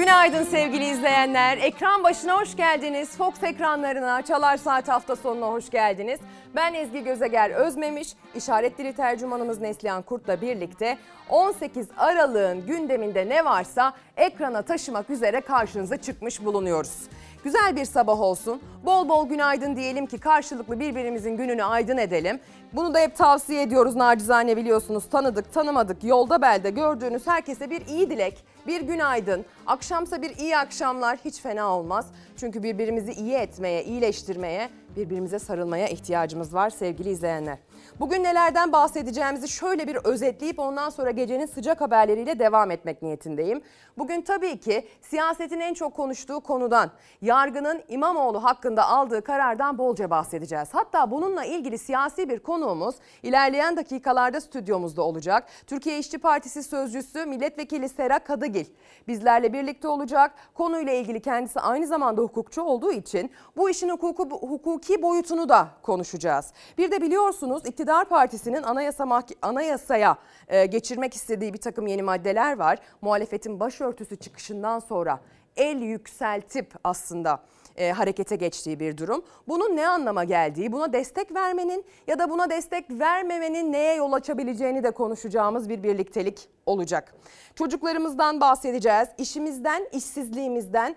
Günaydın sevgili izleyenler. Ekran başına hoş geldiniz. Fox ekranlarına Çalar Saat hafta sonuna hoş geldiniz. Ben Ezgi Gözeger Özmemiş, işaret dili tercümanımız Neslihan Kurt'la birlikte 18 Aralık'ın gündeminde ne varsa ekrana taşımak üzere karşınıza çıkmış bulunuyoruz. Güzel bir sabah olsun. Bol bol günaydın diyelim ki karşılıklı birbirimizin gününü aydın edelim. Bunu da hep tavsiye ediyoruz nacizane biliyorsunuz. Tanıdık, tanımadık, yolda belde gördüğünüz herkese bir iyi dilek, bir günaydın. Akşamsa bir iyi akşamlar hiç fena olmaz. Çünkü birbirimizi iyi etmeye, iyileştirmeye, birbirimize sarılmaya ihtiyacımız var sevgili izleyenler. Bugün nelerden bahsedeceğimizi şöyle bir özetleyip ondan sonra gecenin sıcak haberleriyle devam etmek niyetindeyim. Bugün tabii ki siyasetin en çok konuştuğu konudan, yargının İmamoğlu hakkında aldığı karardan bolca bahsedeceğiz. Hatta bununla ilgili siyasi bir konuğumuz ilerleyen dakikalarda stüdyomuzda olacak. Türkiye İşçi Partisi sözcüsü milletvekili Sera Kadıgil bizlerle birlikte olacak. Konuyla ilgili kendisi aynı zamanda hukukçu olduğu için bu işin hukuku, hukuki boyutunu da konuşacağız. Bir de biliyorsunuz iktidar partisinin anayasa anayasaya e, geçirmek istediği bir takım yeni maddeler var. Muhalefetin başörtüsü çıkışından sonra el yükseltip aslında e, harekete geçtiği bir durum. Bunun ne anlama geldiği, buna destek vermenin ya da buna destek vermemenin neye yol açabileceğini de konuşacağımız bir birliktelik olacak. Çocuklarımızdan bahsedeceğiz, işimizden, işsizliğimizden,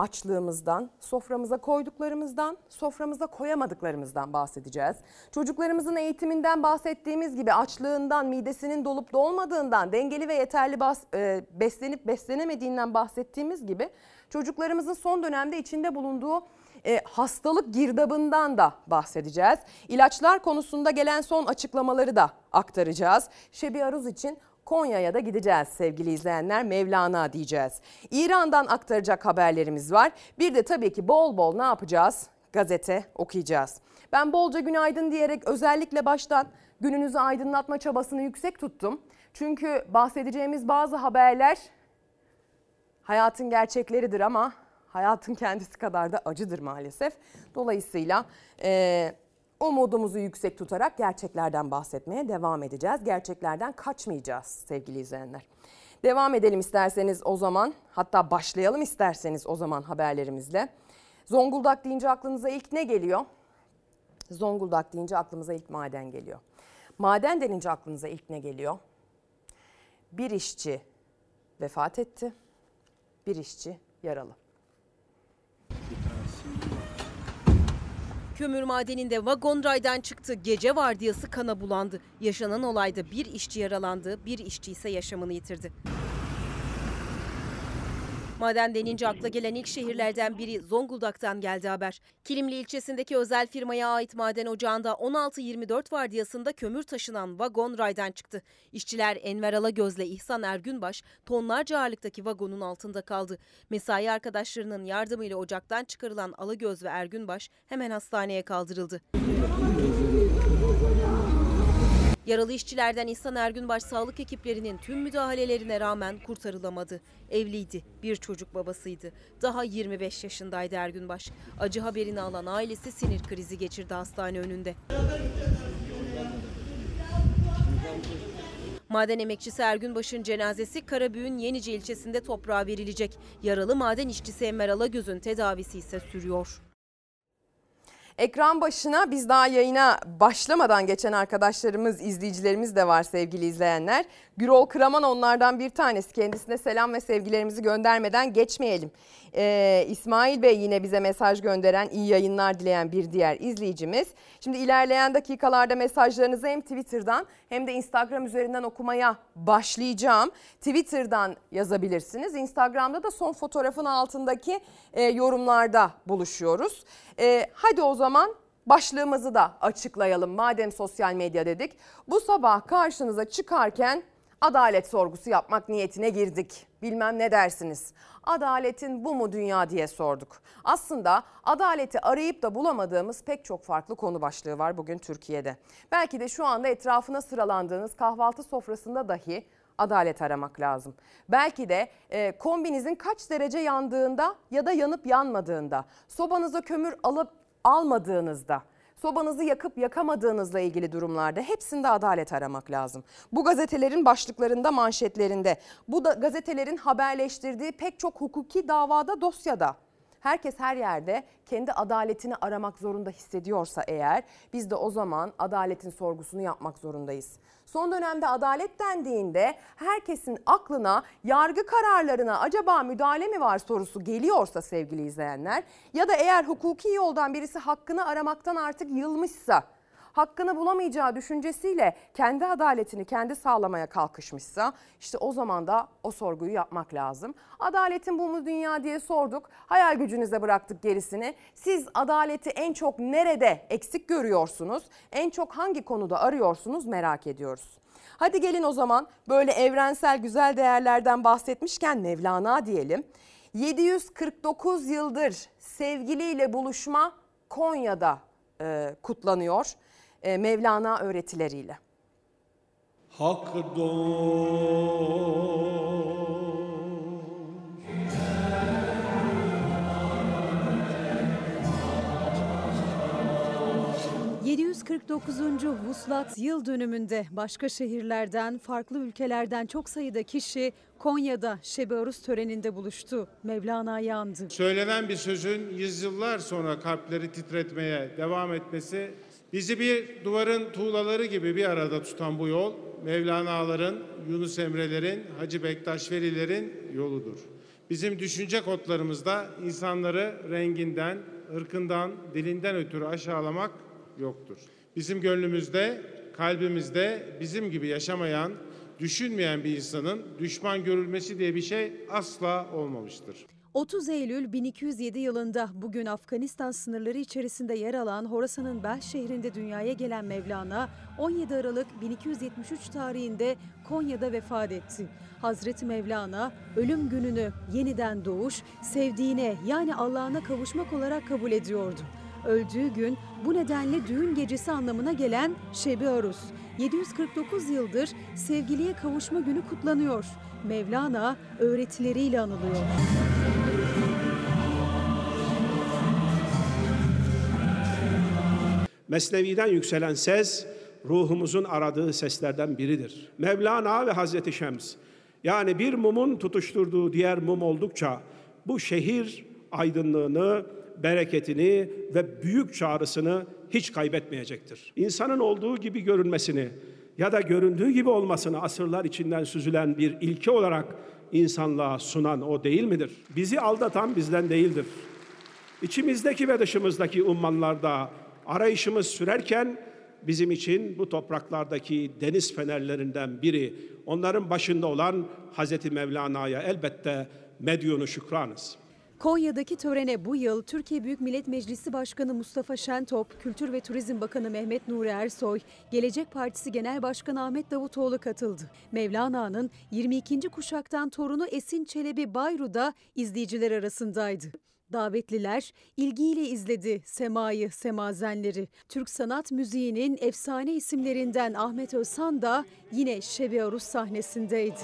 açlığımızdan, soframıza koyduklarımızdan, soframıza koyamadıklarımızdan bahsedeceğiz. Çocuklarımızın eğitiminden bahsettiğimiz gibi açlığından, midesinin dolup dolmadığından, dengeli ve yeterli bas, e, beslenip beslenemediğinden bahsettiğimiz gibi çocuklarımızın son dönemde içinde bulunduğu e, hastalık girdabından da bahsedeceğiz. İlaçlar konusunda gelen son açıklamaları da aktaracağız. Şebi Aruz için Konya'ya da gideceğiz sevgili izleyenler. Mevlana diyeceğiz. İran'dan aktaracak haberlerimiz var. Bir de tabii ki bol bol ne yapacağız? Gazete okuyacağız. Ben bolca günaydın diyerek özellikle baştan gününüzü aydınlatma çabasını yüksek tuttum. Çünkü bahsedeceğimiz bazı haberler hayatın gerçekleridir ama hayatın kendisi kadar da acıdır maalesef. Dolayısıyla e, umudumuzu yüksek tutarak gerçeklerden bahsetmeye devam edeceğiz. Gerçeklerden kaçmayacağız sevgili izleyenler. Devam edelim isterseniz o zaman hatta başlayalım isterseniz o zaman haberlerimizle. Zonguldak deyince aklınıza ilk ne geliyor? Zonguldak deyince aklımıza ilk maden geliyor. Maden denince aklınıza ilk ne geliyor? Bir işçi vefat etti. Bir işçi yaralı. Kömür madeninde vagon raydan çıktı. Gece vardiyası kana bulandı. Yaşanan olayda bir işçi yaralandı, bir işçi ise yaşamını yitirdi. Maden denince akla gelen ilk şehirlerden biri Zonguldak'tan geldi haber. Kilimli ilçesindeki özel firmaya ait maden ocağında 16-24 vardiyasında kömür taşınan vagon raydan çıktı. İşçiler Enver Alagöz'le İhsan Ergünbaş tonlarca ağırlıktaki vagonun altında kaldı. Mesai arkadaşlarının yardımıyla ocaktan çıkarılan Alagöz ve Ergünbaş hemen hastaneye kaldırıldı. Yaralı işçilerden İhsan Ergünbaş sağlık ekiplerinin tüm müdahalelerine rağmen kurtarılamadı. Evliydi, bir çocuk babasıydı. Daha 25 yaşındaydı Ergünbaş. Acı haberini alan ailesi sinir krizi geçirdi hastane önünde. Maden emekçisi Ergünbaş'ın cenazesi Karabüğün Yenice ilçesinde toprağa verilecek. Yaralı maden işçisi Emel Alagöz'ün tedavisi ise sürüyor. Ekran başına biz daha yayına başlamadan geçen arkadaşlarımız, izleyicilerimiz de var sevgili izleyenler. Gürol Kraman onlardan bir tanesi. Kendisine selam ve sevgilerimizi göndermeden geçmeyelim. Ee, İsmail Bey yine bize mesaj gönderen, iyi yayınlar dileyen bir diğer izleyicimiz. Şimdi ilerleyen dakikalarda mesajlarınızı hem Twitter'dan hem de Instagram üzerinden okumaya başlayacağım. Twitter'dan yazabilirsiniz. Instagram'da da son fotoğrafın altındaki e, yorumlarda buluşuyoruz. E, hadi o zaman başlığımızı da açıklayalım madem sosyal medya dedik. Bu sabah karşınıza çıkarken adalet sorgusu yapmak niyetine girdik. Bilmem ne dersiniz. Adaletin bu mu dünya diye sorduk. Aslında adaleti arayıp da bulamadığımız pek çok farklı konu başlığı var bugün Türkiye'de. Belki de şu anda etrafına sıralandığınız kahvaltı sofrasında dahi adalet aramak lazım. Belki de e, kombinizin kaç derece yandığında ya da yanıp yanmadığında, sobanıza kömür alıp almadığınızda, sobanızı yakıp yakamadığınızla ilgili durumlarda hepsinde adalet aramak lazım. Bu gazetelerin başlıklarında, manşetlerinde, bu da gazetelerin haberleştirdiği pek çok hukuki davada, dosyada herkes her yerde kendi adaletini aramak zorunda hissediyorsa eğer biz de o zaman adaletin sorgusunu yapmak zorundayız. Son dönemde adalet dendiğinde herkesin aklına yargı kararlarına acaba müdahale mi var sorusu geliyorsa sevgili izleyenler ya da eğer hukuki yoldan birisi hakkını aramaktan artık yılmışsa hakkını bulamayacağı düşüncesiyle kendi adaletini kendi sağlamaya kalkışmışsa işte o zaman da o sorguyu yapmak lazım. Adaletin bu mu dünya diye sorduk. Hayal gücünüze bıraktık gerisini. Siz adaleti en çok nerede eksik görüyorsunuz? En çok hangi konuda arıyorsunuz merak ediyoruz. Hadi gelin o zaman böyle evrensel güzel değerlerden bahsetmişken Mevlana diyelim. 749 yıldır sevgiliyle buluşma Konya'da e, kutlanıyor Mevlana öğretileriyle. Hak 749. Vuslat yıl dönümünde başka şehirlerden, farklı ülkelerden çok sayıda kişi Konya'da Şebi Arus töreninde buluştu. Mevlana'yı andı. Söylenen bir sözün yüzyıllar sonra kalpleri titretmeye devam etmesi bizi bir duvarın tuğlaları gibi bir arada tutan bu yol Mevlana'ların, Yunus Emre'lerin, Hacı Bektaş Velilerin yoludur. Bizim düşünce kodlarımızda insanları renginden, ırkından, dilinden ötürü aşağılamak yoktur. Bizim gönlümüzde, kalbimizde bizim gibi yaşamayan, düşünmeyen bir insanın düşman görülmesi diye bir şey asla olmamıştır. 30 Eylül 1207 yılında bugün Afganistan sınırları içerisinde yer alan Horasan'ın Belh şehrinde dünyaya gelen Mevlana 17 Aralık 1273 tarihinde Konya'da vefat etti. Hazreti Mevlana ölüm gününü yeniden doğuş, sevdiğine yani Allah'ına kavuşmak olarak kabul ediyordu. Öldüğü gün bu nedenle düğün gecesi anlamına gelen Şebi Arus. 749 yıldır sevgiliye kavuşma günü kutlanıyor. Mevlana öğretileriyle anılıyor. Mesnevi'den yükselen ses ruhumuzun aradığı seslerden biridir. Mevlana ve Hazreti Şems yani bir mumun tutuşturduğu diğer mum oldukça bu şehir aydınlığını, bereketini ve büyük çağrısını hiç kaybetmeyecektir. İnsanın olduğu gibi görünmesini ya da göründüğü gibi olmasını asırlar içinden süzülen bir ilke olarak insanlığa sunan o değil midir? Bizi aldatan bizden değildir. İçimizdeki ve dışımızdaki ummanlarda arayışımız sürerken bizim için bu topraklardaki deniz fenerlerinden biri onların başında olan Hazreti Mevlana'ya elbette medyunu şükranız. Konya'daki törene bu yıl Türkiye Büyük Millet Meclisi Başkanı Mustafa Şentop, Kültür ve Turizm Bakanı Mehmet Nuri Ersoy, Gelecek Partisi Genel Başkanı Ahmet Davutoğlu katıldı. Mevlana'nın 22. kuşaktan torunu Esin Çelebi Bayru da izleyiciler arasındaydı. Davetliler ilgiyle izledi Sema'yı, Semazenleri. Türk sanat müziğinin efsane isimlerinden Ahmet Özhan da yine Şebi Arus sahnesindeydi.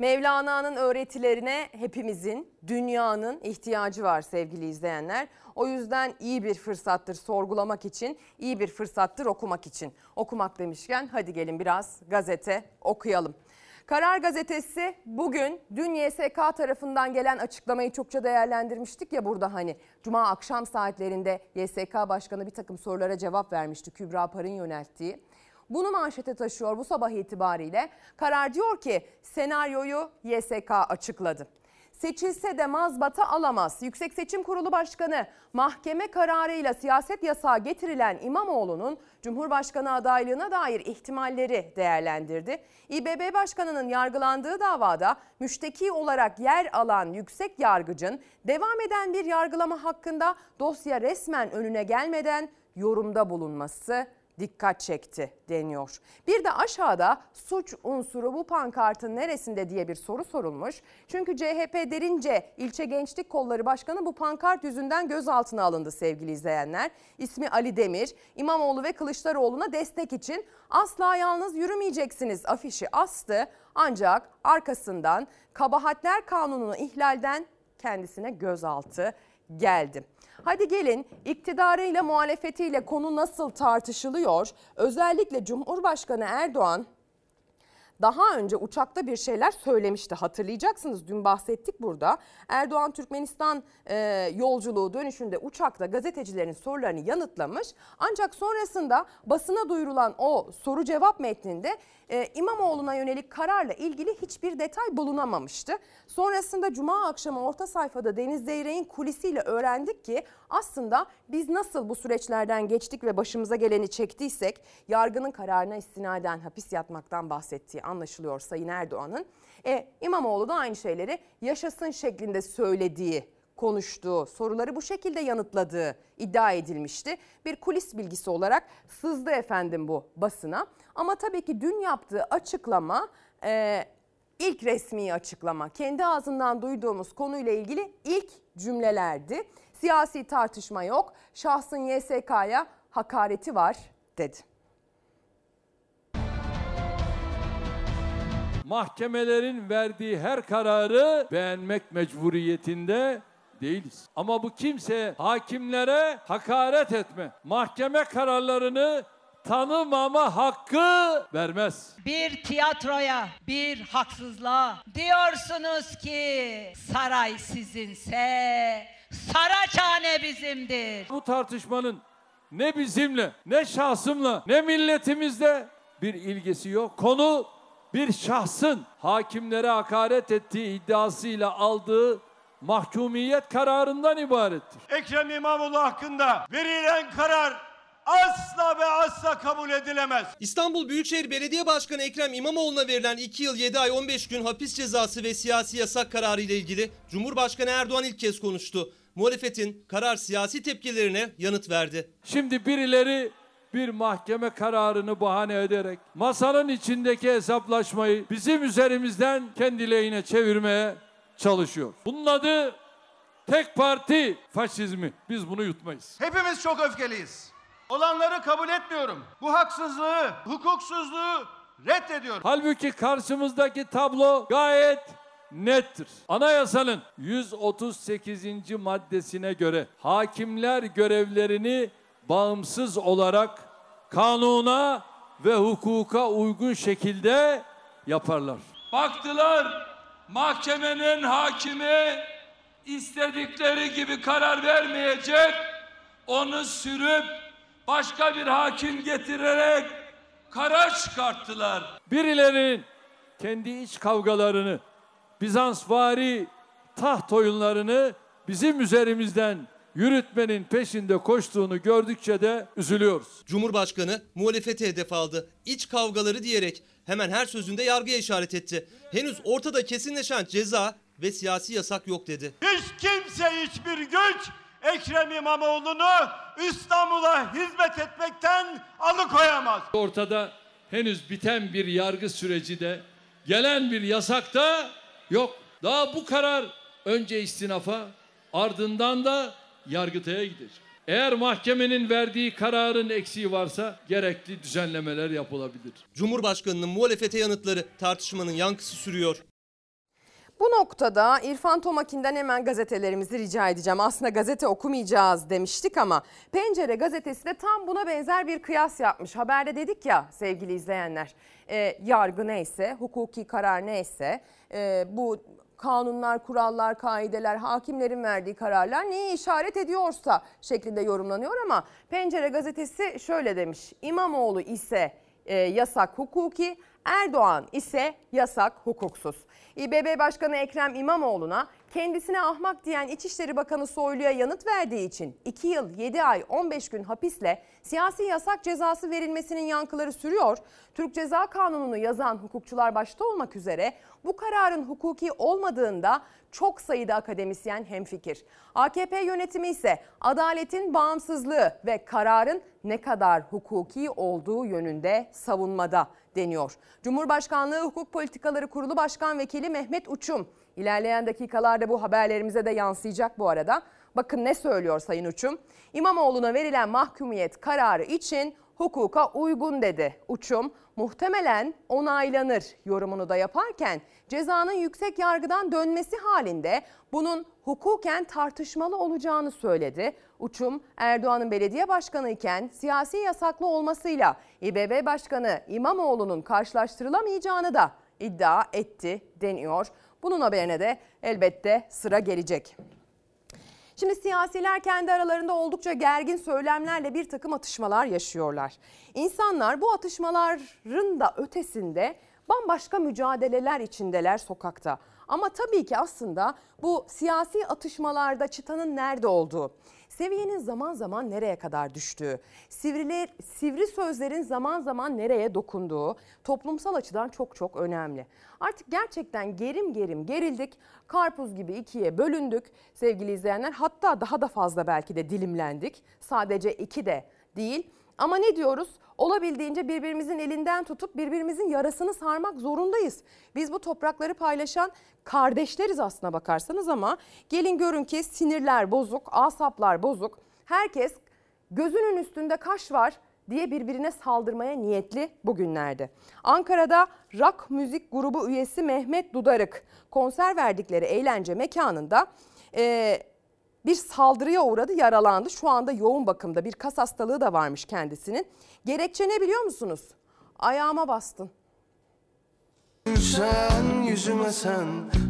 Mevlana'nın öğretilerine hepimizin, dünyanın ihtiyacı var sevgili izleyenler. O yüzden iyi bir fırsattır sorgulamak için, iyi bir fırsattır okumak için. Okumak demişken hadi gelin biraz gazete okuyalım. Karar Gazetesi bugün dün YSK tarafından gelen açıklamayı çokça değerlendirmiştik ya burada hani Cuma akşam saatlerinde YSK Başkanı bir takım sorulara cevap vermişti Kübra Par'ın yönelttiği. Bunu manşete taşıyor bu sabah itibariyle. Karar diyor ki senaryoyu YSK açıkladı. Seçilse de mazbata alamaz. Yüksek Seçim Kurulu Başkanı mahkeme kararıyla siyaset yasağı getirilen İmamoğlu'nun Cumhurbaşkanı adaylığına dair ihtimalleri değerlendirdi. İBB Başkanı'nın yargılandığı davada müşteki olarak yer alan yüksek yargıcın devam eden bir yargılama hakkında dosya resmen önüne gelmeden yorumda bulunması dikkat çekti deniyor. Bir de aşağıda suç unsuru bu pankartın neresinde diye bir soru sorulmuş. Çünkü CHP derince ilçe gençlik kolları başkanı bu pankart yüzünden gözaltına alındı sevgili izleyenler. İsmi Ali Demir, İmamoğlu ve Kılıçdaroğlu'na destek için asla yalnız yürümeyeceksiniz afişi astı. Ancak arkasından kabahatler kanununu ihlalden kendisine gözaltı geldi. Hadi gelin iktidarıyla muhalefetiyle konu nasıl tartışılıyor? Özellikle Cumhurbaşkanı Erdoğan daha önce uçakta bir şeyler söylemişti hatırlayacaksınız dün bahsettik burada. Erdoğan Türkmenistan e, yolculuğu dönüşünde uçakta gazetecilerin sorularını yanıtlamış. Ancak sonrasında basına duyurulan o soru cevap metninde e, İmamoğlu'na yönelik kararla ilgili hiçbir detay bulunamamıştı. Sonrasında Cuma akşamı orta sayfada Deniz Zeyrek'in kulisiyle öğrendik ki aslında biz nasıl bu süreçlerden geçtik ve başımıza geleni çektiysek yargının kararına istinaden hapis yatmaktan bahsettiği anlaşılıyor Sayın Erdoğan'ın. E, İmamoğlu da aynı şeyleri yaşasın şeklinde söylediği konuştuğu, soruları bu şekilde yanıtladığı iddia edilmişti. Bir kulis bilgisi olarak sızdı efendim bu basına. Ama tabii ki dün yaptığı açıklama e, ilk resmi açıklama. Kendi ağzından duyduğumuz konuyla ilgili ilk cümlelerdi. Siyasi tartışma yok, şahsın YSK'ya hakareti var dedi. mahkemelerin verdiği her kararı beğenmek mecburiyetinde değiliz. Ama bu kimse hakimlere hakaret etme, mahkeme kararlarını tanımama hakkı vermez. bir tiyatroya, bir haksızlığa diyorsunuz ki saray sizinse Saraçhane bizimdir. Bu tartışmanın ne bizimle, ne şahsımla, ne milletimizle bir ilgisi yok. Konu bir şahsın hakimlere hakaret ettiği iddiasıyla aldığı mahkumiyet kararından ibarettir. Ekrem İmamoğlu hakkında verilen karar asla ve asla kabul edilemez. İstanbul Büyükşehir Belediye Başkanı Ekrem İmamoğlu'na verilen 2 yıl 7 ay 15 gün hapis cezası ve siyasi yasak kararı ile ilgili Cumhurbaşkanı Erdoğan ilk kez konuştu. Muhalefetin karar siyasi tepkilerine yanıt verdi. Şimdi birileri bir mahkeme kararını bahane ederek masanın içindeki hesaplaşmayı bizim üzerimizden kendi lehine çevirmeye çalışıyor. Bunun adı tek parti faşizmi. Biz bunu yutmayız. Hepimiz çok öfkeliyiz. Olanları kabul etmiyorum. Bu haksızlığı, hukuksuzluğu reddediyorum. Halbuki karşımızdaki tablo gayet nettir. Anayasanın 138. maddesine göre hakimler görevlerini bağımsız olarak kanuna ve hukuka uygun şekilde yaparlar. Baktılar mahkemenin hakimi istedikleri gibi karar vermeyecek. Onu sürüp başka bir hakim getirerek karar çıkarttılar. Birilerinin kendi iç kavgalarını, Bizansvari taht oyunlarını bizim üzerimizden yürütmenin peşinde koştuğunu gördükçe de üzülüyoruz. Cumhurbaşkanı muhalefete hedef aldı. İç kavgaları diyerek hemen her sözünde yargıya işaret etti. Henüz ortada kesinleşen ceza ve siyasi yasak yok dedi. Hiç kimse hiçbir güç Ekrem İmamoğlu'nu İstanbul'a hizmet etmekten alıkoyamaz. Ortada henüz biten bir yargı süreci de gelen bir yasak da yok. Daha bu karar önce istinafa ardından da yargıtaya gidecek. Eğer mahkemenin verdiği kararın eksiği varsa gerekli düzenlemeler yapılabilir. Cumhurbaşkanının muhalefete yanıtları tartışmanın yankısı sürüyor. Bu noktada İrfan Tomakin'den hemen gazetelerimizi rica edeceğim. Aslında gazete okumayacağız demiştik ama Pencere gazetesi de tam buna benzer bir kıyas yapmış. Haberde dedik ya sevgili izleyenler e, yargı neyse, hukuki karar neyse e, bu kanunlar, kurallar, kaideler, hakimlerin verdiği kararlar neye işaret ediyorsa şeklinde yorumlanıyor ama Pencere gazetesi şöyle demiş. İmamoğlu ise e, yasak hukuki, Erdoğan ise yasak hukuksuz. İBB Başkanı Ekrem İmamoğlu'na kendisine ahmak diyen İçişleri Bakanı Soylu'ya yanıt verdiği için 2 yıl 7 ay 15 gün hapisle siyasi yasak cezası verilmesinin yankıları sürüyor. Türk Ceza Kanunu'nu yazan hukukçular başta olmak üzere bu kararın hukuki olmadığında çok sayıda akademisyen hemfikir. AKP yönetimi ise adaletin bağımsızlığı ve kararın ne kadar hukuki olduğu yönünde savunmada deniyor. Cumhurbaşkanlığı Hukuk Politikaları Kurulu Başkan Vekili Mehmet Uçum ilerleyen dakikalarda bu haberlerimize de yansıyacak bu arada. Bakın ne söylüyor Sayın Uçum? İmamoğlu'na verilen mahkumiyet kararı için hukuka uygun dedi. Uçum muhtemelen onaylanır yorumunu da yaparken cezanın yüksek yargıdan dönmesi halinde bunun hukuken tartışmalı olacağını söyledi. Uçum Erdoğan'ın belediye başkanı iken siyasi yasaklı olmasıyla İBB Başkanı İmamoğlu'nun karşılaştırılamayacağını da iddia etti deniyor. Bunun haberine de elbette sıra gelecek. Şimdi siyasiler kendi aralarında oldukça gergin söylemlerle bir takım atışmalar yaşıyorlar. İnsanlar bu atışmaların da ötesinde bambaşka mücadeleler içindeler sokakta. Ama tabii ki aslında bu siyasi atışmalarda çıtanın nerede olduğu, seviyenin zaman zaman nereye kadar düştüğü, sivriler, sivri sözlerin zaman zaman nereye dokunduğu toplumsal açıdan çok çok önemli. Artık gerçekten gerim gerim gerildik, karpuz gibi ikiye bölündük sevgili izleyenler. Hatta daha da fazla belki de dilimlendik. Sadece iki de değil. Ama ne diyoruz? Olabildiğince birbirimizin elinden tutup birbirimizin yarasını sarmak zorundayız. Biz bu toprakları paylaşan kardeşleriz aslına bakarsanız ama gelin görün ki sinirler bozuk, asaplar bozuk. Herkes gözünün üstünde kaş var diye birbirine saldırmaya niyetli bugünlerde. Ankara'da rock müzik grubu üyesi Mehmet Dudarık konser verdikleri eğlence mekanında e, bir saldırıya uğradı, yaralandı. Şu anda yoğun bakımda bir kas hastalığı da varmış kendisinin. Gerekçe ne biliyor musunuz? Ayağıma bastın. Sen yüzüme sen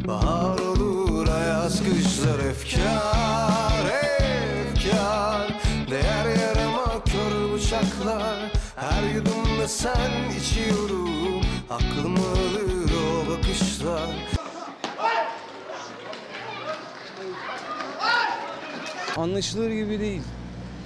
bahar olur ayaz kışlar efkar efkar Değer yarama kör bıçaklar her yudumda sen içiyorum Aklımı alır o bakışlar Anlaşılır gibi değil.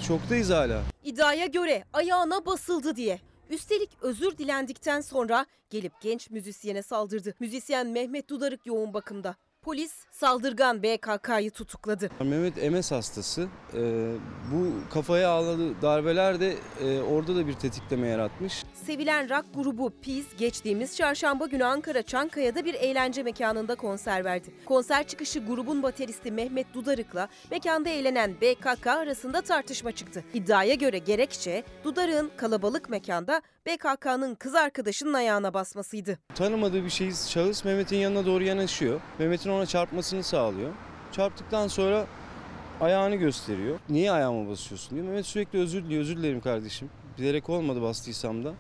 Şoktayız hala. İddiaya göre ayağına basıldı diye. Üstelik özür dilendikten sonra gelip genç müzisyene saldırdı. Müzisyen Mehmet Dudarık yoğun bakımda. Polis saldırgan BKK'yı tutukladı. Mehmet MS hastası. Ee, bu kafaya aldığı darbeler de e, orada da bir tetikleme yaratmış. Sevilen rock grubu Peace geçtiğimiz çarşamba günü Ankara Çankaya'da bir eğlence mekanında konser verdi. Konser çıkışı grubun bateristi Mehmet Dudarık'la mekanda eğlenen BKK arasında tartışma çıktı. İddiaya göre gerekçe Dudarık'ın kalabalık mekanda BKK'nın kız arkadaşının ayağına basmasıydı. Tanımadığı bir şey şahıs Mehmet'in yanına doğru yanaşıyor. Mehmet'in ona çarpmasını sağlıyor. Çarptıktan sonra ayağını gösteriyor. Niye ayağıma basıyorsun diyor. Mehmet sürekli özür diliyor. Özür dilerim kardeşim. Bilerek olmadı bastıysam da.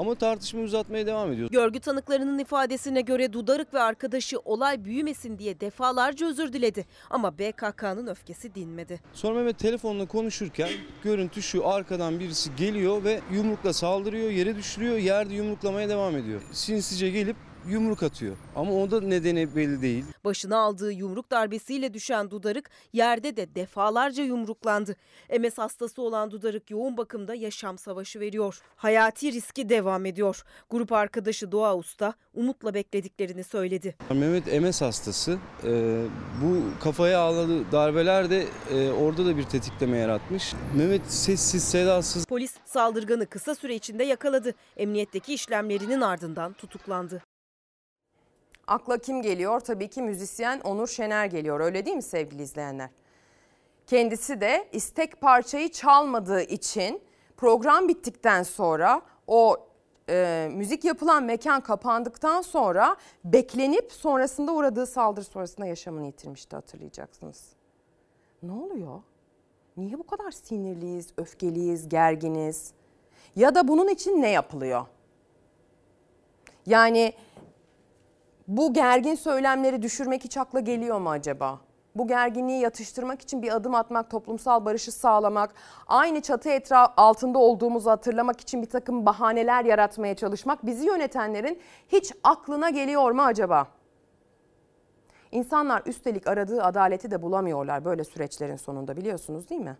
Ama tartışma uzatmaya devam ediyor. Görgü tanıklarının ifadesine göre Dudarık ve arkadaşı olay büyümesin diye defalarca özür diledi. Ama BKK'nın öfkesi dinmedi. Sonra Mehmet telefonla konuşurken görüntü şu arkadan birisi geliyor ve yumrukla saldırıyor, yere düşürüyor, yerde yumruklamaya devam ediyor. Sinsice gelip yumruk atıyor. Ama o da nedeni belli değil. Başına aldığı yumruk darbesiyle düşen Dudarık yerde de defalarca yumruklandı. MS hastası olan Dudarık yoğun bakımda yaşam savaşı veriyor. Hayati riski devam ediyor. Grup arkadaşı Doğa Usta umutla beklediklerini söyledi. Mehmet MS hastası. Ee, bu kafaya aldığı darbeler de e, orada da bir tetikleme yaratmış. Mehmet sessiz sedasız. Polis saldırganı kısa süre içinde yakaladı. Emniyetteki işlemlerinin ardından tutuklandı. Akla kim geliyor? Tabii ki müzisyen Onur Şener geliyor. Öyle değil mi sevgili izleyenler? Kendisi de istek parçayı çalmadığı için program bittikten sonra o e, müzik yapılan mekan kapandıktan sonra beklenip sonrasında uğradığı saldırı sonrasında yaşamını yitirmişti hatırlayacaksınız. Ne oluyor? Niye bu kadar sinirliyiz, öfkeliyiz, gerginiz? Ya da bunun için ne yapılıyor? Yani bu gergin söylemleri düşürmek hiç akla geliyor mu acaba? Bu gerginliği yatıştırmak için bir adım atmak, toplumsal barışı sağlamak, aynı çatı etraf altında olduğumuzu hatırlamak için bir takım bahaneler yaratmaya çalışmak bizi yönetenlerin hiç aklına geliyor mu acaba? İnsanlar üstelik aradığı adaleti de bulamıyorlar böyle süreçlerin sonunda biliyorsunuz değil mi?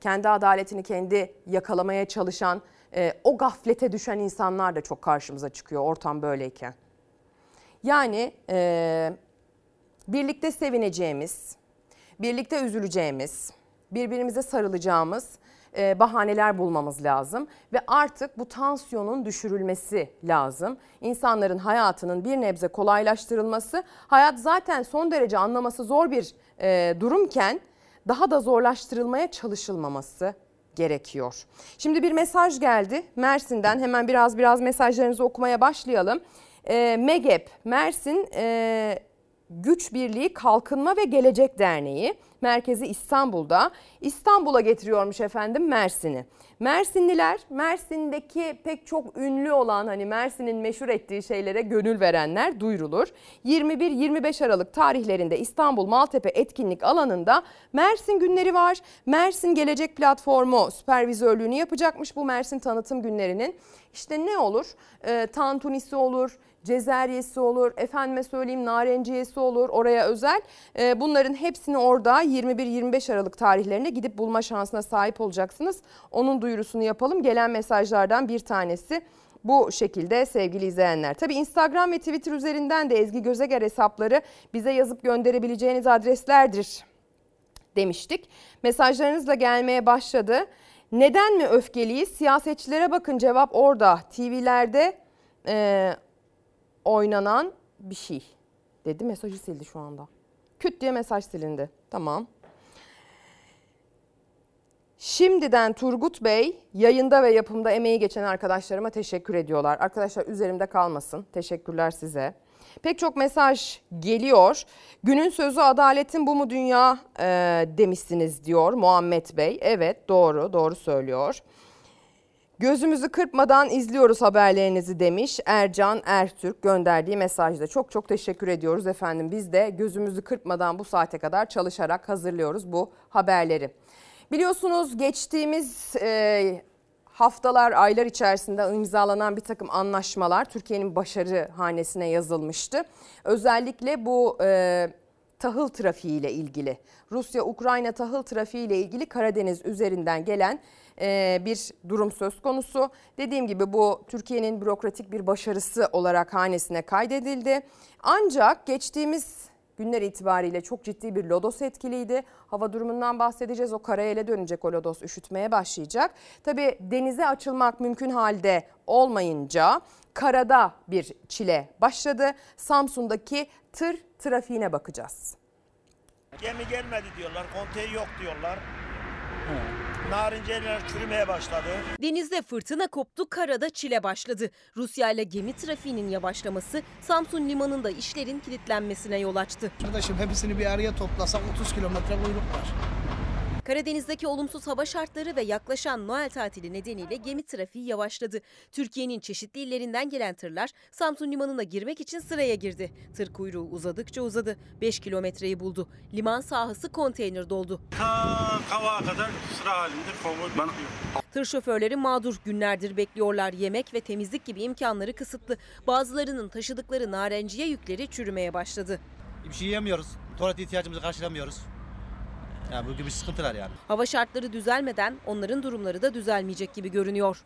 Kendi adaletini kendi yakalamaya çalışan, e, o gaflete düşen insanlar da çok karşımıza çıkıyor ortam böyleyken. Yani e, birlikte sevineceğimiz, birlikte üzüleceğimiz, birbirimize sarılacağımız e, bahaneler bulmamız lazım ve artık bu tansiyonun düşürülmesi lazım. İnsanların hayatının bir nebze kolaylaştırılması, hayat zaten son derece anlaması zor bir e, durumken daha da zorlaştırılmaya çalışılmaması gerekiyor. Şimdi bir mesaj geldi Mersin'den hemen biraz biraz mesajlarınızı okumaya başlayalım. E, MEGEP Mersin e, Güç Birliği Kalkınma ve Gelecek Derneği merkezi İstanbul'da İstanbul'a getiriyormuş efendim Mersin'i. Mersinliler Mersin'deki pek çok ünlü olan hani Mersin'in meşhur ettiği şeylere gönül verenler duyurulur. 21-25 Aralık tarihlerinde İstanbul Maltepe etkinlik alanında Mersin günleri var. Mersin Gelecek Platformu süpervizörlüğünü yapacakmış bu Mersin tanıtım günlerinin. İşte ne olur? E, tantunisi olur, cezeryesi olur, efendime söyleyeyim narenciyesi olur oraya özel. Ee, bunların hepsini orada 21-25 Aralık tarihlerinde gidip bulma şansına sahip olacaksınız. Onun duyurusunu yapalım. Gelen mesajlardan bir tanesi bu şekilde sevgili izleyenler. Tabi Instagram ve Twitter üzerinden de Ezgi Gözeger hesapları bize yazıp gönderebileceğiniz adreslerdir demiştik. Mesajlarınız da gelmeye başladı. Neden mi öfkeliyiz? Siyasetçilere bakın cevap orada. TV'lerde e, oynanan bir şey dedi. Mesajı sildi şu anda. Küt diye mesaj silindi. Tamam. Şimdiden Turgut Bey yayında ve yapımda emeği geçen arkadaşlarıma teşekkür ediyorlar. Arkadaşlar üzerimde kalmasın. Teşekkürler size. Pek çok mesaj geliyor. Günün sözü adaletin bu mu dünya e, demişsiniz diyor Muhammed Bey. Evet doğru doğru söylüyor. Gözümüzü kırpmadan izliyoruz haberlerinizi demiş Ercan Ertürk gönderdiği mesajda. Çok çok teşekkür ediyoruz efendim. Biz de gözümüzü kırpmadan bu saate kadar çalışarak hazırlıyoruz bu haberleri. Biliyorsunuz geçtiğimiz e, haftalar, aylar içerisinde imzalanan bir takım anlaşmalar Türkiye'nin başarı hanesine yazılmıştı. Özellikle bu e, tahıl trafiği ile ilgili, Rusya-Ukrayna tahıl trafiği ile ilgili Karadeniz üzerinden gelen bir durum söz konusu. Dediğim gibi bu Türkiye'nin bürokratik bir başarısı olarak hanesine kaydedildi. Ancak geçtiğimiz günler itibariyle çok ciddi bir lodos etkiliydi. Hava durumundan bahsedeceğiz. O karayele dönecek o lodos üşütmeye başlayacak. Tabii denize açılmak mümkün halde olmayınca karada bir çile başladı. Samsun'daki tır trafiğine bakacağız. Gemi gelmedi diyorlar, konteyner yok diyorlar. Narinceler çürümeye başladı. Denizde fırtına koptu, karada çile başladı. Rusya ile gemi trafiğinin yavaşlaması Samsun limanında işlerin kilitlenmesine yol açtı. Arkadaşım hepsini bir araya toplasak 30 kilometre kuyruk var. Karadeniz'deki olumsuz hava şartları ve yaklaşan Noel tatili nedeniyle gemi trafiği yavaşladı. Türkiye'nin çeşitli illerinden gelen tırlar Samsun limanına girmek için sıraya girdi. Tır kuyruğu uzadıkça uzadı. 5 kilometreyi buldu. Liman sahası konteyner doldu. Ta kavağa kadar sıra halinde konvoy bekliyor. Tır şoförleri mağdur günlerdir bekliyorlar. Yemek ve temizlik gibi imkanları kısıtlı. Bazılarının taşıdıkları narenciye yükleri çürümeye başladı. Bir şey yiyemiyoruz. Tuvalet ihtiyacımızı karşılamıyoruz. Yani bu gibi sıkıntılar yani. Hava şartları düzelmeden onların durumları da düzelmeyecek gibi görünüyor.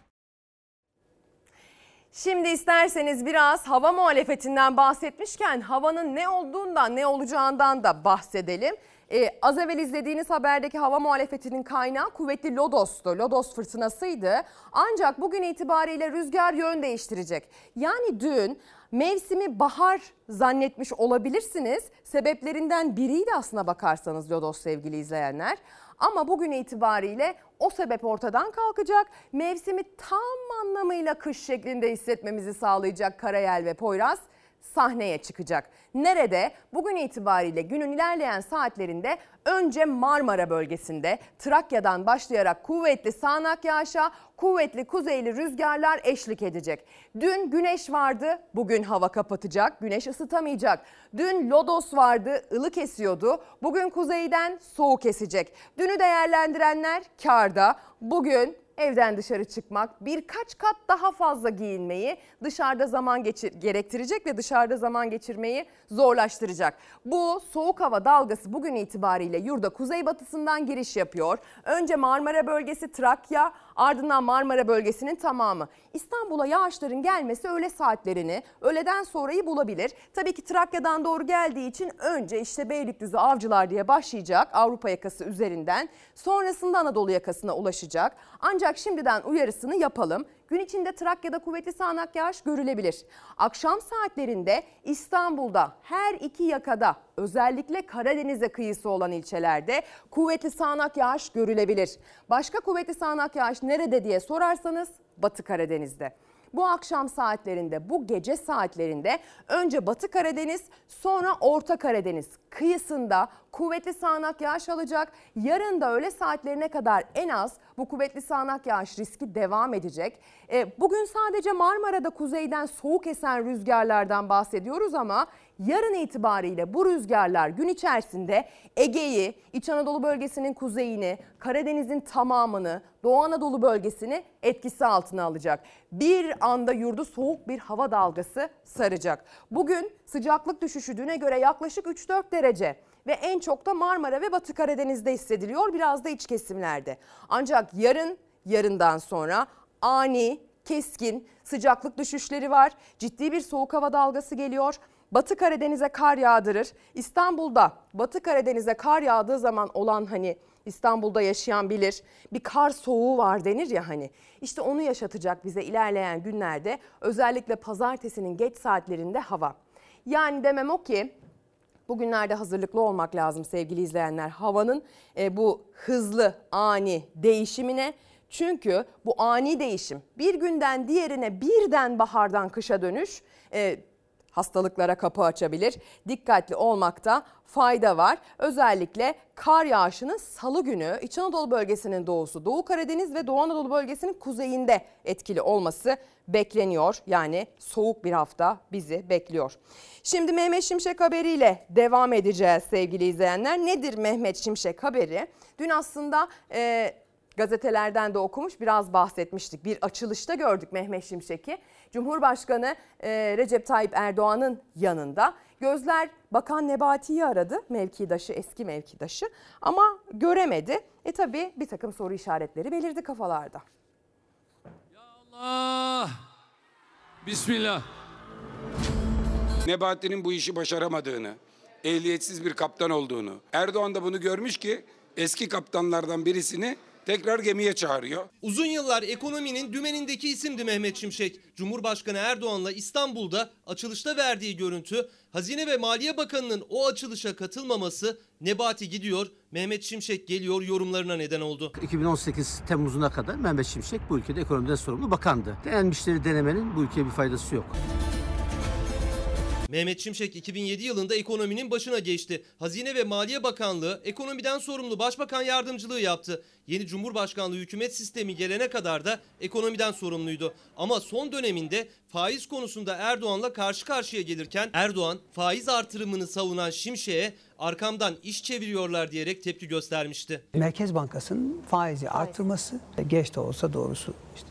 Şimdi isterseniz biraz hava muhalefetinden bahsetmişken havanın ne olduğundan ne olacağından da bahsedelim. Ee, az evvel izlediğiniz haberdeki hava muhalefetinin kaynağı kuvvetli Lodos'tu. Lodos fırtınasıydı. Ancak bugün itibariyle rüzgar yön değiştirecek. Yani dün mevsimi bahar zannetmiş olabilirsiniz. Sebeplerinden biriydi aslına bakarsanız Lodos sevgili izleyenler. Ama bugün itibariyle o sebep ortadan kalkacak. Mevsimi tam anlamıyla kış şeklinde hissetmemizi sağlayacak Karayel ve Poyraz sahneye çıkacak. Nerede? Bugün itibariyle günün ilerleyen saatlerinde önce Marmara bölgesinde Trakya'dan başlayarak kuvvetli sağanak yağışa, kuvvetli kuzeyli rüzgarlar eşlik edecek. Dün güneş vardı, bugün hava kapatacak, güneş ısıtamayacak. Dün lodos vardı, ılık esiyordu, bugün kuzeyden soğuk esecek. Dünü değerlendirenler karda, bugün evden dışarı çıkmak, birkaç kat daha fazla giyinmeyi dışarıda zaman geçir gerektirecek ve dışarıda zaman geçirmeyi zorlaştıracak. Bu soğuk hava dalgası bugün itibariyle yurda kuzeybatısından giriş yapıyor. Önce Marmara bölgesi, Trakya, Ardından Marmara bölgesinin tamamı. İstanbul'a yağışların gelmesi öğle saatlerini, öğleden sonrayı bulabilir. Tabii ki Trakya'dan doğru geldiği için önce işte Beylikdüzü Avcılar diye başlayacak Avrupa yakası üzerinden. Sonrasında Anadolu yakasına ulaşacak. Ancak şimdiden uyarısını yapalım. Gün içinde Trakya'da kuvvetli sağanak yağış görülebilir. Akşam saatlerinde İstanbul'da her iki yakada özellikle Karadeniz'e kıyısı olan ilçelerde kuvvetli sağanak yağış görülebilir. Başka kuvvetli sağanak yağış nerede diye sorarsanız Batı Karadeniz'de. Bu akşam saatlerinde, bu gece saatlerinde önce Batı Karadeniz, sonra Orta Karadeniz kıyısında kuvvetli sağanak yağış alacak. Yarın da öğle saatlerine kadar en az bu kuvvetli sağanak yağış riski devam edecek. E, bugün sadece Marmara'da kuzeyden soğuk esen rüzgarlardan bahsediyoruz ama yarın itibariyle bu rüzgarlar gün içerisinde Ege'yi, İç Anadolu bölgesinin kuzeyini, Karadeniz'in tamamını, Doğu Anadolu bölgesini etkisi altına alacak. Bir anda yurdu soğuk bir hava dalgası saracak. Bugün sıcaklık düşüşü düne göre yaklaşık 3-4 derece ve en çok da Marmara ve Batı Karadeniz'de hissediliyor biraz da iç kesimlerde. Ancak yarın yarından sonra ani, keskin sıcaklık düşüşleri var. Ciddi bir soğuk hava dalgası geliyor. Batı Karadeniz'e kar yağdırır. İstanbul'da Batı Karadeniz'e kar yağdığı zaman olan hani İstanbul'da yaşayan bilir. Bir kar soğuğu var denir ya hani. İşte onu yaşatacak bize ilerleyen günlerde özellikle pazartesinin geç saatlerinde hava. Yani demem o ki Bugünlerde hazırlıklı olmak lazım sevgili izleyenler. Havanın e, bu hızlı ani değişimine çünkü bu ani değişim bir günden diğerine birden bahardan kışa dönüş e, hastalıklara kapı açabilir. Dikkatli olmakta fayda var. Özellikle kar yağışının salı günü İç Anadolu bölgesinin doğusu, Doğu Karadeniz ve Doğu Anadolu bölgesinin kuzeyinde etkili olması bekleniyor. Yani soğuk bir hafta bizi bekliyor. Şimdi Mehmet Şimşek haberiyle devam edeceğiz sevgili izleyenler. Nedir Mehmet Şimşek haberi? Dün aslında e, gazetelerden de okumuş biraz bahsetmiştik. Bir açılışta gördük Mehmet Şimşek'i. Cumhurbaşkanı e, Recep Tayyip Erdoğan'ın yanında. Gözler Bakan Nebati'yi aradı mevkidaşı eski mevkidaşı ama göremedi. E tabi bir takım soru işaretleri belirdi kafalarda. Allah! Bismillah. Nebati'nin bu işi başaramadığını, ehliyetsiz bir kaptan olduğunu, Erdoğan da bunu görmüş ki eski kaptanlardan birisini tekrar gemiye çağırıyor. Uzun yıllar ekonominin dümenindeki isimdi Mehmet Şimşek. Cumhurbaşkanı Erdoğan'la İstanbul'da açılışta verdiği görüntü, Hazine ve Maliye Bakanı'nın o açılışa katılmaması, Nebati gidiyor, Mehmet Şimşek geliyor yorumlarına neden oldu. 2018 Temmuz'una kadar Mehmet Şimşek bu ülkede ekonomiden sorumlu bakandı. Denenmişleri denemenin bu ülkeye bir faydası yok. Mehmet Şimşek 2007 yılında ekonominin başına geçti. Hazine ve Maliye Bakanlığı ekonomiden sorumlu başbakan yardımcılığı yaptı. Yeni Cumhurbaşkanlığı hükümet sistemi gelene kadar da ekonomiden sorumluydu. Ama son döneminde faiz konusunda Erdoğan'la karşı karşıya gelirken Erdoğan faiz artırımını savunan Şimşek'e arkamdan iş çeviriyorlar diyerek tepki göstermişti. Merkez Bankası'nın faizi artırması geç de olsa doğrusu işte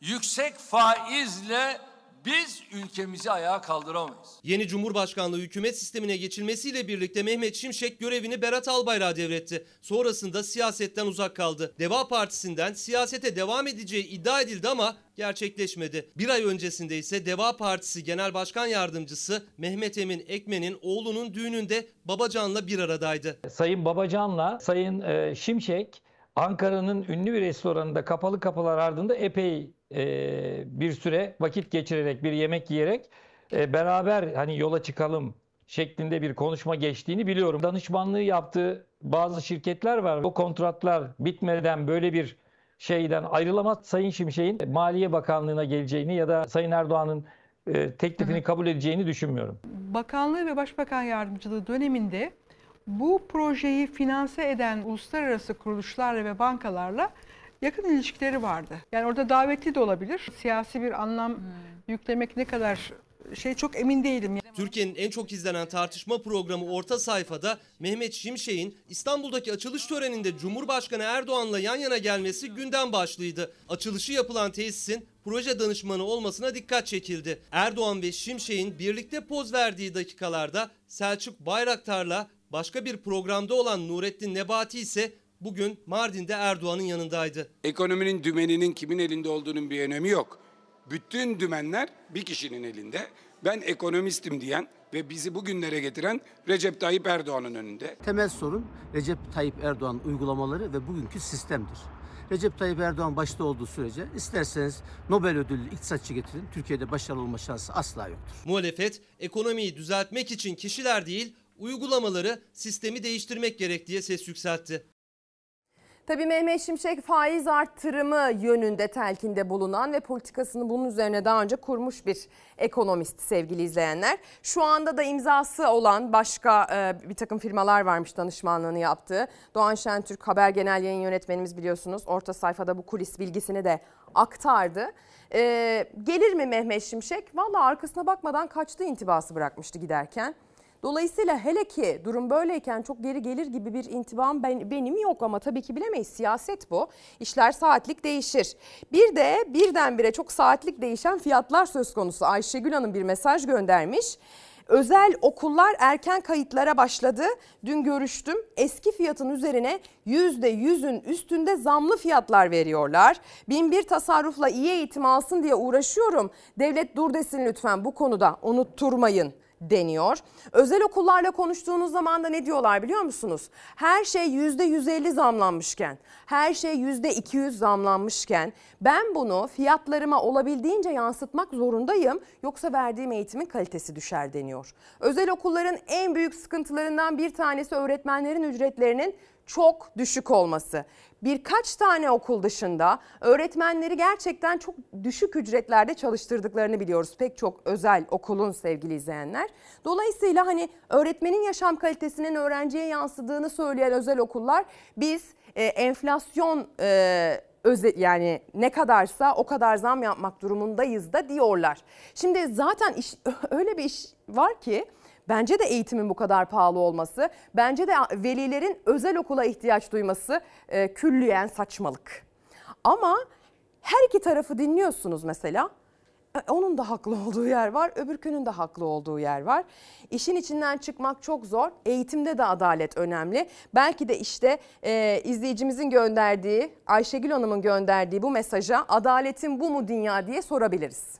Yüksek faizle biz ülkemizi ayağa kaldıramayız. Yeni Cumhurbaşkanlığı hükümet sistemine geçilmesiyle birlikte Mehmet Şimşek görevini Berat Albayrak'a devretti. Sonrasında siyasetten uzak kaldı. Deva Partisi'nden siyasete devam edeceği iddia edildi ama gerçekleşmedi. Bir ay öncesinde ise Deva Partisi Genel Başkan Yardımcısı Mehmet Emin Ekmen'in oğlunun düğününde Babacan'la bir aradaydı. Sayın Babacan'la Sayın e, Şimşek Ankara'nın ünlü bir restoranında kapalı kapılar ardında epey e, bir süre vakit geçirerek bir yemek yiyerek e, beraber hani yola çıkalım şeklinde bir konuşma geçtiğini biliyorum. Danışmanlığı yaptığı bazı şirketler var. O kontratlar bitmeden böyle bir şeyden ayrılamaz. Sayın Şimşek'in Maliye Bakanlığı'na geleceğini ya da Sayın Erdoğan'ın e, teklifini kabul edeceğini düşünmüyorum. Bakanlığı ve Başbakan Yardımcılığı döneminde bu projeyi finanse eden uluslararası kuruluşlarla ve bankalarla yakın ilişkileri vardı. Yani orada davetli de olabilir. Siyasi bir anlam yüklemek ne kadar şey çok emin değilim. Türkiye'nin en çok izlenen tartışma programı Orta Sayfa'da Mehmet Şimşek'in İstanbul'daki açılış töreninde Cumhurbaşkanı Erdoğan'la yan yana gelmesi gündem başlıydı. Açılışı yapılan tesisin proje danışmanı olmasına dikkat çekildi. Erdoğan ve Şimşek'in birlikte poz verdiği dakikalarda Selçuk Bayraktar'la başka bir programda olan Nurettin Nebati ise bugün Mardin'de Erdoğan'ın yanındaydı. Ekonominin dümeninin kimin elinde olduğunun bir önemi yok. Bütün dümenler bir kişinin elinde. Ben ekonomistim diyen ve bizi bugünlere getiren Recep Tayyip Erdoğan'ın önünde. Temel sorun Recep Tayyip Erdoğan uygulamaları ve bugünkü sistemdir. Recep Tayyip Erdoğan başta olduğu sürece isterseniz Nobel ödüllü iktisatçı getirin Türkiye'de başarılı olma şansı asla yoktur. Muhalefet ekonomiyi düzeltmek için kişiler değil uygulamaları sistemi değiştirmek gerek diye ses yükseltti. Tabii Mehmet Şimşek faiz arttırımı yönünde telkinde bulunan ve politikasını bunun üzerine daha önce kurmuş bir ekonomist sevgili izleyenler. Şu anda da imzası olan başka e, bir takım firmalar varmış danışmanlığını yaptığı. Doğan Şentürk Haber Genel Yayın Yönetmenimiz biliyorsunuz orta sayfada bu kulis bilgisini de aktardı. E, gelir mi Mehmet Şimşek? Valla arkasına bakmadan kaçtı intibası bırakmıştı giderken. Dolayısıyla hele ki durum böyleyken çok geri gelir gibi bir intibam ben, benim yok ama tabii ki bilemeyiz. Siyaset bu. İşler saatlik değişir. Bir de birdenbire çok saatlik değişen fiyatlar söz konusu. Ayşegül Hanım bir mesaj göndermiş. Özel okullar erken kayıtlara başladı. Dün görüştüm. Eski fiyatın üzerine %100'ün üstünde zamlı fiyatlar veriyorlar. Bin bir tasarrufla iyi eğitim alsın diye uğraşıyorum. Devlet dur desin lütfen bu konuda unutturmayın deniyor. Özel okullarla konuştuğunuz zaman da ne diyorlar biliyor musunuz? Her şey %150 zamlanmışken, her şey %200 zamlanmışken ben bunu fiyatlarıma olabildiğince yansıtmak zorundayım yoksa verdiğim eğitimin kalitesi düşer deniyor. Özel okulların en büyük sıkıntılarından bir tanesi öğretmenlerin ücretlerinin çok düşük olması. Birkaç tane okul dışında öğretmenleri gerçekten çok düşük ücretlerde çalıştırdıklarını biliyoruz. Pek çok özel okulun sevgili izleyenler. Dolayısıyla hani öğretmenin yaşam kalitesinin öğrenciye yansıdığını söyleyen özel okullar biz e, enflasyon e, öze, yani ne kadarsa o kadar zam yapmak durumundayız da diyorlar. Şimdi zaten iş, öyle bir iş var ki Bence de eğitimin bu kadar pahalı olması, bence de velilerin özel okula ihtiyaç duyması e, külliyen saçmalık. Ama her iki tarafı dinliyorsunuz mesela. E, onun da haklı olduğu yer var, öbürkünün de haklı olduğu yer var. İşin içinden çıkmak çok zor. Eğitimde de adalet önemli. Belki de işte e, izleyicimizin gönderdiği, Ayşegül Hanım'ın gönderdiği bu mesaja adaletin bu mu dünya diye sorabiliriz.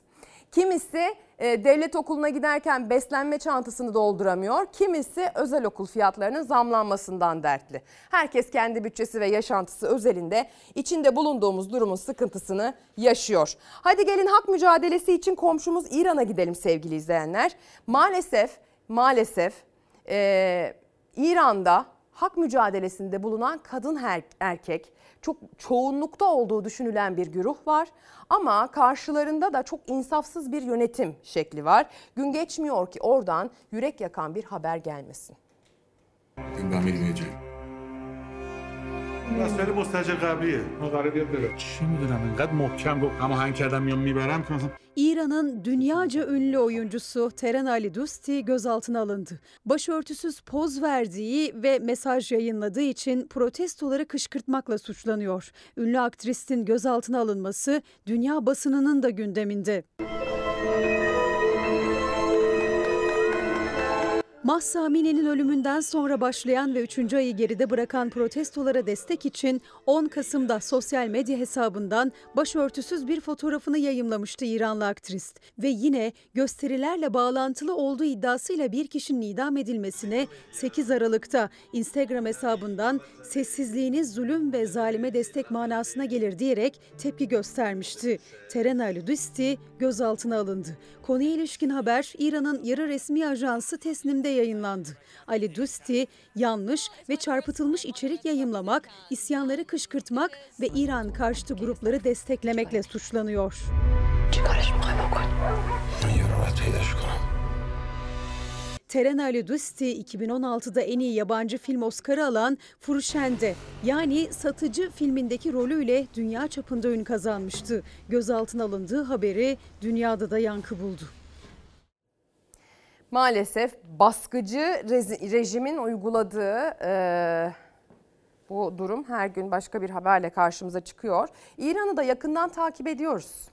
Kimisi e, devlet okuluna giderken beslenme çantasını dolduramıyor. Kimisi özel okul fiyatlarının zamlanmasından dertli. Herkes kendi bütçesi ve yaşantısı özelinde içinde bulunduğumuz durumun sıkıntısını yaşıyor. Hadi gelin hak mücadelesi için komşumuz İran'a gidelim sevgili izleyenler. Maalesef maalesef e, İran'da hak mücadelesinde bulunan kadın erkek çok çoğunlukta olduğu düşünülen bir güruh var. Ama karşılarında da çok insafsız bir yönetim şekli var. Gün geçmiyor ki oradan yürek yakan bir haber gelmesin. Ben bilmeyeceğim. مسئله مستجر قبلیه ما قرار بیاد بره چی میدونم اینقدر محکم گفت اما هنگ کردم میام میبرم که مثلا İran'ın dünyaca ünlü oyuncusu Teren Ali Dusti gözaltına alındı. Başörtüsüz poz verdiği ve mesaj yayınladığı için protestoları kışkırtmakla suçlanıyor. Ünlü aktristin gözaltına alınması dünya basınının da gündeminde. Mahsa Amini'nin ölümünden sonra başlayan ve 3. ayı geride bırakan protestolara destek için 10 Kasım'da sosyal medya hesabından başörtüsüz bir fotoğrafını yayımlamıştı İranlı aktrist. Ve yine gösterilerle bağlantılı olduğu iddiasıyla bir kişinin idam edilmesine 8 Aralık'ta Instagram hesabından sessizliğiniz zulüm ve zalime destek manasına gelir diyerek tepki göstermişti. Teren Ali Dusti gözaltına alındı. Konuya ilişkin haber İran'ın yarı resmi ajansı Tesnim'de yayınlandı. Ali Dusti yanlış ve çarpıtılmış içerik yayımlamak, isyanları kışkırtmak ve İran karşıtı grupları desteklemekle suçlanıyor. Teren Ali Dusti 2016'da en iyi yabancı film Oscar'ı alan Furşende yani Satıcı filmindeki rolüyle dünya çapında ün kazanmıştı. Gözaltına alındığı haberi dünyada da yankı buldu. Maalesef baskıcı rejimin uyguladığı e, bu durum her gün başka bir haberle karşımıza çıkıyor. İran'ı da yakından takip ediyoruz.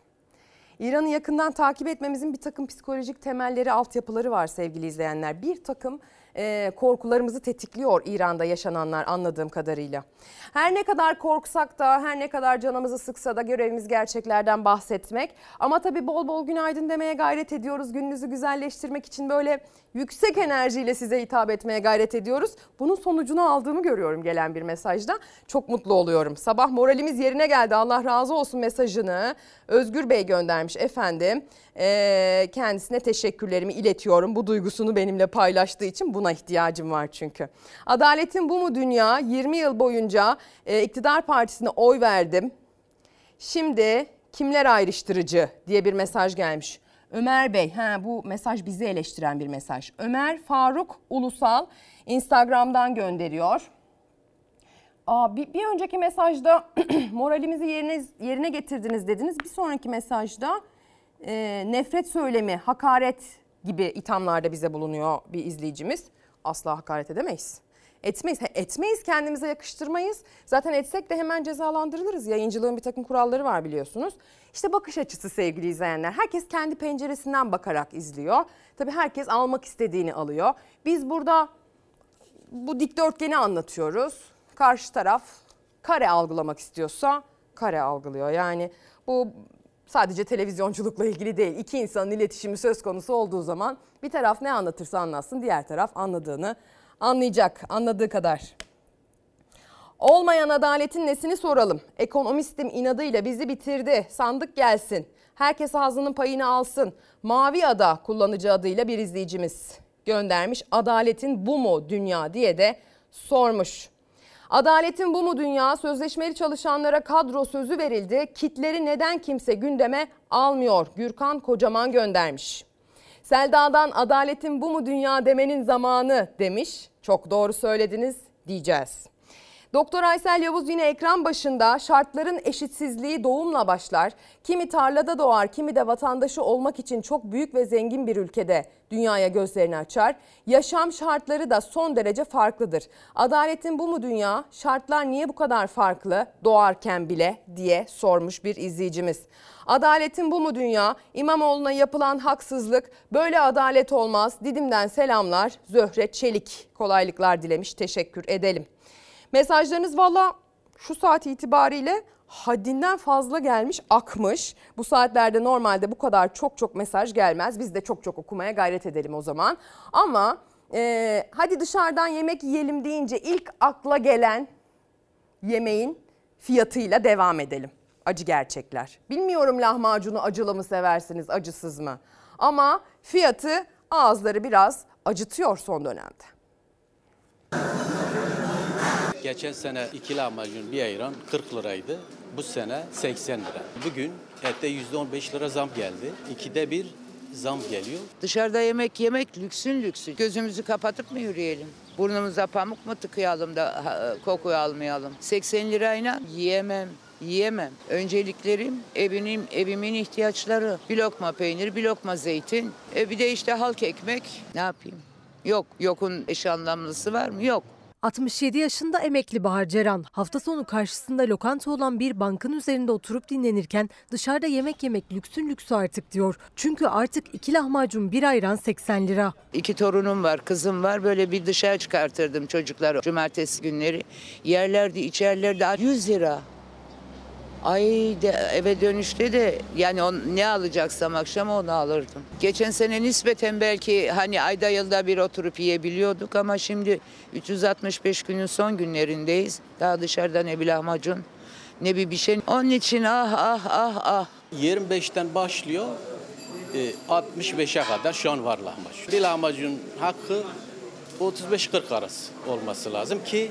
İran'ı yakından takip etmemizin bir takım psikolojik temelleri, altyapıları var sevgili izleyenler. Bir takım korkularımızı tetikliyor İran'da yaşananlar anladığım kadarıyla. Her ne kadar korksak da her ne kadar canımızı sıksa da görevimiz gerçeklerden bahsetmek. Ama tabii bol bol günaydın demeye gayret ediyoruz. Gününüzü güzelleştirmek için böyle yüksek enerjiyle size hitap etmeye gayret ediyoruz. Bunun sonucunu aldığımı görüyorum gelen bir mesajda. Çok mutlu oluyorum. Sabah moralimiz yerine geldi Allah razı olsun mesajını Özgür Bey göndermiş efendim. Ee, kendisine teşekkürlerimi iletiyorum. Bu duygusunu benimle paylaştığı için buna ihtiyacım var çünkü. Adaletin bu mu dünya? 20 yıl boyunca e, iktidar partisine oy verdim. Şimdi kimler ayrıştırıcı diye bir mesaj gelmiş. Ömer Bey, ha bu mesaj bizi eleştiren bir mesaj. Ömer Faruk Ulusal Instagram'dan gönderiyor. Aa, bir, bir önceki mesajda moralimizi yerine, yerine getirdiniz dediniz. Bir sonraki mesajda e, nefret söylemi, hakaret gibi ithamlarda bize bulunuyor bir izleyicimiz. Asla hakaret edemeyiz. Etmeyiz. He, Etmeyiz kendimize yakıştırmayız. Zaten etsek de hemen cezalandırılırız. Yayıncılığın bir takım kuralları var biliyorsunuz. İşte bakış açısı sevgili izleyenler. Herkes kendi penceresinden bakarak izliyor. Tabii herkes almak istediğini alıyor. Biz burada bu dikdörtgeni anlatıyoruz. Karşı taraf kare algılamak istiyorsa kare algılıyor. Yani bu sadece televizyonculukla ilgili değil. İki insanın iletişimi söz konusu olduğu zaman bir taraf ne anlatırsa anlatsın diğer taraf anladığını anlayacak. Anladığı kadar. Olmayan adaletin nesini soralım? Ekonomistim inadıyla bizi bitirdi. Sandık gelsin. Herkes ağzının payını alsın. Mavi Ada kullanıcı adıyla bir izleyicimiz göndermiş. Adaletin bu mu dünya diye de sormuş. Adaletin bu mu dünya? Sözleşmeli çalışanlara kadro sözü verildi. Kitleri neden kimse gündeme almıyor? Gürkan Kocaman göndermiş. Selda'dan adaletin bu mu dünya demenin zamanı demiş. Çok doğru söylediniz diyeceğiz. Doktor Aysel Yavuz yine ekran başında şartların eşitsizliği doğumla başlar. Kimi tarlada doğar, kimi de vatandaşı olmak için çok büyük ve zengin bir ülkede dünyaya gözlerini açar. Yaşam şartları da son derece farklıdır. Adaletin bu mu dünya? Şartlar niye bu kadar farklı doğarken bile diye sormuş bir izleyicimiz. Adaletin bu mu dünya? İmamoğlu'na yapılan haksızlık böyle adalet olmaz. Didim'den selamlar. Zöhre Çelik kolaylıklar dilemiş. Teşekkür edelim. Mesajlarınız valla şu saat itibariyle haddinden fazla gelmiş, akmış. Bu saatlerde normalde bu kadar çok çok mesaj gelmez. Biz de çok çok okumaya gayret edelim o zaman. Ama e, hadi dışarıdan yemek yiyelim deyince ilk akla gelen yemeğin fiyatıyla devam edelim. Acı gerçekler. Bilmiyorum lahmacunu acılı mı seversiniz, acısız mı? Ama fiyatı ağızları biraz acıtıyor son dönemde. Geçen sene iki lahmacun bir ayran 40 liraydı. Bu sene 80 lira. Bugün ette %15 lira zam geldi. İkide bir zam geliyor. Dışarıda yemek yemek lüksün lüksü. Gözümüzü kapatıp mı yürüyelim? Burnumuza pamuk mu tıkayalım da kokuyu almayalım? 80 lirayla yiyemem. Yiyemem. Önceliklerim evimin, evimin ihtiyaçları. Bir lokma peynir, bir lokma zeytin. E bir de işte halk ekmek. Ne yapayım? Yok. Yokun eş anlamlısı var mı? Yok. 67 yaşında emekli Bahar Ceren hafta sonu karşısında lokanta olan bir bankın üzerinde oturup dinlenirken dışarıda yemek yemek lüksün lüksü artık diyor. Çünkü artık iki lahmacun bir ayran 80 lira. İki torunum var, kızım var. Böyle bir dışarı çıkartırdım çocukları cumartesi günleri. Yerlerdi, içerlerdi 100 lira. Ay de, eve dönüşte de yani on, ne alacaksam akşam onu alırdım. Geçen sene nispeten belki hani ayda yılda bir oturup yiyebiliyorduk ama şimdi 365 günün son günlerindeyiz. Daha dışarıda ne bir lahmacun ne bir bir şey. Onun için ah ah ah ah. 25'ten başlıyor e, 65'e kadar şu an var lahmacun. Bir lahmacun hakkı 35-40 arası olması lazım ki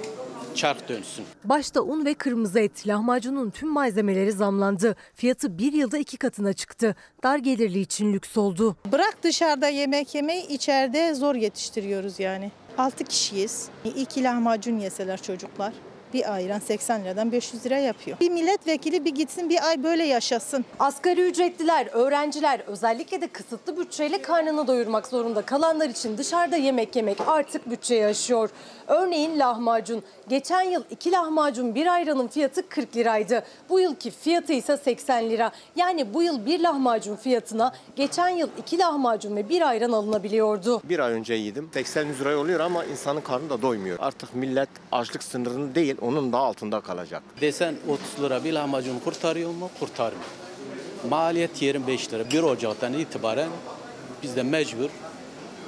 çark dönsün. Başta un ve kırmızı et lahmacunun tüm malzemeleri zamlandı. Fiyatı bir yılda iki katına çıktı. Dar gelirli için lüks oldu. Bırak dışarıda yemek yemeyi içeride zor yetiştiriyoruz yani. 6 kişiyiz. İki lahmacun yeseler çocuklar. Bir ayran 80 liradan 500 lira yapıyor. Bir milletvekili bir gitsin bir ay böyle yaşasın. Asgari ücretliler, öğrenciler özellikle de kısıtlı bütçeyle karnını doyurmak zorunda kalanlar için dışarıda yemek yemek artık bütçeyi aşıyor. Örneğin lahmacun. Geçen yıl iki lahmacun bir ayranın fiyatı 40 liraydı. Bu yılki fiyatı ise 80 lira. Yani bu yıl bir lahmacun fiyatına geçen yıl iki lahmacun ve bir ayran alınabiliyordu. Bir ay önce yedim. 80 lira oluyor ama insanın karnı da doymuyor. Artık millet açlık sınırını değil onun da altında kalacak. Desen 30 lira bir lahmacun kurtarıyor mu? Kurtarmıyor. Maliyet 25 lira. 1 Ocak'tan itibaren biz de mecbur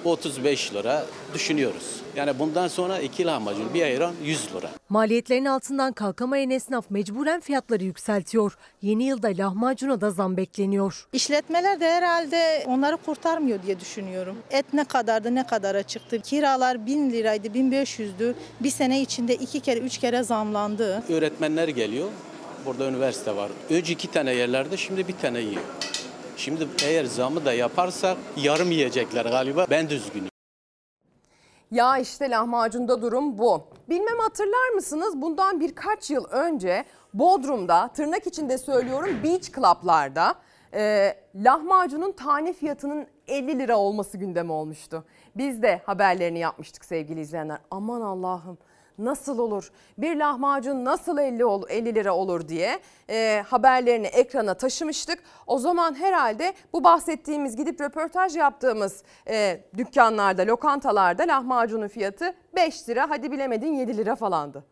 35 lira düşünüyoruz. Yani bundan sonra iki lahmacun bir ayran 100 lira. Maliyetlerin altından kalkamayan esnaf mecburen fiyatları yükseltiyor. Yeni yılda lahmacuna da zam bekleniyor. İşletmeler de herhalde onları kurtarmıyor diye düşünüyorum. Et ne kadardı ne kadara çıktı. Kiralar 1000 liraydı 1500'dü. Bir sene içinde iki kere üç kere zamlandı. Öğretmenler geliyor. Burada üniversite var. Önce iki tane yerlerde şimdi bir tane yiyor. Şimdi eğer zamı da yaparsak yarım yiyecekler galiba. Ben de üzgünüm. Ya işte lahmacunda durum bu. Bilmem hatırlar mısınız bundan birkaç yıl önce Bodrum'da tırnak içinde söylüyorum beach club'larda e, lahmacunun tane fiyatının 50 lira olması gündem olmuştu. Biz de haberlerini yapmıştık sevgili izleyenler. Aman Allah'ım nasıl olur? Bir lahmacun nasıl 50, ol, 50 lira olur diye e, haberlerini ekrana taşımıştık. O zaman herhalde bu bahsettiğimiz gidip röportaj yaptığımız e, dükkanlarda, lokantalarda lahmacunun fiyatı 5 lira hadi bilemedin 7 lira falandı.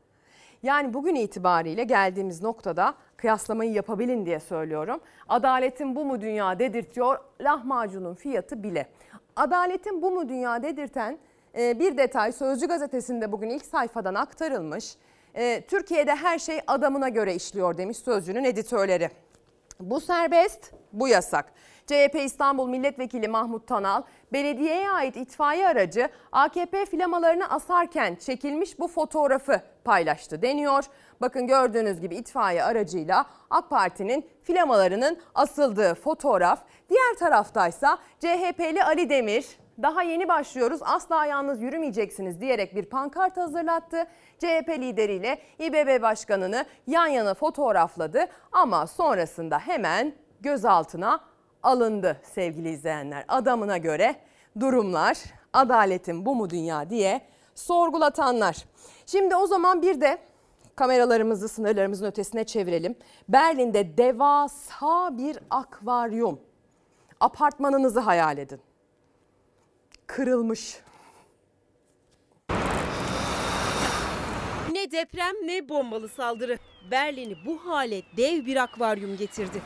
Yani bugün itibariyle geldiğimiz noktada kıyaslamayı yapabilin diye söylüyorum. Adaletin bu mu dünya dedirtiyor lahmacunun fiyatı bile. Adaletin bu mu dünya dedirten bir detay Sözcü gazetesinde bugün ilk sayfadan aktarılmış. E, Türkiye'de her şey adamına göre işliyor demiş Sözcü'nün editörleri. Bu serbest, bu yasak. CHP İstanbul Milletvekili Mahmut Tanal, belediyeye ait itfaiye aracı AKP flamalarını asarken çekilmiş bu fotoğrafı paylaştı deniyor. Bakın gördüğünüz gibi itfaiye aracıyla AK Parti'nin flamalarının asıldığı fotoğraf. Diğer taraftaysa CHP'li Ali Demir daha yeni başlıyoruz asla yalnız yürümeyeceksiniz diyerek bir pankart hazırlattı. CHP lideriyle İBB başkanını yan yana fotoğrafladı ama sonrasında hemen gözaltına alındı sevgili izleyenler. Adamına göre durumlar adaletin bu mu dünya diye sorgulatanlar. Şimdi o zaman bir de kameralarımızı sınırlarımızın ötesine çevirelim. Berlin'de devasa bir akvaryum. Apartmanınızı hayal edin kırılmış. Ne deprem ne bombalı saldırı. Berlin'i bu hale dev bir akvaryum getirdi.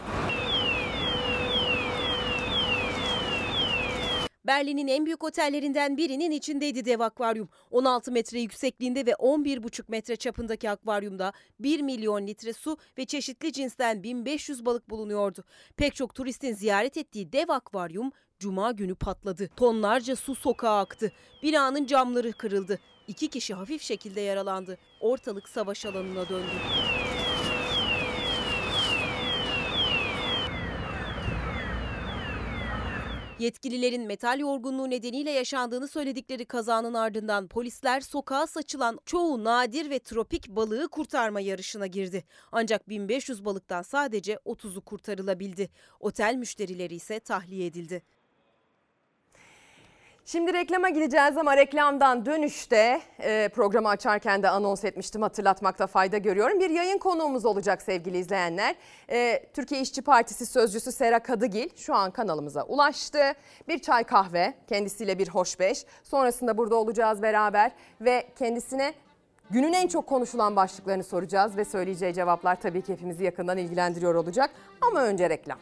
Berlin'in en büyük otellerinden birinin içindeydi dev akvaryum. 16 metre yüksekliğinde ve 11,5 metre çapındaki akvaryumda 1 milyon litre su ve çeşitli cinsten 1500 balık bulunuyordu. Pek çok turistin ziyaret ettiği dev akvaryum Cuma günü patladı. Tonlarca su sokağa aktı. Binanın camları kırıldı. İki kişi hafif şekilde yaralandı. Ortalık savaş alanına döndü. Yetkililerin metal yorgunluğu nedeniyle yaşandığını söyledikleri kazanın ardından polisler sokağa saçılan çoğu nadir ve tropik balığı kurtarma yarışına girdi. Ancak 1500 balıktan sadece 30'u kurtarılabildi. Otel müşterileri ise tahliye edildi. Şimdi reklama gideceğiz ama reklamdan dönüşte e, programı açarken de anons etmiştim hatırlatmakta fayda görüyorum. Bir yayın konuğumuz olacak sevgili izleyenler. E, Türkiye İşçi Partisi sözcüsü Sera Kadıgil şu an kanalımıza ulaştı. Bir çay kahve kendisiyle bir hoşbeş sonrasında burada olacağız beraber ve kendisine Günün en çok konuşulan başlıklarını soracağız ve söyleyeceği cevaplar tabii ki hepimizi yakından ilgilendiriyor olacak. Ama önce reklam.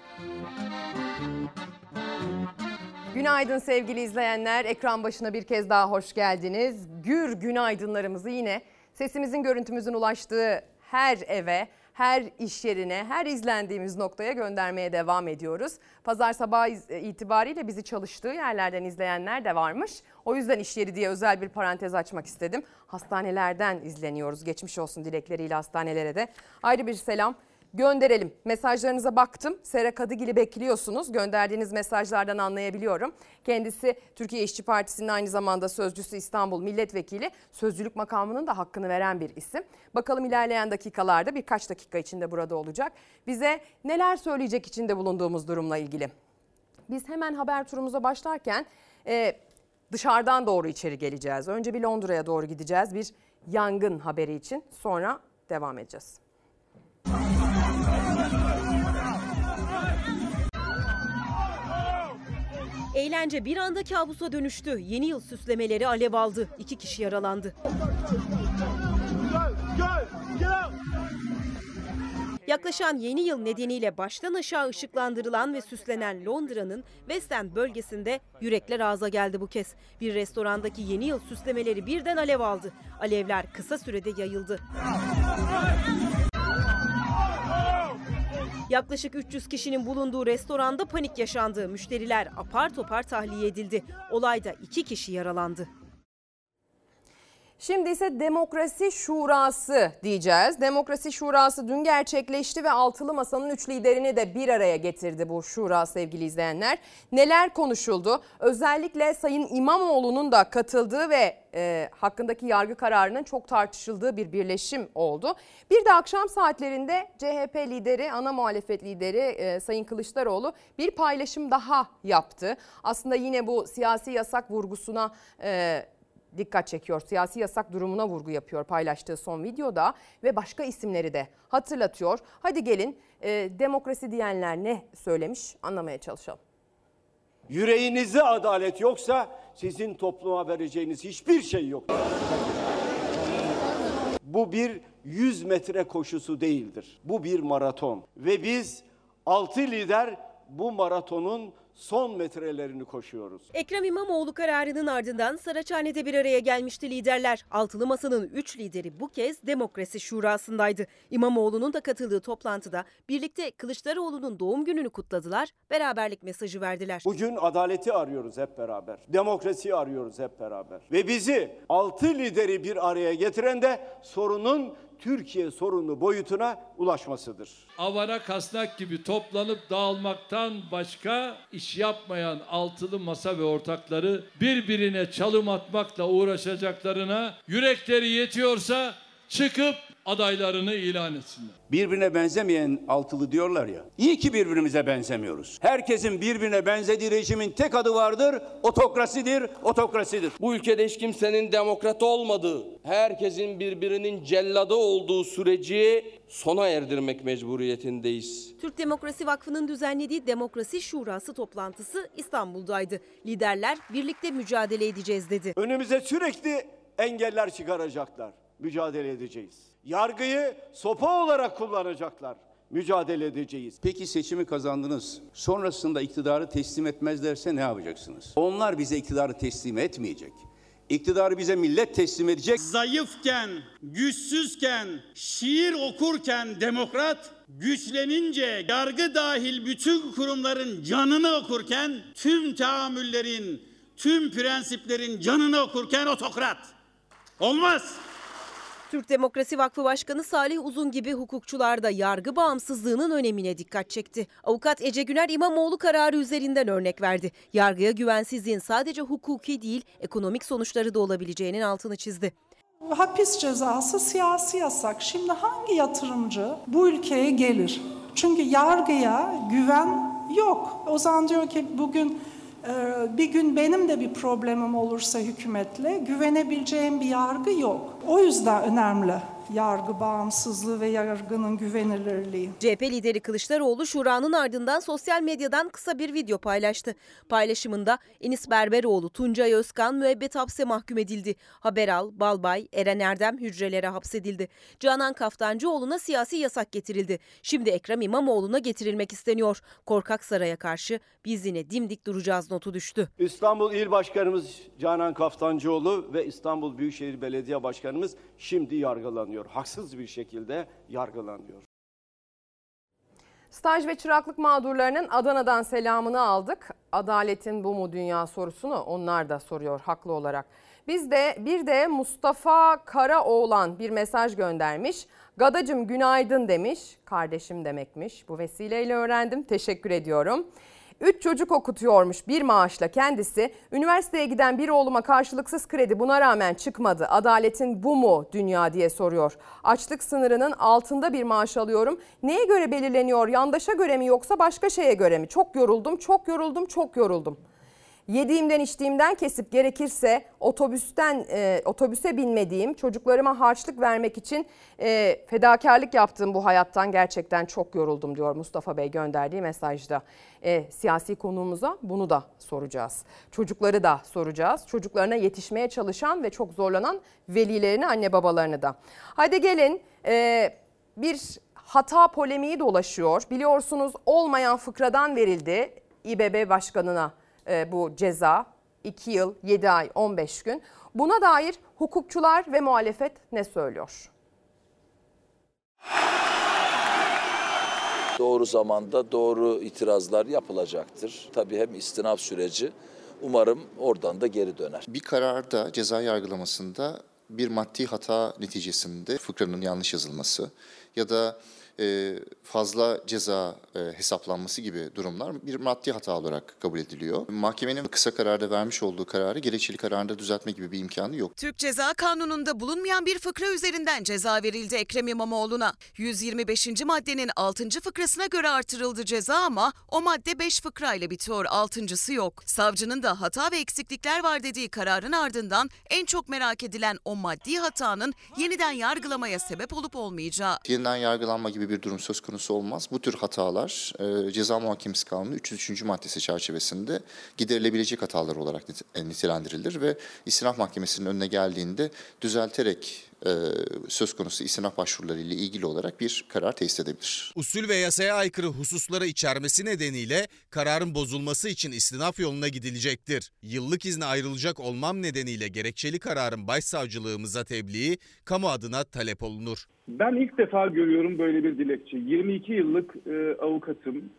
Günaydın sevgili izleyenler. Ekran başına bir kez daha hoş geldiniz. Gür günaydınlarımızı yine sesimizin görüntümüzün ulaştığı her eve, her iş yerine, her izlendiğimiz noktaya göndermeye devam ediyoruz. Pazar sabahı itibariyle bizi çalıştığı yerlerden izleyenler de varmış. O yüzden iş yeri diye özel bir parantez açmak istedim. Hastanelerden izleniyoruz. Geçmiş olsun dilekleriyle hastanelere de. Ayrı bir selam gönderelim. Mesajlarınıza baktım. Sera Kadıgil'i bekliyorsunuz. Gönderdiğiniz mesajlardan anlayabiliyorum. Kendisi Türkiye İşçi Partisi'nin aynı zamanda sözcüsü İstanbul Milletvekili. Sözcülük makamının da hakkını veren bir isim. Bakalım ilerleyen dakikalarda birkaç dakika içinde burada olacak. Bize neler söyleyecek içinde bulunduğumuz durumla ilgili. Biz hemen haber turumuza başlarken e, dışarıdan doğru içeri geleceğiz. Önce bir Londra'ya doğru gideceğiz bir yangın haberi için. Sonra devam edeceğiz. Eğlence bir anda kabusa dönüştü. Yeni yıl süslemeleri alev aldı. İki kişi yaralandı. Yaklaşan yeni yıl nedeniyle baştan aşağı ışıklandırılan ve süslenen Londra'nın West End bölgesinde yürekler ağza geldi bu kez. Bir restorandaki yeni yıl süslemeleri birden alev aldı. Alevler kısa sürede yayıldı. Yaklaşık 300 kişinin bulunduğu restoranda panik yaşandı. Müşteriler apar topar tahliye edildi. Olayda iki kişi yaralandı. Şimdi ise Demokrasi Şurası diyeceğiz. Demokrasi Şurası dün gerçekleşti ve Altılı Masa'nın üç liderini de bir araya getirdi bu şura sevgili izleyenler. Neler konuşuldu? Özellikle Sayın İmamoğlu'nun da katıldığı ve e, hakkındaki yargı kararının çok tartışıldığı bir birleşim oldu. Bir de akşam saatlerinde CHP lideri, ana muhalefet lideri e, Sayın Kılıçdaroğlu bir paylaşım daha yaptı. Aslında yine bu siyasi yasak vurgusuna... E, dikkat çekiyor. Siyasi yasak durumuna vurgu yapıyor paylaştığı son videoda ve başka isimleri de hatırlatıyor. Hadi gelin e, demokrasi diyenler ne söylemiş anlamaya çalışalım. Yüreğinizde adalet yoksa sizin topluma vereceğiniz hiçbir şey yok. Bu bir 100 metre koşusu değildir. Bu bir maraton ve biz 6 lider bu maratonun son metrelerini koşuyoruz. Ekrem İmamoğlu kararının ardından Saraçhane'de bir araya gelmişti liderler. Altılı Masa'nın 3 lideri bu kez Demokrasi Şurası'ndaydı. İmamoğlu'nun da katıldığı toplantıda birlikte Kılıçdaroğlu'nun doğum gününü kutladılar, beraberlik mesajı verdiler. Bugün adaleti arıyoruz hep beraber. Demokrasiyi arıyoruz hep beraber. Ve bizi 6 lideri bir araya getiren de sorunun Türkiye sorunu boyutuna ulaşmasıdır. Avara kasnak gibi toplanıp dağılmaktan başka iş yapmayan altılı masa ve ortakları birbirine çalım atmakla uğraşacaklarına yürekleri yetiyorsa çıkıp adaylarını ilan etsinler. Birbirine benzemeyen altılı diyorlar ya. İyi ki birbirimize benzemiyoruz. Herkesin birbirine benzediği rejimin tek adı vardır. Otokrasidir, otokrasidir. Bu ülkede hiç kimsenin demokrat olmadığı, herkesin birbirinin celladı olduğu süreci sona erdirmek mecburiyetindeyiz. Türk Demokrasi Vakfı'nın düzenlediği Demokrasi Şurası toplantısı İstanbul'daydı. Liderler birlikte mücadele edeceğiz dedi. Önümüze sürekli engeller çıkaracaklar. Mücadele edeceğiz. Yargıyı sopa olarak kullanacaklar. Mücadele edeceğiz. Peki seçimi kazandınız. Sonrasında iktidarı teslim etmezlerse ne yapacaksınız? Onlar bize iktidarı teslim etmeyecek. İktidarı bize millet teslim edecek. Zayıfken, güçsüzken, şiir okurken demokrat, güçlenince yargı dahil bütün kurumların canını okurken, tüm tahammüllerin, tüm prensiplerin canını okurken otokrat. Olmaz. Türk Demokrasi Vakfı Başkanı Salih Uzun gibi hukukçular da yargı bağımsızlığının önemine dikkat çekti. Avukat Ece Güner İmamoğlu kararı üzerinden örnek verdi. Yargıya güvensizliğin sadece hukuki değil ekonomik sonuçları da olabileceğinin altını çizdi. Hapis cezası siyasi yasak. Şimdi hangi yatırımcı bu ülkeye gelir? Çünkü yargıya güven yok. O zaman diyor ki bugün bir gün benim de bir problemim olursa hükümetle güvenebileceğim bir yargı yok. O yüzden önemli yargı bağımsızlığı ve yargının güvenilirliği. CHP lideri Kılıçdaroğlu şuranın ardından sosyal medyadan kısa bir video paylaştı. Paylaşımında Enis Berberoğlu, Tuncay Özkan müebbet hapse mahkum edildi. Haberal, Balbay, Eren Erdem hücrelere hapsedildi. Canan Kaftancıoğlu'na siyasi yasak getirildi. Şimdi Ekrem İmamoğlu'na getirilmek isteniyor. Korkak Saray'a karşı biz yine dimdik duracağız notu düştü. İstanbul İl Başkanımız Canan Kaftancıoğlu ve İstanbul Büyükşehir Belediye Başkanımız şimdi yargılanıyor. Haksız bir şekilde yargılanıyor. Staj ve çıraklık mağdurlarının Adana'dan selamını aldık. Adaletin bu mu dünya sorusunu onlar da soruyor haklı olarak. Biz de bir de Mustafa Karaoğlan bir mesaj göndermiş. Gadacım günaydın demiş. Kardeşim demekmiş. Bu vesileyle öğrendim. Teşekkür ediyorum. Üç çocuk okutuyormuş bir maaşla kendisi. Üniversiteye giden bir oğluma karşılıksız kredi buna rağmen çıkmadı. Adaletin bu mu dünya diye soruyor. Açlık sınırının altında bir maaş alıyorum. Neye göre belirleniyor? Yandaşa göre mi yoksa başka şeye göre mi? Çok yoruldum, çok yoruldum, çok yoruldum. Yediğimden içtiğimden kesip gerekirse otobüsten e, otobüse binmediğim çocuklarıma harçlık vermek için e, fedakarlık yaptığım bu hayattan gerçekten çok yoruldum diyor Mustafa Bey gönderdiği mesajda. E, siyasi konuğumuza bunu da soracağız. Çocukları da soracağız. Çocuklarına yetişmeye çalışan ve çok zorlanan velilerini anne babalarını da. Hadi gelin e, bir hata polemiği dolaşıyor. Biliyorsunuz olmayan fıkradan verildi İBB başkanına e, bu ceza 2 yıl 7 ay 15 gün. Buna dair hukukçular ve muhalefet ne söylüyor? Doğru zamanda doğru itirazlar yapılacaktır. Tabii hem istinaf süreci umarım oradan da geri döner. Bir kararda ceza yargılamasında bir maddi hata neticesinde fıkranın yanlış yazılması ya da fazla ceza e, hesaplanması gibi durumlar bir maddi hata olarak kabul ediliyor. Mahkemenin kısa kararda vermiş olduğu kararı gerekçeli kararında düzeltme gibi bir imkanı yok. Türk Ceza Kanunu'nda bulunmayan bir fıkra üzerinden ceza verildi Ekrem İmamoğlu'na. 125. maddenin 6. fıkrasına göre artırıldı ceza ama o madde 5 fıkrayla bitiyor, 6.sı yok. Savcının da hata ve eksiklikler var dediği kararın ardından en çok merak edilen o maddi hatanın yeniden yargılamaya sebep olup olmayacağı. Yeniden yargılanma gibi bir durum söz konusu olmaz. Bu tür hatalar e, Ceza Muhakemesi Kanunu 303. maddesi çerçevesinde giderilebilecek hatalar olarak nit- nitelendirilir ve İstinaf Mahkemesi'nin önüne geldiğinde düzelterek e, söz konusu istinaf başvuruları ile ilgili olarak bir karar tesis edebilir. Usul ve yasaya aykırı hususları içermesi nedeniyle kararın bozulması için istinaf yoluna gidilecektir. Yıllık izne ayrılacak olmam nedeniyle gerekçeli kararın başsavcılığımıza tebliği kamu adına talep olunur. Ben ilk defa görüyorum böyle bir dilekçe. 22 yıllık e, avukatım.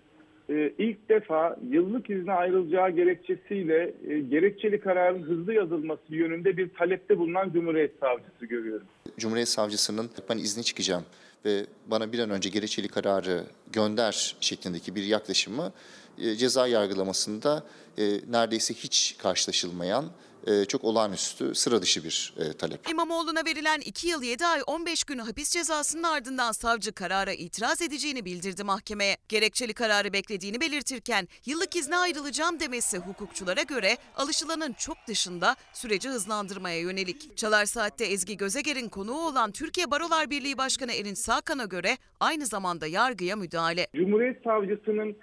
E, ilk defa yıllık izne ayrılacağı gerekçesiyle e, gerekçeli kararın hızlı yazılması yönünde bir talepte bulunan Cumhuriyet Savcısı görüyorum. Cumhuriyet Savcısının ben izne çıkacağım ve bana bir an önce gerekçeli kararı gönder şeklindeki bir yaklaşımı e, ceza yargılamasında e, neredeyse hiç karşılaşılmayan e, çok olağanüstü, sıra dışı bir e, talep. İmamoğlu'na verilen 2 yıl 7 ay 15 gün hapis cezasının ardından savcı karara itiraz edeceğini bildirdi mahkemeye. Gerekçeli kararı beklediğini belirtirken yıllık izne ayrılacağım demesi hukukçulara göre alışılanın çok dışında süreci hızlandırmaya yönelik. Çalar Saat'te Ezgi Gözeger'in konuğu olan Türkiye Barolar Birliği Başkanı Erin Sakan'a göre aynı zamanda yargıya müdahale. Cumhuriyet Savcısının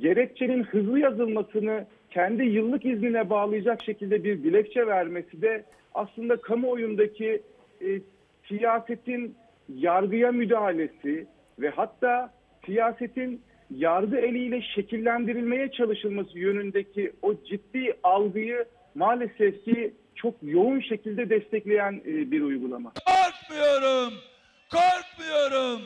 gerekçenin hızlı yazılmasını kendi yıllık iznine bağlayacak şekilde bir dilekçe vermesi de aslında kamuoyundaki e, siyasetin yargıya müdahalesi ve hatta siyasetin yargı eliyle şekillendirilmeye çalışılması yönündeki o ciddi algıyı maalesef ki çok yoğun şekilde destekleyen e, bir uygulama. Korkmuyorum, korkmuyorum.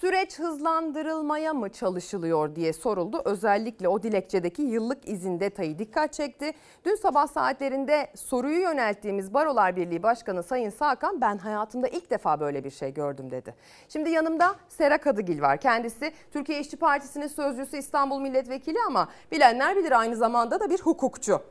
Süreç hızlandırılmaya mı çalışılıyor diye soruldu. Özellikle o dilekçedeki yıllık izin detayı dikkat çekti. Dün sabah saatlerinde soruyu yönelttiğimiz Barolar Birliği Başkanı Sayın Sakan ben hayatımda ilk defa böyle bir şey gördüm dedi. Şimdi yanımda Sera Kadıgil var. Kendisi Türkiye İşçi Partisi'nin sözcüsü İstanbul Milletvekili ama bilenler bilir aynı zamanda da bir hukukçu.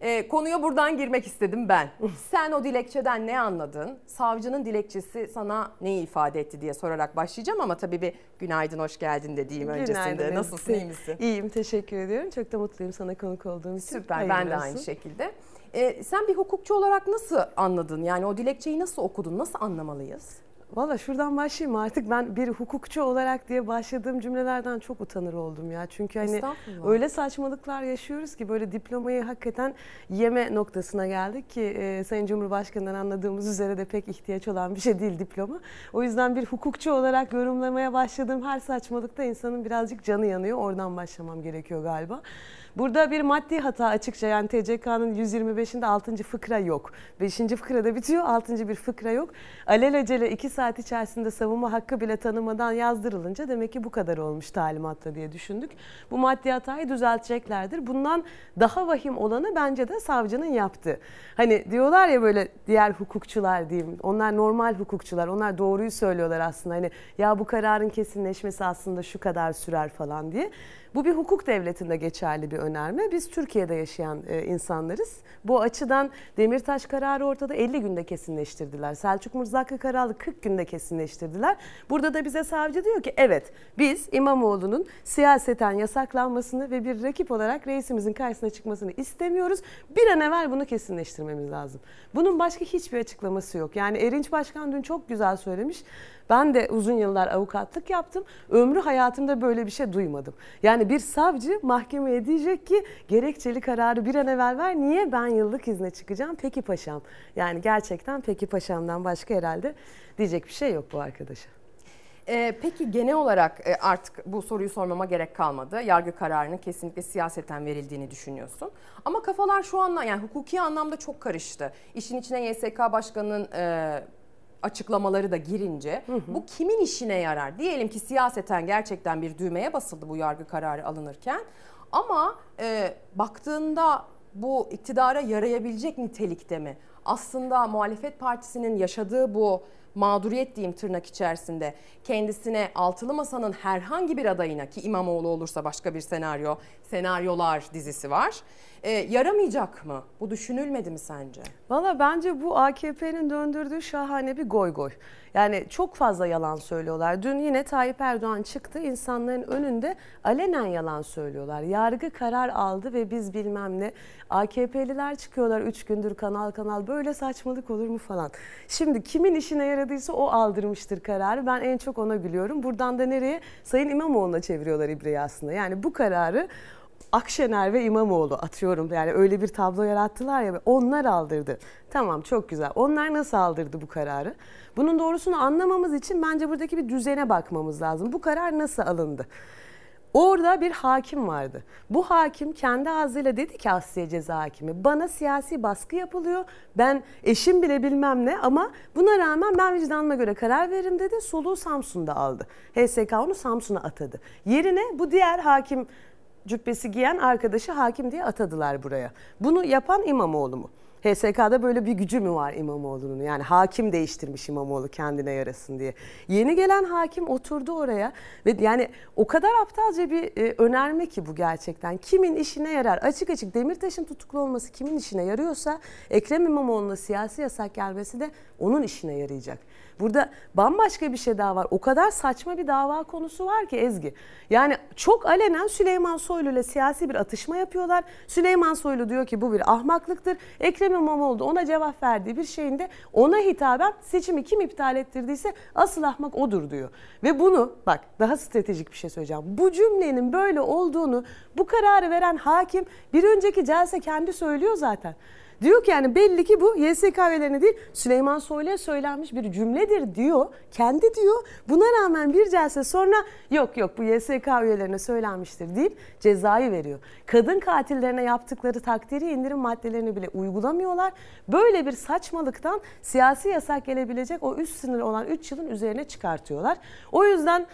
E, konuya buradan girmek istedim ben. Sen o dilekçeden ne anladın? Savcının dilekçesi sana neyi ifade etti diye sorarak başlayacağım ama tabii bir günaydın, hoş geldin de diyeyim öncesinde. Günaydın, Nasılsın, iyi misin? İyiyim, teşekkür ediyorum. Çok da mutluyum sana konuk olduğum için. Süper, ben Hayırlı de aynı şekilde. E, sen bir hukukçu olarak nasıl anladın? Yani o dilekçeyi nasıl okudun? Nasıl anlamalıyız? Valla şuradan başlayayım artık ben bir hukukçu olarak diye başladığım cümlelerden çok utanır oldum ya. Çünkü hani öyle saçmalıklar yaşıyoruz ki böyle diplomayı hakikaten yeme noktasına geldik ki e, Sayın Cumhurbaşkanı'ndan anladığımız üzere de pek ihtiyaç olan bir şey değil diploma. O yüzden bir hukukçu olarak yorumlamaya başladığım her saçmalıkta insanın birazcık canı yanıyor. Oradan başlamam gerekiyor galiba. Burada bir maddi hata açıkça yani TCK'nın 125'inde 6. fıkra yok. 5. fıkrada bitiyor 6. bir fıkra yok. Alelacele 2 saat içerisinde savunma hakkı bile tanımadan yazdırılınca demek ki bu kadar olmuş talimatta diye düşündük. Bu maddi hatayı düzelteceklerdir. Bundan daha vahim olanı bence de savcının yaptığı. Hani diyorlar ya böyle diğer hukukçular diyeyim. Onlar normal hukukçular. Onlar doğruyu söylüyorlar aslında. Hani ya bu kararın kesinleşmesi aslında şu kadar sürer falan diye. Bu bir hukuk devletinde geçerli bir önerme. Biz Türkiye'de yaşayan e, insanlarız. Bu açıdan Demirtaş kararı ortada 50 günde kesinleştirdiler. Selçuk Murzaklı kararı 40 günde kesinleştirdiler. Burada da bize savcı diyor ki evet biz İmamoğlu'nun siyaseten yasaklanmasını ve bir rakip olarak reisimizin karşısına çıkmasını istemiyoruz. Bir an evvel bunu kesinleştirmemiz lazım. Bunun başka hiçbir açıklaması yok. Yani Erinç Başkan dün çok güzel söylemiş. Ben de uzun yıllar avukatlık yaptım. Ömrü hayatımda böyle bir şey duymadım. Yani bir savcı mahkemeye diyecek ki gerekçeli kararı bir an evvel ver. Niye ben yıllık izne çıkacağım? Peki paşam. Yani gerçekten peki paşamdan başka herhalde diyecek bir şey yok bu arkadaşa. Ee, peki genel olarak e, artık bu soruyu sormama gerek kalmadı. Yargı kararının kesinlikle siyaseten verildiğini düşünüyorsun. Ama kafalar şu anda yani hukuki anlamda çok karıştı. İşin içine YSK Başkanı'nın e, açıklamaları da girince bu kimin işine yarar? Diyelim ki siyaseten gerçekten bir düğmeye basıldı bu yargı kararı alınırken ama e, baktığında bu iktidara yarayabilecek nitelikte mi? Aslında muhalefet partisinin yaşadığı bu mağduriyet diyeyim tırnak içerisinde kendisine altılı masanın herhangi bir adayına ki İmamoğlu olursa başka bir senaryo senaryolar dizisi var. E, yaramayacak mı? Bu düşünülmedi mi sence? Valla bence bu AKP'nin döndürdüğü şahane bir goy goy. Yani çok fazla yalan söylüyorlar. Dün yine Tayyip Erdoğan çıktı insanların önünde alenen yalan söylüyorlar. Yargı karar aldı ve biz bilmem ne. AKP'liler çıkıyorlar 3 gündür kanal kanal böyle saçmalık olur mu falan. Şimdi kimin işine yaradıysa o aldırmıştır kararı. Ben en çok ona gülüyorum. Buradan da nereye? Sayın İmamoğlu'na çeviriyorlar İbre'yi aslında. Yani bu kararı Akşener ve İmamoğlu atıyorum yani öyle bir tablo yarattılar ya onlar aldırdı. Tamam çok güzel. Onlar nasıl aldırdı bu kararı? Bunun doğrusunu anlamamız için bence buradaki bir düzene bakmamız lazım. Bu karar nasıl alındı? Orada bir hakim vardı. Bu hakim kendi ağzıyla dedi ki Asya Ceza Hakimi bana siyasi baskı yapılıyor. Ben eşim bile bilmem ne ama buna rağmen ben vicdanıma göre karar veririm dedi. Soluğu Samsun'da aldı. HSK onu Samsun'a atadı. Yerine bu diğer hakim cübbesi giyen arkadaşı hakim diye atadılar buraya. Bunu yapan İmamoğlu mu? HSK'da böyle bir gücü mü var İmamoğlu'nun? Yani hakim değiştirmiş İmamoğlu kendine yarasın diye. Yeni gelen hakim oturdu oraya ve yani o kadar aptalca bir e, önerme ki bu gerçekten. Kimin işine yarar? Açık açık Demirtaş'ın tutuklu olması kimin işine yarıyorsa Ekrem İmamoğlu'na siyasi yasak gelmesi de onun işine yarayacak. Burada bambaşka bir şey daha var. O kadar saçma bir dava konusu var ki Ezgi. Yani çok alenen Süleyman Soylu ile siyasi bir atışma yapıyorlar. Süleyman Soylu diyor ki bu bir ahmaklıktır. Ekrem İmamoğlu ona cevap verdiği bir şeyinde ona hitaben seçimi kim iptal ettirdiyse asıl ahmak odur diyor. Ve bunu bak daha stratejik bir şey söyleyeceğim. Bu cümlenin böyle olduğunu bu kararı veren hakim bir önceki celse kendi söylüyor zaten. Diyor ki yani belli ki bu YSK üyelerine değil Süleyman Soylu'ya söylenmiş bir cümledir diyor. Kendi diyor. Buna rağmen bir celse sonra yok yok bu YSK üyelerine söylenmiştir deyip cezayı veriyor. Kadın katillerine yaptıkları takdiri indirim maddelerini bile uygulamıyorlar. Böyle bir saçmalıktan siyasi yasak gelebilecek o üst sınır olan 3 yılın üzerine çıkartıyorlar. O yüzden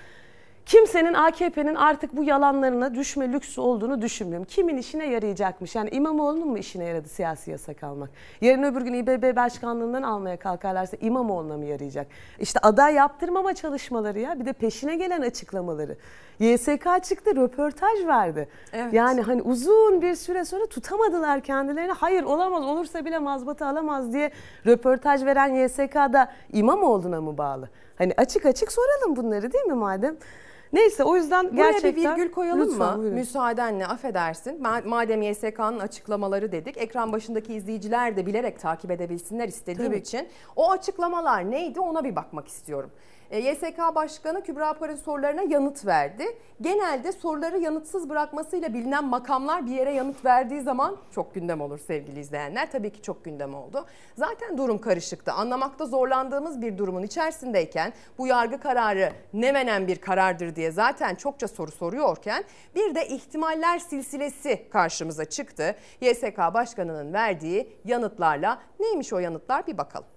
Kimsenin AKP'nin artık bu yalanlarına düşme lüksü olduğunu düşünmüyorum. Kimin işine yarayacakmış? Yani İmamoğlu'nun mu işine yaradı siyasi yasak almak? Yarın öbür gün İBB başkanlığından almaya kalkarlarsa İmamoğlu'na mı yarayacak? İşte aday yaptırmama çalışmaları ya bir de peşine gelen açıklamaları. YSK çıktı röportaj verdi. Evet. Yani hani uzun bir süre sonra tutamadılar kendilerini. Hayır olamaz olursa bile mazbatı alamaz diye röportaj veren YSK'da İmamoğlu'na mı bağlı? Hani açık açık soralım bunları değil mi madem? Neyse o yüzden Buraya gerçekten... bir virgül koyalım Lütfen, mı? buyurun. Müsaadenle affedersin. Ma- Madem YSK'nın açıklamaları dedik. Ekran başındaki izleyiciler de bilerek takip edebilsinler istediğim Tabii. için. O açıklamalar neydi ona bir bakmak istiyorum. E, YSK Başkanı Kübra Par'ın sorularına yanıt verdi. Genelde soruları yanıtsız bırakmasıyla bilinen makamlar bir yere yanıt verdiği zaman çok gündem olur sevgili izleyenler. Tabii ki çok gündem oldu. Zaten durum karışıktı. Anlamakta zorlandığımız bir durumun içerisindeyken bu yargı kararı ne menen bir karardır diye diye zaten çokça soru soruyorken bir de ihtimaller silsilesi karşımıza çıktı. YSK Başkanı'nın verdiği yanıtlarla neymiş o yanıtlar bir bakalım.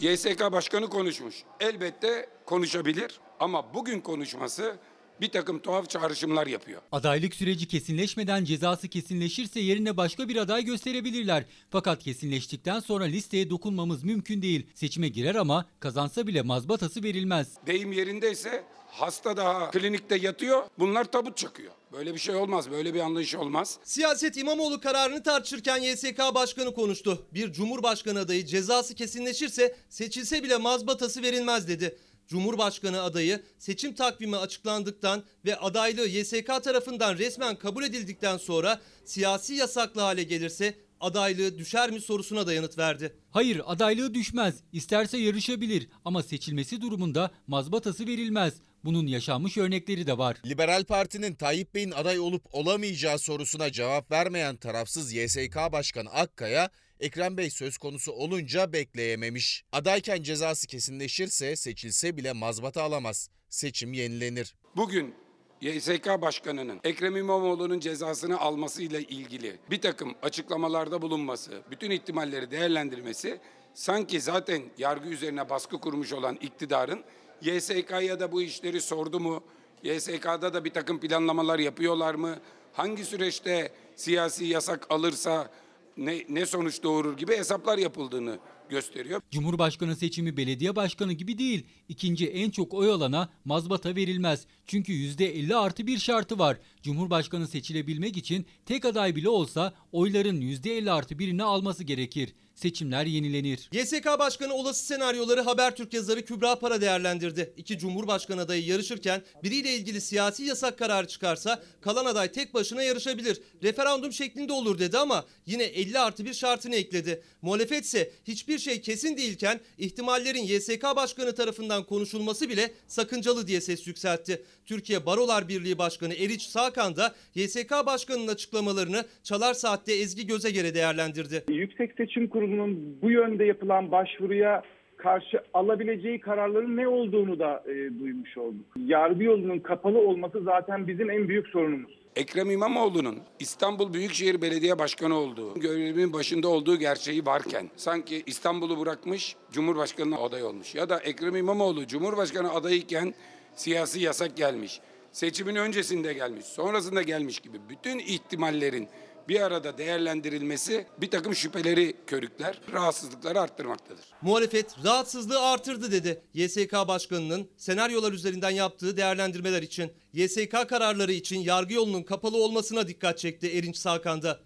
YSK Başkanı konuşmuş. Elbette konuşabilir ama bugün konuşması bir takım tuhaf çağrışımlar yapıyor. Adaylık süreci kesinleşmeden cezası kesinleşirse yerine başka bir aday gösterebilirler. Fakat kesinleştikten sonra listeye dokunmamız mümkün değil. Seçime girer ama kazansa bile mazbatası verilmez. Deyim yerindeyse hasta daha klinikte yatıyor bunlar tabut çakıyor. Böyle bir şey olmaz böyle bir anlayış olmaz. Siyaset İmamoğlu kararını tartışırken YSK Başkanı konuştu. Bir Cumhurbaşkanı adayı cezası kesinleşirse seçilse bile mazbatası verilmez dedi. Cumhurbaşkanı adayı seçim takvimi açıklandıktan ve adaylığı YSK tarafından resmen kabul edildikten sonra siyasi yasaklı hale gelirse adaylığı düşer mi sorusuna da yanıt verdi. Hayır adaylığı düşmez. İsterse yarışabilir ama seçilmesi durumunda mazbatası verilmez. Bunun yaşanmış örnekleri de var. Liberal Parti'nin Tayyip Bey'in aday olup olamayacağı sorusuna cevap vermeyen tarafsız YSK Başkanı Akkaya, Ekrem Bey söz konusu olunca bekleyememiş. Adayken cezası kesinleşirse seçilse bile mazbata alamaz. Seçim yenilenir. Bugün YSK Başkanı'nın Ekrem İmamoğlu'nun cezasını almasıyla ilgili bir takım açıklamalarda bulunması, bütün ihtimalleri değerlendirmesi sanki zaten yargı üzerine baskı kurmuş olan iktidarın YSK'ya da bu işleri sordu mu? YSK'da da bir takım planlamalar yapıyorlar mı? Hangi süreçte siyasi yasak alırsa ne, ne sonuç doğurur gibi hesaplar yapıldığını gösteriyor. Cumhurbaşkanı seçimi belediye başkanı gibi değil. İkinci en çok oy alana mazbata verilmez. Çünkü %50 artı bir şartı var. Cumhurbaşkanı seçilebilmek için tek aday bile olsa oyların %50 artı birini alması gerekir. Seçimler yenilenir. YSK Başkanı olası senaryoları Habertürk yazarı Kübra Para değerlendirdi. İki Cumhurbaşkanı adayı yarışırken biriyle ilgili siyasi yasak kararı çıkarsa kalan aday tek başına yarışabilir. Referandum şeklinde olur dedi ama yine 50 artı bir şartını ekledi. Muhalefet ise hiçbir şey kesin değilken ihtimallerin YSK Başkanı tarafından konuşulması bile sakıncalı diye ses yükseltti. Türkiye Barolar Birliği Başkanı Eriç Sakan da YSK Başkanı'nın açıklamalarını Çalar Saat'te Ezgi Gözegere değerlendirdi. Yüksek Seçim Kurulu'nun bu yönde yapılan başvuruya karşı alabileceği kararların ne olduğunu da e, duymuş olduk. Yargı yolunun kapalı olması zaten bizim en büyük sorunumuz. Ekrem İmamoğlu'nun İstanbul Büyükşehir Belediye Başkanı olduğu, görevin başında olduğu gerçeği varken sanki İstanbul'u bırakmış, Cumhurbaşkanı'na aday olmuş. Ya da Ekrem İmamoğlu Cumhurbaşkanı adayıyken siyasi yasak gelmiş. Seçimin öncesinde gelmiş, sonrasında gelmiş gibi bütün ihtimallerin bir arada değerlendirilmesi bir takım şüpheleri körükler, rahatsızlıkları arttırmaktadır. Muhalefet rahatsızlığı artırdı dedi YSK Başkanı'nın senaryolar üzerinden yaptığı değerlendirmeler için. YSK kararları için yargı yolunun kapalı olmasına dikkat çekti Erinç Sakan'da.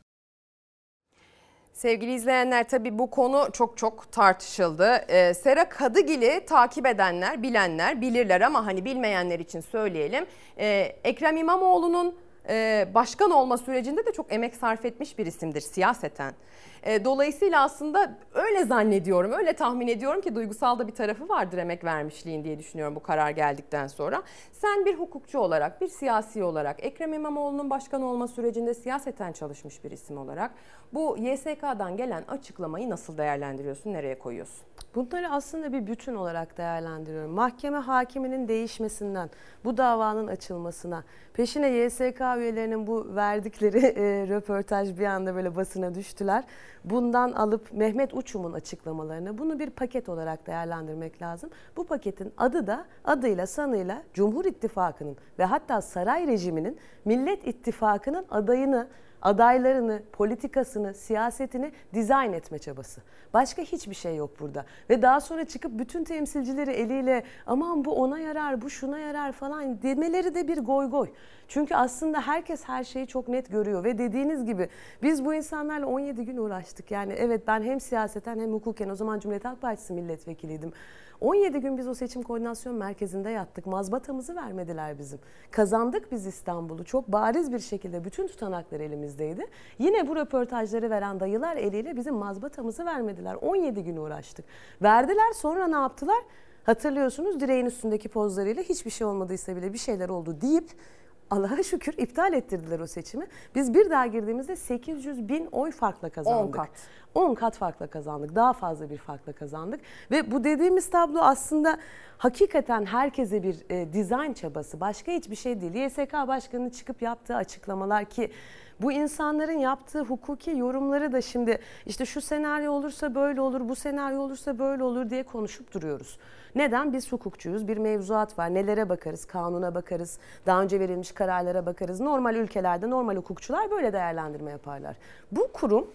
Sevgili izleyenler tabii bu konu çok çok tartışıldı. Ee, Sera Kadıgil'i takip edenler, bilenler bilirler ama hani bilmeyenler için söyleyelim. Ee, Ekrem İmamoğlu'nun başkan olma sürecinde de çok emek sarf etmiş bir isimdir siyaseten. E, dolayısıyla aslında öyle zannediyorum, öyle tahmin ediyorum ki duygusal da bir tarafı vardır emek vermişliğin diye düşünüyorum bu karar geldikten sonra. Sen bir hukukçu olarak, bir siyasi olarak, Ekrem İmamoğlu'nun başkan olma sürecinde siyaseten çalışmış bir isim olarak bu YSK'dan gelen açıklamayı nasıl değerlendiriyorsun, nereye koyuyorsun? Bunları aslında bir bütün olarak değerlendiriyorum. Mahkeme hakiminin değişmesinden, bu davanın açılmasına, peşine YSK üyelerinin bu verdikleri e, röportaj bir anda böyle basına düştüler. Bundan alıp Mehmet Uçum'un açıklamalarını bunu bir paket olarak değerlendirmek lazım. Bu paketin adı da adıyla sanıyla Cumhur İttifakı'nın ve hatta saray rejiminin Millet İttifakı'nın adayını adaylarını, politikasını, siyasetini dizayn etme çabası. Başka hiçbir şey yok burada. Ve daha sonra çıkıp bütün temsilcileri eliyle aman bu ona yarar, bu şuna yarar falan demeleri de bir goy goy. Çünkü aslında herkes her şeyi çok net görüyor ve dediğiniz gibi biz bu insanlarla 17 gün uğraştık. Yani evet ben hem siyaseten hem hukuken o zaman Cumhuriyet Halk Partisi milletvekiliydim. 17 gün biz o seçim koordinasyon merkezinde yattık. Mazbatamızı vermediler bizim. Kazandık biz İstanbul'u. Çok bariz bir şekilde bütün tutanaklar elimizdeydi. Yine bu röportajları veren dayılar eliyle bizim mazbatamızı vermediler. 17 gün uğraştık. Verdiler sonra ne yaptılar? Hatırlıyorsunuz direğin üstündeki pozlarıyla hiçbir şey olmadıysa bile bir şeyler oldu deyip Allah'a şükür iptal ettirdiler o seçimi. Biz bir daha girdiğimizde 800 bin oy farkla kazandık. 10 kat. 10 kat farkla kazandık. Daha fazla bir farkla kazandık. Ve bu dediğimiz tablo aslında hakikaten herkese bir e, dizayn çabası. Başka hiçbir şey değil. YSK Başkanı'nın çıkıp yaptığı açıklamalar ki bu insanların yaptığı hukuki yorumları da şimdi işte şu senaryo olursa böyle olur, bu senaryo olursa böyle olur diye konuşup duruyoruz. Neden? Biz hukukçuyuz. Bir mevzuat var. Nelere bakarız? Kanuna bakarız. Daha önce verilmiş kararlara bakarız. Normal ülkelerde normal hukukçular böyle değerlendirme yaparlar. Bu kurum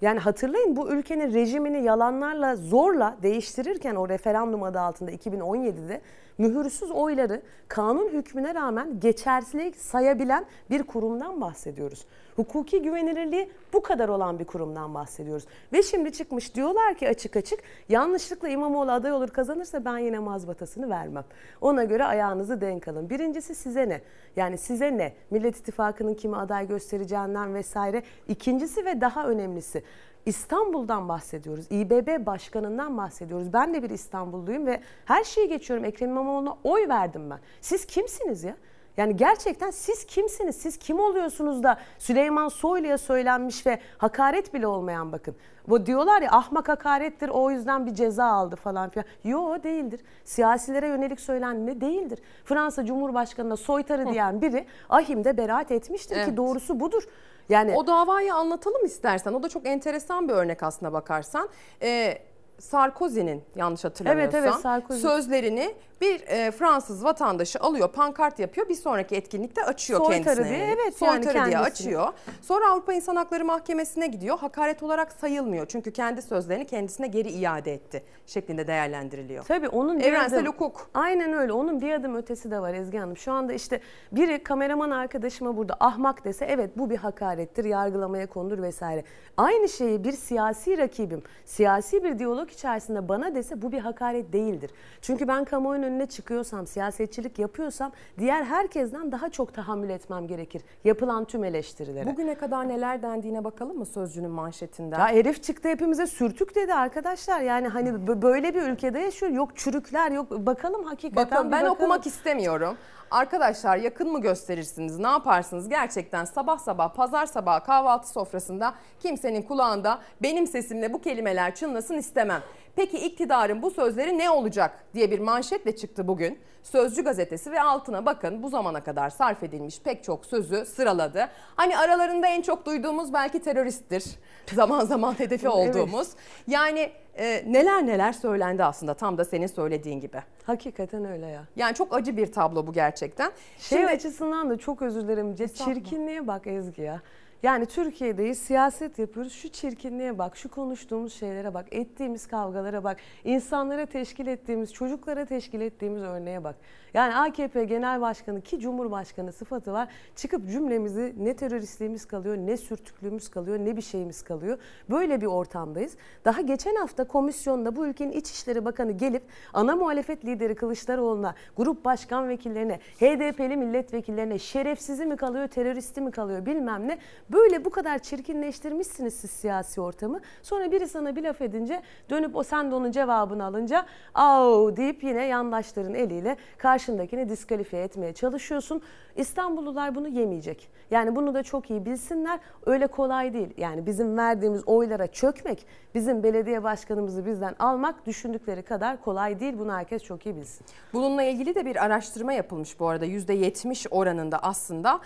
yani hatırlayın bu ülkenin rejimini yalanlarla zorla değiştirirken o referandum adı altında 2017'de mühürsüz oyları kanun hükmüne rağmen geçersizlik sayabilen bir kurumdan bahsediyoruz. Hukuki güvenilirliği bu kadar olan bir kurumdan bahsediyoruz. Ve şimdi çıkmış diyorlar ki açık açık yanlışlıkla İmamoğlu aday olur kazanırsa ben yine mazbatasını vermem. Ona göre ayağınızı denk alın. Birincisi size ne? Yani size ne? Millet İttifakı'nın kimi aday göstereceğinden vesaire. İkincisi ve daha önemlisi İstanbul'dan bahsediyoruz. İBB başkanından bahsediyoruz. Ben de bir İstanbulluyum ve her şeyi geçiyorum. Ekrem İmamoğlu'na oy verdim ben. Siz kimsiniz ya? Yani gerçekten siz kimsiniz? Siz kim oluyorsunuz da Süleyman Soylu'ya söylenmiş ve hakaret bile olmayan bakın. Bu diyorlar ya ahmak hakarettir o yüzden bir ceza aldı falan filan. Yo değildir. Siyasilere yönelik söylen ne değildir. Fransa Cumhurbaşkanı'na soytarı diyen biri ahimde beraat etmiştir Evet. ki doğrusu budur. Yani O davayı anlatalım istersen. O da çok enteresan bir örnek aslına bakarsan. Ee, Sarkozy'nin yanlış hatırlamıyorsam Evet, evet, Sarkozy. sözlerini bir e, Fransız vatandaşı alıyor, pankart yapıyor. Bir sonraki etkinlikte açıyor Soytarı kendisine. diye, yani. evet, yani Soytarı diye kendisini. açıyor. Sonra Avrupa İnsan Hakları Mahkemesi'ne gidiyor. Hakaret olarak sayılmıyor. Çünkü kendi sözlerini kendisine geri iade etti şeklinde değerlendiriliyor. Tabii onun bir Evrensel adım- hukuk. Aynen öyle. Onun bir adım ötesi de var Ezgi Hanım. Şu anda işte biri kameraman arkadaşıma burada ahmak dese evet bu bir hakarettir, yargılamaya konulur vesaire. Aynı şeyi bir siyasi rakibim, siyasi bir diyalog içerisinde bana dese bu bir hakaret değildir. Çünkü ben kamuoyunun önüne çıkıyorsam, siyasetçilik yapıyorsam diğer herkesten daha çok tahammül etmem gerekir. Yapılan tüm eleştirilere. Bugüne kadar neler dendiğine bakalım mı Sözcü'nün manşetinden? Ya herif çıktı hepimize sürtük dedi arkadaşlar. Yani hani böyle bir ülkede yaşıyor. Yok çürükler yok. Bakalım hakikaten. Bakın ben bakalım. okumak istemiyorum. Arkadaşlar yakın mı gösterirsiniz? Ne yaparsınız? Gerçekten sabah sabah pazar sabahı kahvaltı sofrasında kimsenin kulağında benim sesimle bu kelimeler çınlasın istemem. Peki iktidarın bu sözleri ne olacak diye bir manşetle çıktı bugün. Sözcü gazetesi ve altına bakın bu zamana kadar sarf edilmiş pek çok sözü sıraladı. Hani aralarında en çok duyduğumuz belki teröristtir. Zaman zaman hedefi olduğumuz. Yani e, neler neler söylendi aslında tam da senin söylediğin gibi. Hakikaten öyle ya. Yani çok acı bir tablo bu gerçekten. Şey Şimdi- açısından da çok özür dilerim. Estağfurullah. Çirkinliğe bak Ezgi ya. Yani Türkiye'deyiz, siyaset yapıyoruz. Şu çirkinliğe bak, şu konuştuğumuz şeylere bak, ettiğimiz kavgalara bak, insanlara teşkil ettiğimiz, çocuklara teşkil ettiğimiz örneğe bak. Yani AKP Genel Başkanı ki Cumhurbaşkanı sıfatı var. Çıkıp cümlemizi ne teröristliğimiz kalıyor, ne sürtüklüğümüz kalıyor, ne bir şeyimiz kalıyor. Böyle bir ortamdayız. Daha geçen hafta komisyonda bu ülkenin İçişleri Bakanı gelip ana muhalefet lideri Kılıçdaroğlu'na, grup başkan vekillerine, HDP'li milletvekillerine şerefsizi mi kalıyor, teröristi mi kalıyor bilmem ne. Böyle bu kadar çirkinleştirmişsiniz siz siyasi ortamı. Sonra biri sana bir laf edince dönüp o sen de onun cevabını alınca au deyip yine yandaşların eliyle karşındakini diskalifiye etmeye çalışıyorsun. İstanbullular bunu yemeyecek. Yani bunu da çok iyi bilsinler. Öyle kolay değil. Yani bizim verdiğimiz oylara çökmek, bizim belediye başkanımızı bizden almak düşündükleri kadar kolay değil. Bunu herkes çok iyi bilsin. Bununla ilgili de bir araştırma yapılmış bu arada. %70 oranında aslında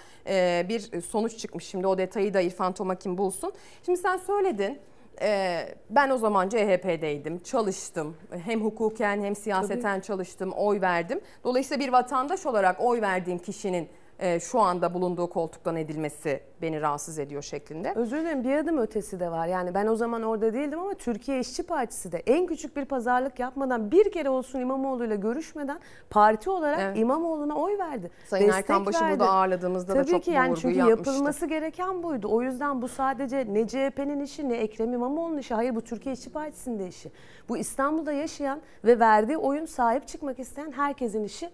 bir sonuç çıkmış. Şimdi o detayı da İrfan Tomakin bulsun. Şimdi sen söyledin. e, ben o zaman CHP'deydim, çalıştım. Hem hukuken hem siyaseten çalıştım, oy verdim. Dolayısıyla bir vatandaş olarak oy verdiğim kişinin e, şu anda bulunduğu koltuktan edilmesi beni rahatsız ediyor şeklinde. Özür dilerim bir adım ötesi de var. Yani ben o zaman orada değildim ama Türkiye İşçi Partisi de en küçük bir pazarlık yapmadan bir kere olsun İmamoğlu'yla görüşmeden parti olarak Evet. İmamoğlu'na oy verdi. Sayın Destek Erkan Baş'ı verdi. burada ağırladığımızda da Tabii çok ki yani çünkü yapmıştı. yapılması gereken buydu. O yüzden bu sadece ne CHP'nin işi ne Ekrem İmamoğlu'nun işi. Hayır bu Türkiye İşçi Partisi'nin de işi. Bu İstanbul'da yaşayan ve verdiği oyun sahip çıkmak isteyen herkesin işi.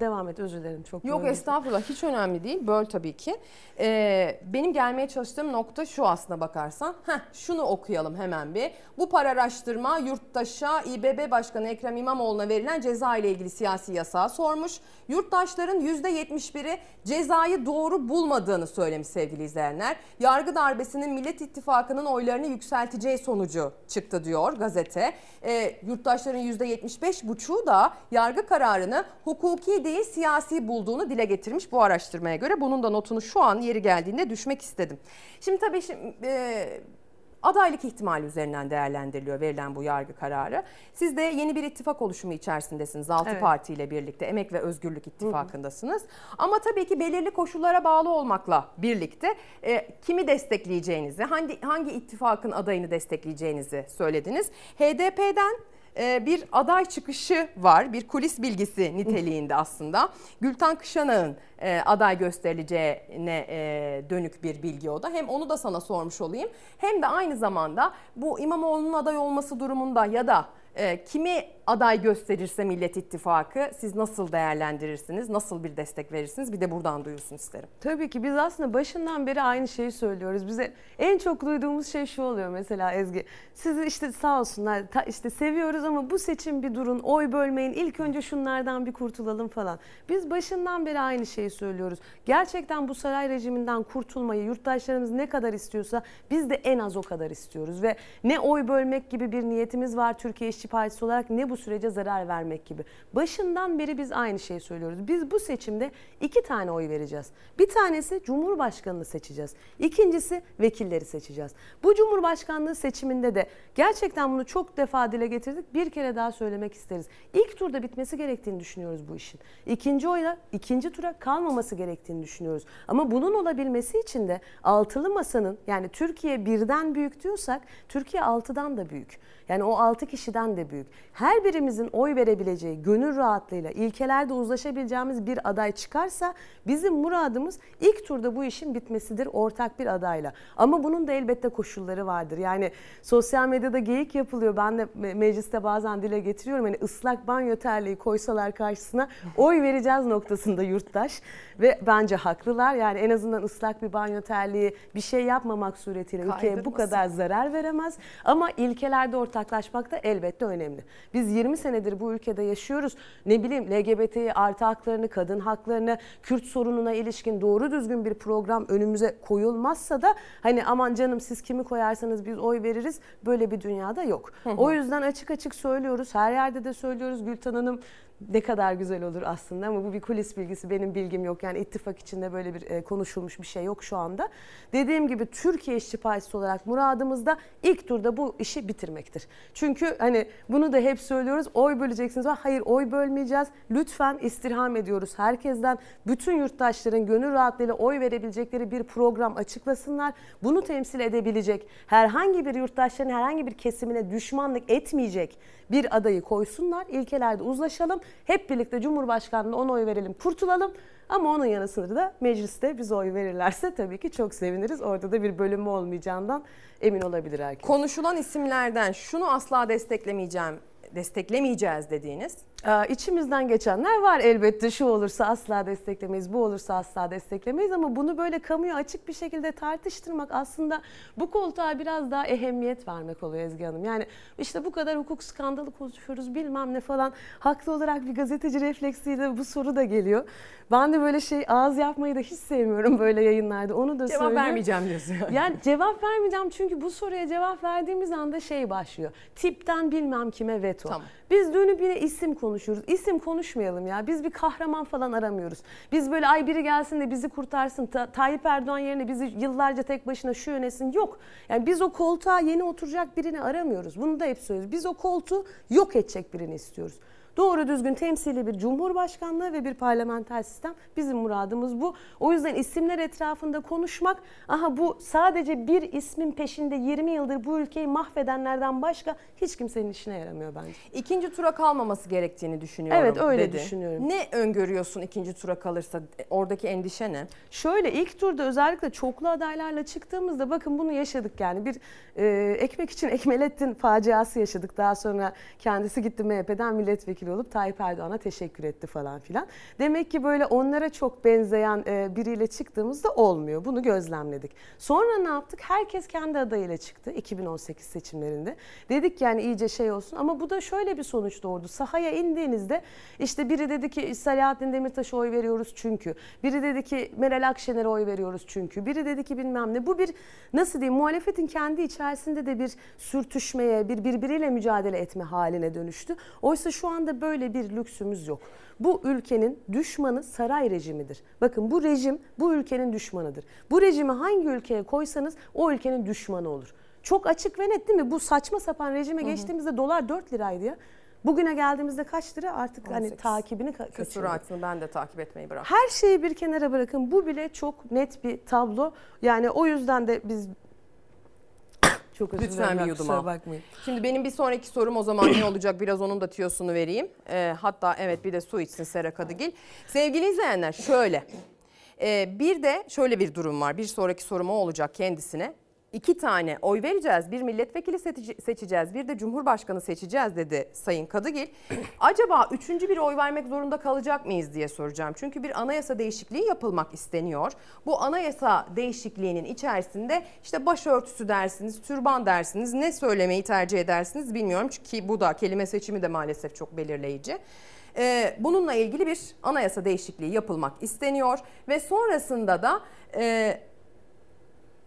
Devam et özür dilerim çok Yok böldüm. estağfurullah hiç önemli değil. Böl tabii ki. Ee, benim gelmeye çalıştığım nokta şu aslına bakarsan. Heh, şunu okuyalım hemen bir. Bu para araştırma yurttaşa İBB Başkanı Ekrem İmamoğlu'na verilen ceza ile ilgili siyasi yasağı sormuş. Yurttaşların %71'i cezayı doğru bulmadığını söylemiş sevgili izleyenler. Yargı darbesinin Millet İttifakı'nın oylarını yükselteceği sonucu çıktı diyor gazete. Ee, yurttaşların %75,5'u da yargı kararını hukuki değil siyasi bulduğunu dile getirmiş bu araştırmaya göre. Bunun da notunu şu an yeri geldiğinde düşmek istedim. Şimdi tabii şimdi, e, adaylık ihtimali üzerinden değerlendiriliyor verilen bu yargı kararı. Siz de yeni bir ittifak oluşumu içerisindesiniz. 6 Evet. partiyle birlikte Emek ve Özgürlük İttifakı'ndasınız. Ama tabii ki belirli koşullara bağlı olmakla birlikte e, kimi destekleyeceğinizi, hangi hangi ittifakın adayını destekleyeceğinizi söylediniz. HDP'den bir aday çıkışı var. Bir kulis bilgisi niteliğinde aslında. Gülten Kışanak'ın e, aday gösterileceğine e, dönük bir bilgi o da. Hem onu da sana sormuş olayım. Hem de aynı zamanda bu İmamoğlu'nun aday olması durumunda ya da e, kimi aday gösterirse Millet İttifakı siz nasıl değerlendirirsiniz? Nasıl bir destek verirsiniz? Bir de buradan duyulsun isterim. Tabii ki biz aslında başından beri aynı şeyi söylüyoruz. Bize en çok duyduğumuz şey şu oluyor mesela Ezgi. Sizi işte sağ olsunlar işte seviyoruz ama bu seçim bir durun, oy bölmeyin. İlk önce şunlardan bir kurtulalım falan. Biz başından beri aynı şeyi söylüyoruz. Gerçekten bu saray rejiminden kurtulmayı yurttaşlarımız ne kadar istiyorsa biz de en az o kadar istiyoruz ve ne oy bölmek gibi bir niyetimiz var Türkiye İşçi Partisi olarak ne bu sürece zarar vermek gibi. Başından beri biz aynı şeyi söylüyoruz. Biz bu seçimde iki tane oy vereceğiz. Bir tanesi Cumhurbaşkanını seçeceğiz. İkincisi vekilleri seçeceğiz. Bu Cumhurbaşkanlığı seçiminde de gerçekten bunu çok defa dile getirdik. Bir kere daha söylemek isteriz. İlk turda bitmesi gerektiğini düşünüyoruz bu işin. İkinci oyla ikinci tura kalmaması gerektiğini düşünüyoruz. Ama bunun olabilmesi için de altılı masanın yani Türkiye birden büyük diyorsak Türkiye altıdan da büyük. Yani o altı kişiden de büyük. Her birimizin oy verebileceği, gönül rahatlığıyla, ilkelerde uzlaşabileceğimiz bir aday çıkarsa bizim muradımız ilk turda bu işin bitmesidir ortak bir adayla. Ama bunun da elbette koşulları vardır. Yani sosyal medyada geyik yapılıyor. Ben de me- mecliste bazen dile getiriyorum. Hani ıslak banyo terliği koysalar karşısına oy vereceğiz noktasında yurttaş. Ve bence haklılar. Yani en azından ıslak bir banyo terliği bir şey yapmamak suretiyle ülkeye bu kadar zarar veremez. Ama ilkelerde ortaklaşmak da elbette önemli. Biz 20 senedir bu ülkede yaşıyoruz. Ne bileyim LGBT'yi artı haklarını, kadın haklarını, Kürt sorununa ilişkin doğru düzgün bir program önümüze koyulmazsa da hani aman canım siz kimi koyarsanız biz oy veririz böyle bir dünyada yok. O yüzden açık açık söylüyoruz. Her yerde de söylüyoruz Gülten Hanım ne kadar güzel olur aslında ama bu bir kulis bilgisi benim bilgim yok. Yani ittifak içinde böyle bir e, konuşulmuş bir şey yok şu anda. Dediğim gibi Türkiye İşçi Partisi olarak muradımız da ilk turda bu işi bitirmektir. Çünkü hani bunu da hep söylüyoruz oy böleceksiniz ama hayır oy bölmeyeceğiz. Lütfen istirham ediyoruz herkesten bütün yurttaşların gönül rahatlığıyla oy verebilecekleri bir program açıklasınlar. Bunu temsil edebilecek herhangi bir yurttaşların herhangi bir kesimine düşmanlık etmeyecek bir adayı koysunlar. İlkelerde uzlaşalım. Hep birlikte Cumhurbaşkanlığına ona oy verelim, kurtulalım. Ama onun yanı sıra da mecliste biz oy verirlerse tabii ki çok seviniriz. Orada da bir bölünme olmayacağından emin olabilir herkes. Konuşulan isimlerden şunu asla desteklemeyeceğim, desteklemeyeceğiz dediğiniz İçimizden geçenler var elbette şu olursa asla desteklemeyiz, bu olursa asla desteklemeyiz ama bunu böyle kamuya açık bir şekilde tartıştırmak aslında bu koltuğa biraz daha ehemmiyet vermek oluyor Ezgi Hanım. Yani işte bu kadar hukuk skandalı konuşuyoruz bilmem ne falan. Haklı olarak bir gazeteci refleksiyle bu soru da geliyor. Ben de böyle şey ağız yapmayı da hiç sevmiyorum böyle yayınlarda onu da Cevap söyleyeyim. vermeyeceğim diyorsun yani. Yani cevap vermeyeceğim çünkü bu soruya cevap verdiğimiz anda şey başlıyor. Tipten bilmem kime veto. Tamam. Biz dönüp yine isim konuşuyoruz. İsim konuşmayalım ya. Biz bir kahraman falan aramıyoruz. Biz böyle ay biri gelsin de bizi kurtarsın. Ta- Tayyip Erdoğan yerine bizi yıllarca tek başına şu yönesin. Yok. Yani biz o koltuğa yeni oturacak birini aramıyoruz. Bunu da hep söylüyoruz. Biz o koltuğu yok edecek birini istiyoruz. Doğru düzgün temsili bir cumhurbaşkanlığı ve bir parlamenter sistem bizim muradımız bu. O yüzden isimler etrafında konuşmak, aha bu sadece bir ismin peşinde 20 yıldır bu ülkeyi mahvedenlerden başka hiç kimsenin işine yaramıyor bence. İkinci tura kalmaması gerektiğini düşünüyorum Evet, öyle dedi. düşünüyorum. Ne öngörüyorsun ikinci tura kalırsa? Oradaki endişe ne? Şöyle ilk turda özellikle çoklu adaylarla çıktığımızda bakın bunu yaşadık yani bir e, ekmek için Ekmelettin faciası yaşadık. Daha sonra kendisi gitti MHP'den milletvekili milletvekili olup Tayyip Erdoğan'a teşekkür etti falan filan. Demek ki böyle onlara çok benzeyen e, biriyle çıktığımızda olmuyor. Bunu gözlemledik. Sonra ne yaptık? Herkes kendi adayıyla çıktı 2018 seçimlerinde. Dedik yani iyice şey olsun ama bu da şöyle bir sonuç doğurdu. Sahaya indiğinizde işte biri dedi ki Selahattin Demirtaş'a oy veriyoruz çünkü. Biri dedi ki Meral Akşener'e oy veriyoruz çünkü. Biri dedi ki bilmem ne. Bu bir nasıl diyeyim muhalefetin kendi içerisinde de bir sürtüşmeye, bir birbiriyle mücadele etme haline dönüştü. Oysa şu anda böyle bir lüksümüz yok. Bu ülkenin düşmanı saray rejimidir. Bakın bu rejim bu ülkenin düşmanıdır. Bu rejimi hangi ülkeye koysanız o ülkenin düşmanı olur. Çok açık ve net değil mi? Bu saçma sapan rejime geçtiğimizde dolar 4 liraydı ya. Bugüne geldiğimizde kaç lira artık hani 18. takibini ka- kaçırdık. Ben de takip etmeyi bıraktım. Her şeyi bir kenara bırakın. Bu bile çok net bir tablo. Yani o yüzden de biz çok özür Lütfen bir yudum al. bakmayın. Şimdi benim bir sonraki sorum o zaman ne olacak? Biraz onun da tiyosunu vereyim. Ee, hatta evet bir de su içsin Sera Kadıgil. Sevgili izleyenler şöyle. Ee, bir de şöyle bir durum var. Bir sonraki sorum o olacak kendisine. İki tane oy vereceğiz. Bir milletvekili seçeceğiz. Bir de cumhurbaşkanı seçeceğiz dedi Sayın Kadıgil. Acaba üçüncü bir oy vermek zorunda kalacak mıyız diye soracağım. Çünkü bir anayasa değişikliği yapılmak isteniyor. Bu anayasa değişikliğinin içerisinde işte başörtüsü dersiniz, türban dersiniz, ne söylemeyi tercih edersiniz bilmiyorum. Çünkü bu da kelime seçimi de maalesef çok belirleyici. Ee, bununla ilgili bir anayasa değişikliği yapılmak isteniyor ve sonrasında da e,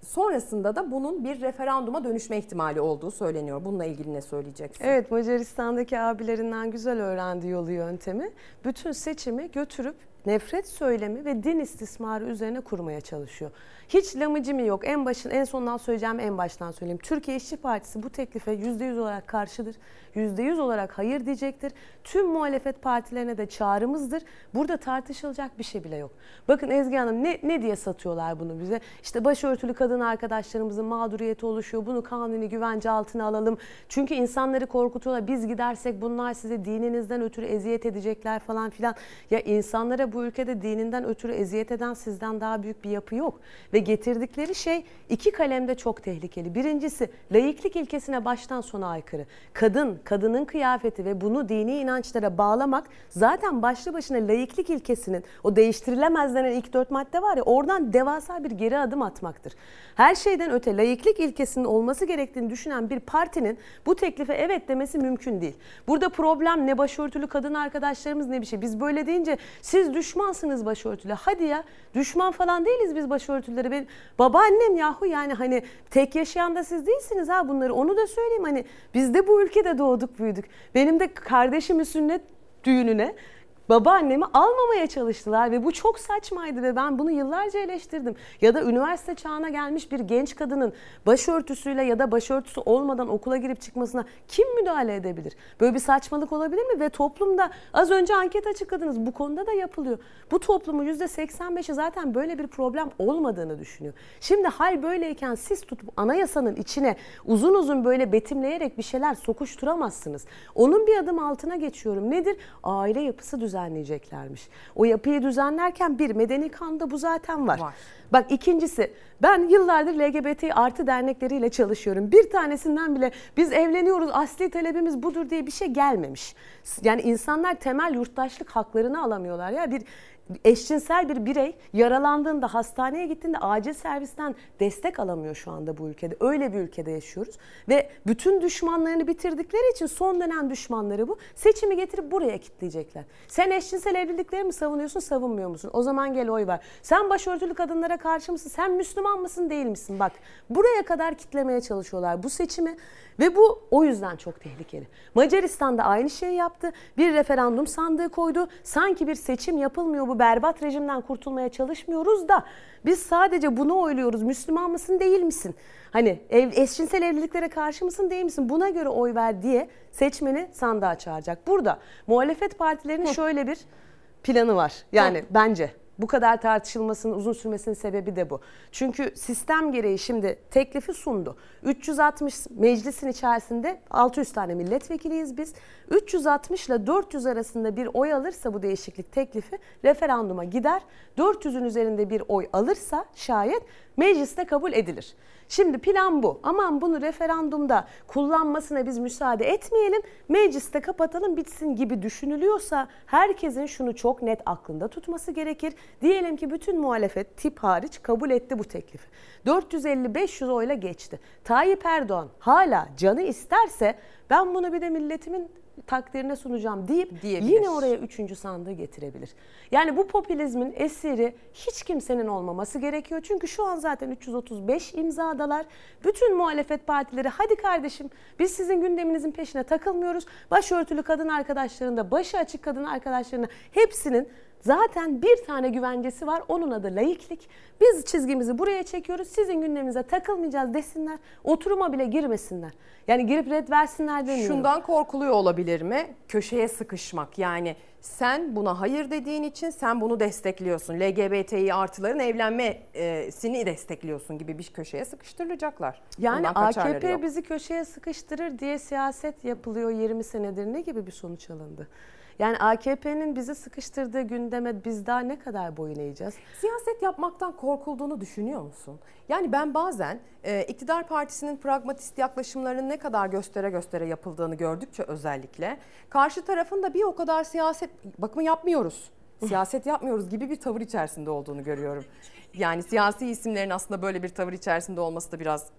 sonrasında da bunun bir referanduma dönüşme ihtimali olduğu söyleniyor. Bununla ilgili ne söyleyeceksin? Evet Macaristan'daki abilerinden güzel öğrendiği yolu yöntemi bütün seçimi götürüp nefret söylemi ve din istismarı üzerine kurmaya çalışıyor. Hiç lamıcımı yok. En başın en sondan söyleyeceğim en baştan söyleyeyim. Türkiye İşçi Partisi bu teklife %100 olarak karşıdır. %100 olarak hayır diyecektir. Tüm muhalefet partilerine de çağrımızdır. Burada tartışılacak bir şey bile yok. Bakın Ezgi Hanım ne, ne diye satıyorlar bunu bize? İşte başörtülü kadın arkadaşlarımızın mağduriyeti oluşuyor. Bunu kanuni güvence altına alalım. Çünkü insanları korkutuyorlar. Biz gidersek bunlar size dininizden ötürü eziyet edecekler falan filan. Ya insanlara bu ülkede dininden ötürü eziyet eden sizden daha büyük bir yapı yok. Ve getirdikleri şey iki kalemde çok tehlikeli. Birincisi laiklik ilkesine baştan sona aykırı. Kadın, kadının kıyafeti ve bunu dini inançlara bağlamak zaten başlı başına laiklik ilkesinin o değiştirilemez denen ilk dört madde var ya oradan devasa bir geri adım atmaktır. Her şeyden öte laiklik ilkesinin olması gerektiğini düşünen bir partinin bu teklife evet demesi mümkün değil. Burada problem ne başörtülü kadın arkadaşlarımız ne bir şey. Biz böyle deyince siz düşmansınız başörtülü. Hadi ya düşman falan değiliz biz başörtüleri. Benim babaannem yahu yani hani tek yaşayan da siz değilsiniz ha bunları. Onu da söyleyeyim hani biz de bu ülkede doğduk büyüdük. Benim de kardeşimin sünnet düğününe babaannemi almamaya çalıştılar ve bu çok saçmaydı ve ben bunu yıllarca eleştirdim. Ya da üniversite çağına gelmiş bir genç kadının başörtüsüyle ya da başörtüsü olmadan okula girip çıkmasına kim müdahale edebilir? Böyle bir saçmalık olabilir mi? Ve toplumda az önce anket açıkladınız bu konuda da yapılıyor. Bu toplumun %85'i zaten böyle bir problem olmadığını düşünüyor. Şimdi hal böyleyken siz tutup anayasanın içine uzun uzun böyle betimleyerek bir şeyler sokuşturamazsınız. Onun bir adım altına geçiyorum. Nedir? Aile yapısı düzenleyeceklermiş. O yapıyı düzenlerken bir medeni kanunda bu zaten var. Bak ikincisi ben yıllardır LGBT artı dernekleriyle çalışıyorum. Bir tanesinden bile biz evleniyoruz asli talebimiz budur diye bir şey gelmemiş. Yani insanlar temel yurttaşlık haklarını alamıyorlar ya bir eşcinsel bir birey yaralandığında hastaneye gittiğinde acil servisten destek alamıyor şu anda bu ülkede. Öyle bir ülkede yaşıyoruz ve bütün düşmanlarını bitirdikleri için son dönem düşmanları bu. Seçimi getirip buraya kitleyecekler. Sen eşcinsel evlilikleri mi savunuyorsun, savunmuyor musun? O zaman gel oy ver. Sen başörtülü kadınlara karşı mısın? Sen Müslüman mısın, değil misin? Bak buraya kadar kitlemeye çalışıyorlar bu seçimi ve bu o yüzden çok tehlikeli. Macaristan'da aynı şeyi yaptı. Bir referandum sandığı koydu. Sanki bir seçim yapılmıyor bu berbat rejimden kurtulmaya çalışmıyoruz da biz sadece bunu oyluyoruz. Müslüman mısın değil misin? Hani ev, eşcinsel evliliklere karşı mısın değil misin? Buna göre oy ver diye seçmeni sandığa çağıracak. Burada muhalefet partilerinin şöyle bir planı var. Yani bence bu kadar tartışılmasının uzun sürmesinin sebebi de bu. Çünkü sistem gereği şimdi teklifi sundu. 360 meclisin içerisinde 600 tane milletvekiliyiz biz. 360 ile 400 arasında bir oy alırsa bu değişiklik teklifi referanduma gider. 400'ün üzerinde bir oy alırsa şayet mecliste kabul edilir. Şimdi plan bu. Aman bunu referandumda kullanmasına biz müsaade etmeyelim. Mecliste kapatalım bitsin gibi düşünülüyorsa herkesin şunu çok net aklında tutması gerekir. Diyelim ki bütün muhalefet tip hariç kabul etti bu teklifi. 450-500 oyla geçti. Tayyip Erdoğan hala canı isterse ben bunu bir de milletimin takdirine sunacağım deyip yine oraya üçüncü sandığı getirebilir. Yani bu popülizmin esiri hiç kimsenin olmaması gerekiyor. Çünkü şu an zaten 335 imzadalar. Bütün muhalefet partileri hadi kardeşim biz sizin gündeminizin peşine takılmıyoruz. Başörtülü kadın arkadaşlarının da başı açık kadın arkadaşlarının hepsinin Zaten bir tane güvencesi var. Onun adı laiklik. Biz çizgimizi buraya çekiyoruz. Sizin gündeminize takılmayacağız desinler. Oturuma bile girmesinler. Yani girip red versinler demiyorum. Şundan korkuluyor olabilir mi? Köşeye sıkışmak. Yani sen buna hayır dediğin için sen bunu destekliyorsun. LGBTİ artıların evlenmesini destekliyorsun gibi bir köşeye sıkıştırılacaklar. Yani AKP bizi köşeye sıkıştırır diye siyaset yapılıyor 20 senedir. Ne gibi bir sonuç alındı? Yani AKP'nin bizi sıkıştırdığı gündeme biz daha ne kadar boyun eğeceğiz? Siyaset yapmaktan korkulduğunu düşünüyor musun? Yani ben bazen e, iktidar partisinin pragmatist yaklaşımlarının ne kadar göstere göstere yapıldığını gördükçe özellikle karşı tarafın da bir o kadar siyaset bakımı yapmıyoruz. Siyaset yapmıyoruz gibi bir tavır içerisinde olduğunu görüyorum. Yani siyasi isimlerin aslında böyle bir tavır içerisinde olması da biraz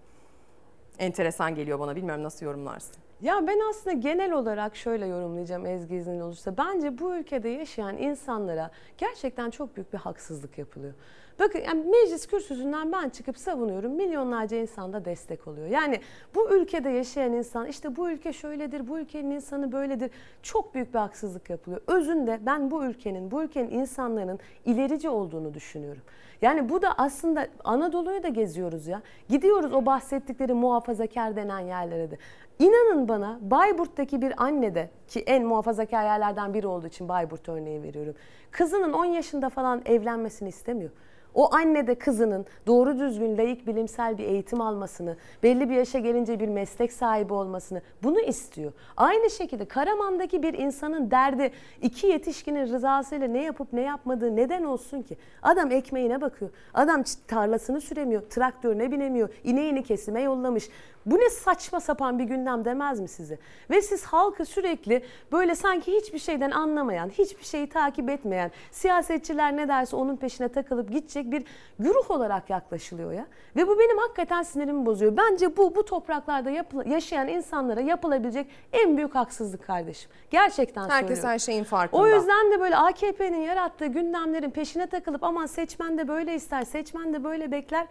enteresan geliyor bana. Bilmiyorum nasıl yorumlarsın. Ya ben aslında genel olarak şöyle yorumlayacağım Ezgi iznin olursa. Bence bu ülkede yaşayan insanlara gerçekten çok büyük bir haksızlık yapılıyor. Bakın yani meclis kürsüsünden ben çıkıp savunuyorum. Milyonlarca insan da destek oluyor. Yani bu ülkede yaşayan insan işte bu ülke şöyledir, bu ülkenin insanı böyledir. Çok büyük bir haksızlık yapılıyor. Özünde ben bu ülkenin, bu ülkenin insanların ilerici olduğunu düşünüyorum. Yani bu da aslında Anadolu'yu da geziyoruz ya. Gidiyoruz o bahsettikleri muhafazakar denen yerlere de. İnanın bana Bayburt'taki bir anne de ki en muhafazakar yerlerden biri olduğu için Bayburt örneği veriyorum. Kızının 10 yaşında falan evlenmesini istemiyor. O anne de kızının doğru düzgün layık bilimsel bir eğitim almasını, belli bir yaşa gelince bir meslek sahibi olmasını bunu istiyor. Aynı şekilde Karaman'daki bir insanın derdi iki yetişkinin rızasıyla ne yapıp ne yapmadığı neden olsun ki? Adam ekmeğine bakıyor. Adam tarlasını süremiyor, traktörüne binemiyor, ineğini kesime yollamış. Bu ne saçma sapan bir gündem demez mi size? Ve siz halkı sürekli böyle sanki hiçbir şeyden anlamayan, hiçbir şeyi takip etmeyen, siyasetçiler ne derse onun peşine takılıp gidecek bir güruh olarak yaklaşılıyor ya. Ve bu benim hakikaten sinirimi bozuyor. Bence bu bu topraklarda yapı- yaşayan insanlara yapılabilecek en büyük haksızlık kardeşim. Gerçekten Herkes söylüyorum. her şeyin farkında. O yüzden de böyle AKP'nin yarattığı gündemlerin peşine takılıp aman seçmen de böyle ister, seçmen de böyle bekler.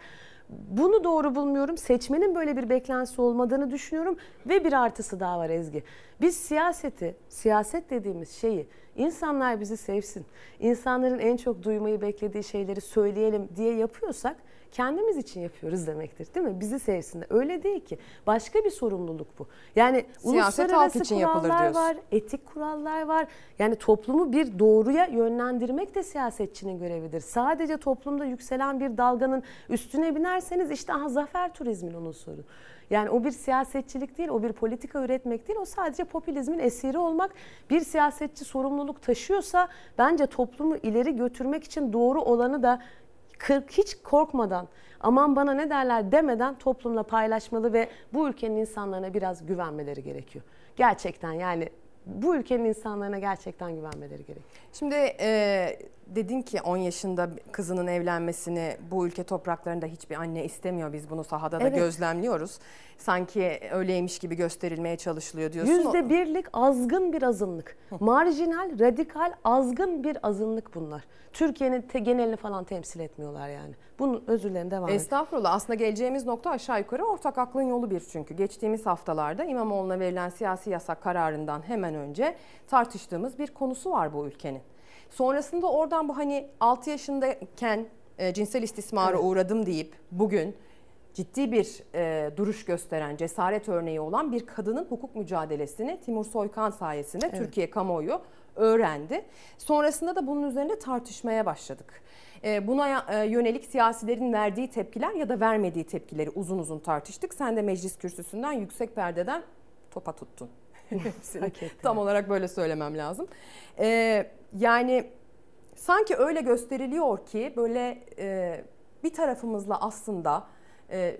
Bunu doğru bulmuyorum. Seçmenin böyle bir beklentisi olmadığını düşünüyorum ve bir artısı daha var Ezgi. Biz siyaseti, siyaset dediğimiz şeyi insanlar bizi sevsin, insanların en çok duymayı beklediği şeyleri söyleyelim diye yapıyorsak kendimiz için yapıyoruz demektir değil mi? Bizi sevsinler. Öyle değil ki. Başka bir sorumluluk bu. Yani Siyaset uluslararası için kurallar var, etik kurallar var. Yani toplumu bir doğruya yönlendirmek de siyasetçinin görevidir. Sadece toplumda yükselen bir dalganın üstüne binerseniz işte aha zafer turizmin onun sorunu. Yani o bir siyasetçilik değil, o bir politika üretmek değil, o sadece popülizmin esiri olmak. Bir siyasetçi sorumluluk taşıyorsa bence toplumu ileri götürmek için doğru olanı da kırk hiç korkmadan aman bana ne derler demeden toplumla paylaşmalı ve bu ülkenin insanlarına biraz güvenmeleri gerekiyor. Gerçekten yani bu ülkenin insanlarına gerçekten güvenmeleri gerekiyor. Şimdi e, dedin ki 10 yaşında kızının evlenmesini bu ülke topraklarında hiçbir anne istemiyor. Biz bunu sahada da Evet. gözlemliyoruz. Sanki öyleymiş gibi gösterilmeye çalışılıyor diyorsun. Yüzde birlik azgın bir azınlık. Marjinal, radikal, azgın bir azınlık bunlar. Türkiye'nin genelini falan temsil etmiyorlar yani. Bunun özür dilerim devam et. Estağfurullah. Aslında geleceğimiz nokta aşağı yukarı ortak aklın yolu bir çünkü. Geçtiğimiz haftalarda İmamoğlu'na verilen siyasi yasak kararından hemen önce tartıştığımız bir konusu var bu ülkenin. Sonrasında oradan bu hani 6 yaşındayken e, cinsel istismara Evet. uğradım deyip bugün ciddi bir e, duruş gösteren, cesaret örneği olan bir kadının hukuk mücadelesini Timur Soykan sayesinde Evet. Türkiye kamuoyu öğrendi. Sonrasında da bunun üzerinde tartışmaya başladık. E, Buna e, yönelik siyasilerin verdiği tepkiler ya da vermediği tepkileri uzun uzun tartıştık. Sen de meclis kürsüsünden yüksek perdeden topa tuttun. Hepsini. Tam olarak böyle söylemem lazım. E, yani sanki öyle gösteriliyor ki böyle e, bir tarafımızla aslında e,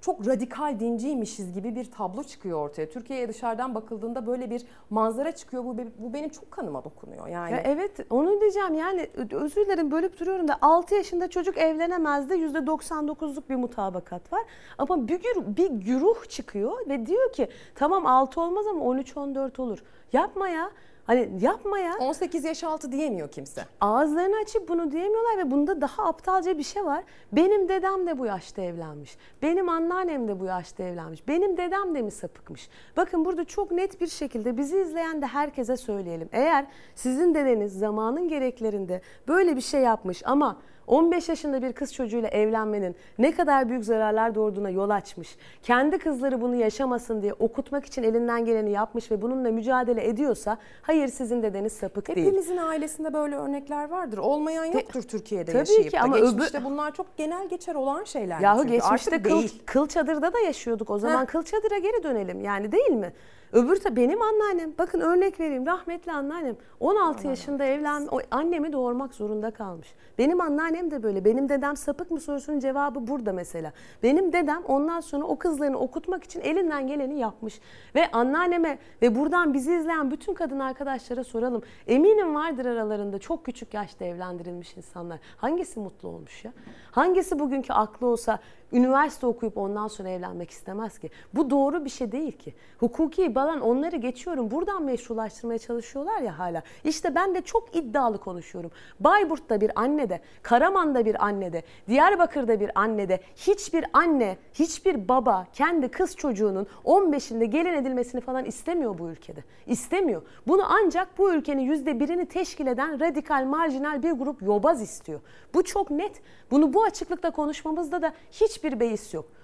çok radikal dinciymişiz gibi bir tablo çıkıyor ortaya. Türkiye'ye dışarıdan bakıldığında böyle bir manzara çıkıyor. Bu, bu benim çok kanıma dokunuyor. Yani Ya evet onu diyeceğim yani özür dilerim bölüp duruyorum da 6 yaşında çocuk evlenemez de %99'luk bir mutabakat var. Ama bir, gür- bir güruh çıkıyor ve diyor ki tamam 6 olmaz ama 13-14 olur. Yapma ya. Hani yapma ya. 18 yaş altı diyemiyor kimse. Ağızlarını açıp bunu diyemiyorlar ve bunda daha aptalca bir şey var. Benim dedem de bu yaşta evlenmiş. Benim anneannem de bu yaşta evlenmiş. Benim dedem de mi sapıkmış? Bakın burada çok net bir şekilde bizi izleyen de herkese söyleyelim. Eğer sizin dedeniz zamanın gereklerinde böyle bir şey yapmış ama 15 yaşında bir kız çocuğuyla evlenmenin ne kadar büyük zararlar doğurduğuna yol açmış. Kendi kızları bunu yaşamasın diye okutmak için elinden geleni yapmış ve bununla mücadele ediyorsa hayır sizin dedeniz sapık değil. Hepimizin ailesinde böyle örnekler vardır. Olmayan yoktur Türkiye'de tabii yaşayıp ki da. ama Geçmişte öbür- bunlar çok genel geçer olan şeyler. Yahu çünkü. geçmişte Artık kıl, değil. kıl çadırda da yaşıyorduk. O zaman Heh. kıl çadıra geri dönelim. Yani değil mi? Öbür de benim anneannem. Bakın örnek vereyim. Rahmetli anneannem 16 yaşında evlen o annemi doğurmak zorunda kalmış. Benim anneannem de böyle. Benim dedem sapık mı sorusunun cevabı burada mesela. Benim dedem ondan sonra o kızlarını okutmak için elinden geleni yapmış. Ve anneanneme ve buradan bizi izleyen bütün kadın arkadaşlara soralım. Eminim vardır aralarında çok küçük yaşta evlendirilmiş insanlar. Hangisi mutlu olmuş ya? Hangisi bugünkü aklı olsa üniversite okuyup ondan sonra evlenmek istemez ki? Bu doğru bir şey değil ki. Hukuki balan onları geçiyorum. Buradan meşrulaştırmaya çalışıyorlar ya hala. İşte ben de çok iddialı konuşuyorum. Bayburt'ta bir anne de, Karaman'da bir anne de, Diyarbakır'da bir anne de hiçbir anne, hiçbir baba kendi kız çocuğunun 15'inde gelin edilmesini falan istemiyor bu ülkede. İstemiyor. Bunu ancak bu ülkenin yüzde birini teşkil eden radikal, marjinal bir grup yobaz istiyor. Bu çok net. Bunu bu açıklıkta konuşmamızda da hiçbir beis yok.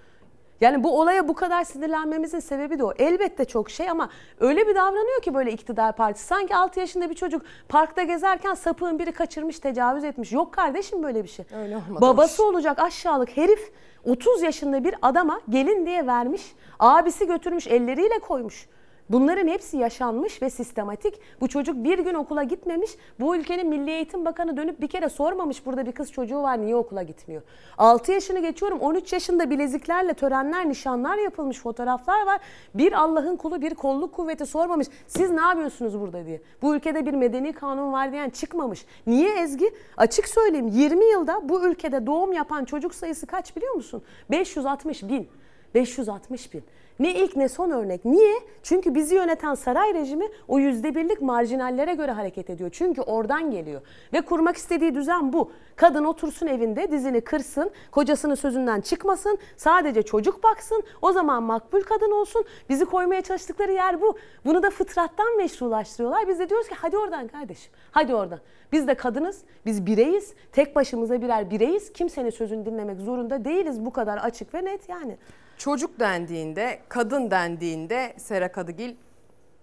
Yani bu olaya bu kadar sinirlenmemizin sebebi de o. Elbette çok şey ama öyle bir davranıyor ki böyle iktidar partisi. Sanki 6 yaşında bir çocuk parkta gezerken sapığın biri kaçırmış, tecavüz etmiş. Yok kardeşim böyle bir şey. Öyle olmadı. Babası olacak aşağılık herif 30 yaşında bir adama gelin diye vermiş. Abisi götürmüş elleriyle koymuş. Bunların hepsi yaşanmış ve sistematik. Bu çocuk bir gün okula gitmemiş. Bu ülkenin Milli Eğitim Bakanı dönüp bir kere sormamış burada bir kız çocuğu var niye okula gitmiyor. 6 yaşını geçiyorum 13 yaşında bileziklerle törenler, nişanlar yapılmış fotoğraflar var. Bir Allah'ın kulu bir kolluk kuvveti sormamış. Siz ne yapıyorsunuz burada diye. Bu ülkede bir medeni kanun var diyen çıkmamış. Niye Ezgi? Açık söyleyeyim 20 yılda bu ülkede doğum yapan çocuk sayısı kaç biliyor musun? 560 bin. 560 bin. Ne ilk ne son örnek. Niye? Çünkü bizi yöneten saray rejimi o yüzde birlik marjinallere göre hareket ediyor. Çünkü oradan geliyor. Ve kurmak istediği düzen bu. Kadın otursun evinde dizini kırsın, kocasının sözünden çıkmasın, sadece çocuk baksın, o zaman makbul kadın olsun. Bizi koymaya çalıştıkları yer bu. Bunu da fıtrattan meşrulaştırıyorlar. Biz de diyoruz ki hadi oradan kardeşim, hadi oradan. Biz de kadınız, biz bireyiz, tek başımıza birer bireyiz. Kimsenin sözünü dinlemek zorunda değiliz bu kadar açık ve net yani. Çocuk dendiğinde, kadın dendiğinde Sera Kadıgil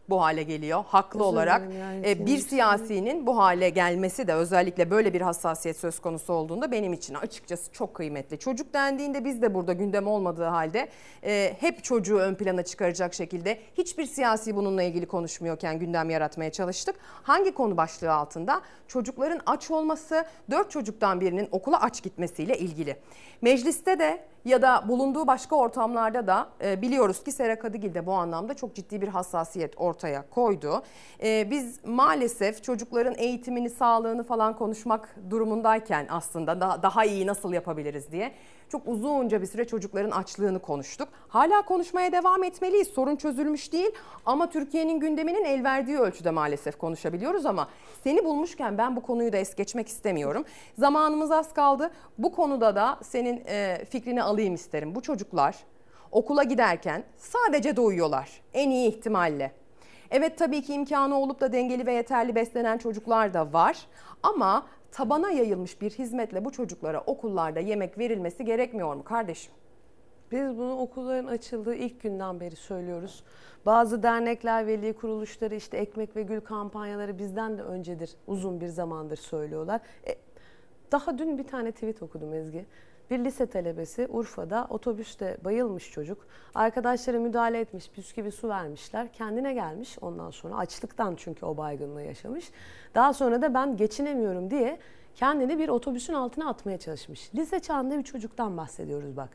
bu hale geliyor. Haklı Özür olarak yani, e, bir siyasinin bu hale gelmesi de özellikle böyle bir hassasiyet söz konusu olduğunda benim için açıkçası çok kıymetli. Çocuk dendiğinde biz de burada gündem olmadığı halde e, hep çocuğu ön plana çıkaracak şekilde hiçbir siyasi bununla ilgili konuşmuyorken gündem yaratmaya çalıştık. Hangi konu başlığı altında? Çocukların aç olması, dört çocuktan birinin okula aç gitmesiyle ilgili. Mecliste de ya da bulunduğu başka ortamlarda da e, biliyoruz ki Sera Kadıgil de bu anlamda çok ciddi bir hassasiyet ortaya koydu. E, biz maalesef çocukların eğitimini, sağlığını falan konuşmak durumundayken aslında daha, daha iyi nasıl yapabiliriz diye çok uzunca bir süre çocukların açlığını konuştuk. Hala konuşmaya devam etmeliyiz. Sorun çözülmüş değil ama Türkiye'nin gündeminin el verdiği ölçüde maalesef konuşabiliyoruz ama seni bulmuşken ben bu konuyu da es geçmek istemiyorum. Zamanımız az kaldı. Bu konuda da senin e, fikrini alayım isterim. Bu çocuklar okula giderken sadece doyuyorlar en iyi ihtimalle. Evet tabii ki imkanı olup da dengeli ve yeterli beslenen çocuklar da var ama tabana yayılmış bir hizmetle bu çocuklara okullarda yemek verilmesi gerekmiyor mu kardeşim? Biz bunu okulların açıldığı ilk günden beri söylüyoruz. Bazı dernekler, veli kuruluşları işte ekmek ve gül kampanyaları bizden de öncedir, uzun bir zamandır söylüyorlar. E, daha dün bir tane tweet okudum Ezgi. Bir lise talebesi Urfa'da otobüste bayılmış çocuk. Arkadaşları müdahale etmiş, bisküvi su vermişler. Kendine gelmiş ondan sonra açlıktan çünkü o baygınlığı yaşamış. Daha sonra da ben geçinemiyorum diye kendini bir otobüsün altına atmaya çalışmış. Lise çağında bir çocuktan bahsediyoruz bak.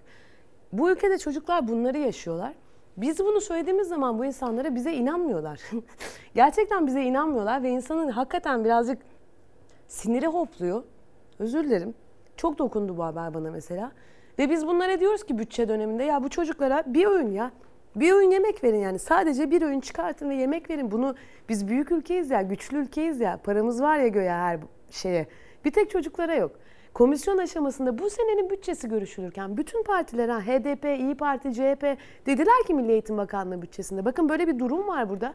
Bu ülkede çocuklar bunları yaşıyorlar. Biz bunu söylediğimiz zaman bu insanlara bize inanmıyorlar. Gerçekten bize inanmıyorlar ve insanın hakikaten birazcık siniri hopluyor. Özür dilerim. Çok dokundu bu haber bana mesela. Ve biz bunlara diyoruz ki bütçe döneminde ya bu çocuklara bir öğün ya. Bir öğün yemek verin yani. Sadece bir öğün çıkartın ve yemek verin. Bunu biz büyük ülkeyiz ya, güçlü ülkeyiz ya. Paramız var ya göğe her şeye. Bir tek çocuklara yok. Komisyon aşamasında bu senenin bütçesi görüşülürken bütün partiler ha, HDP, İyi Parti, CHP dediler ki Milli Eğitim Bakanlığı bütçesinde. Bakın böyle bir durum var burada.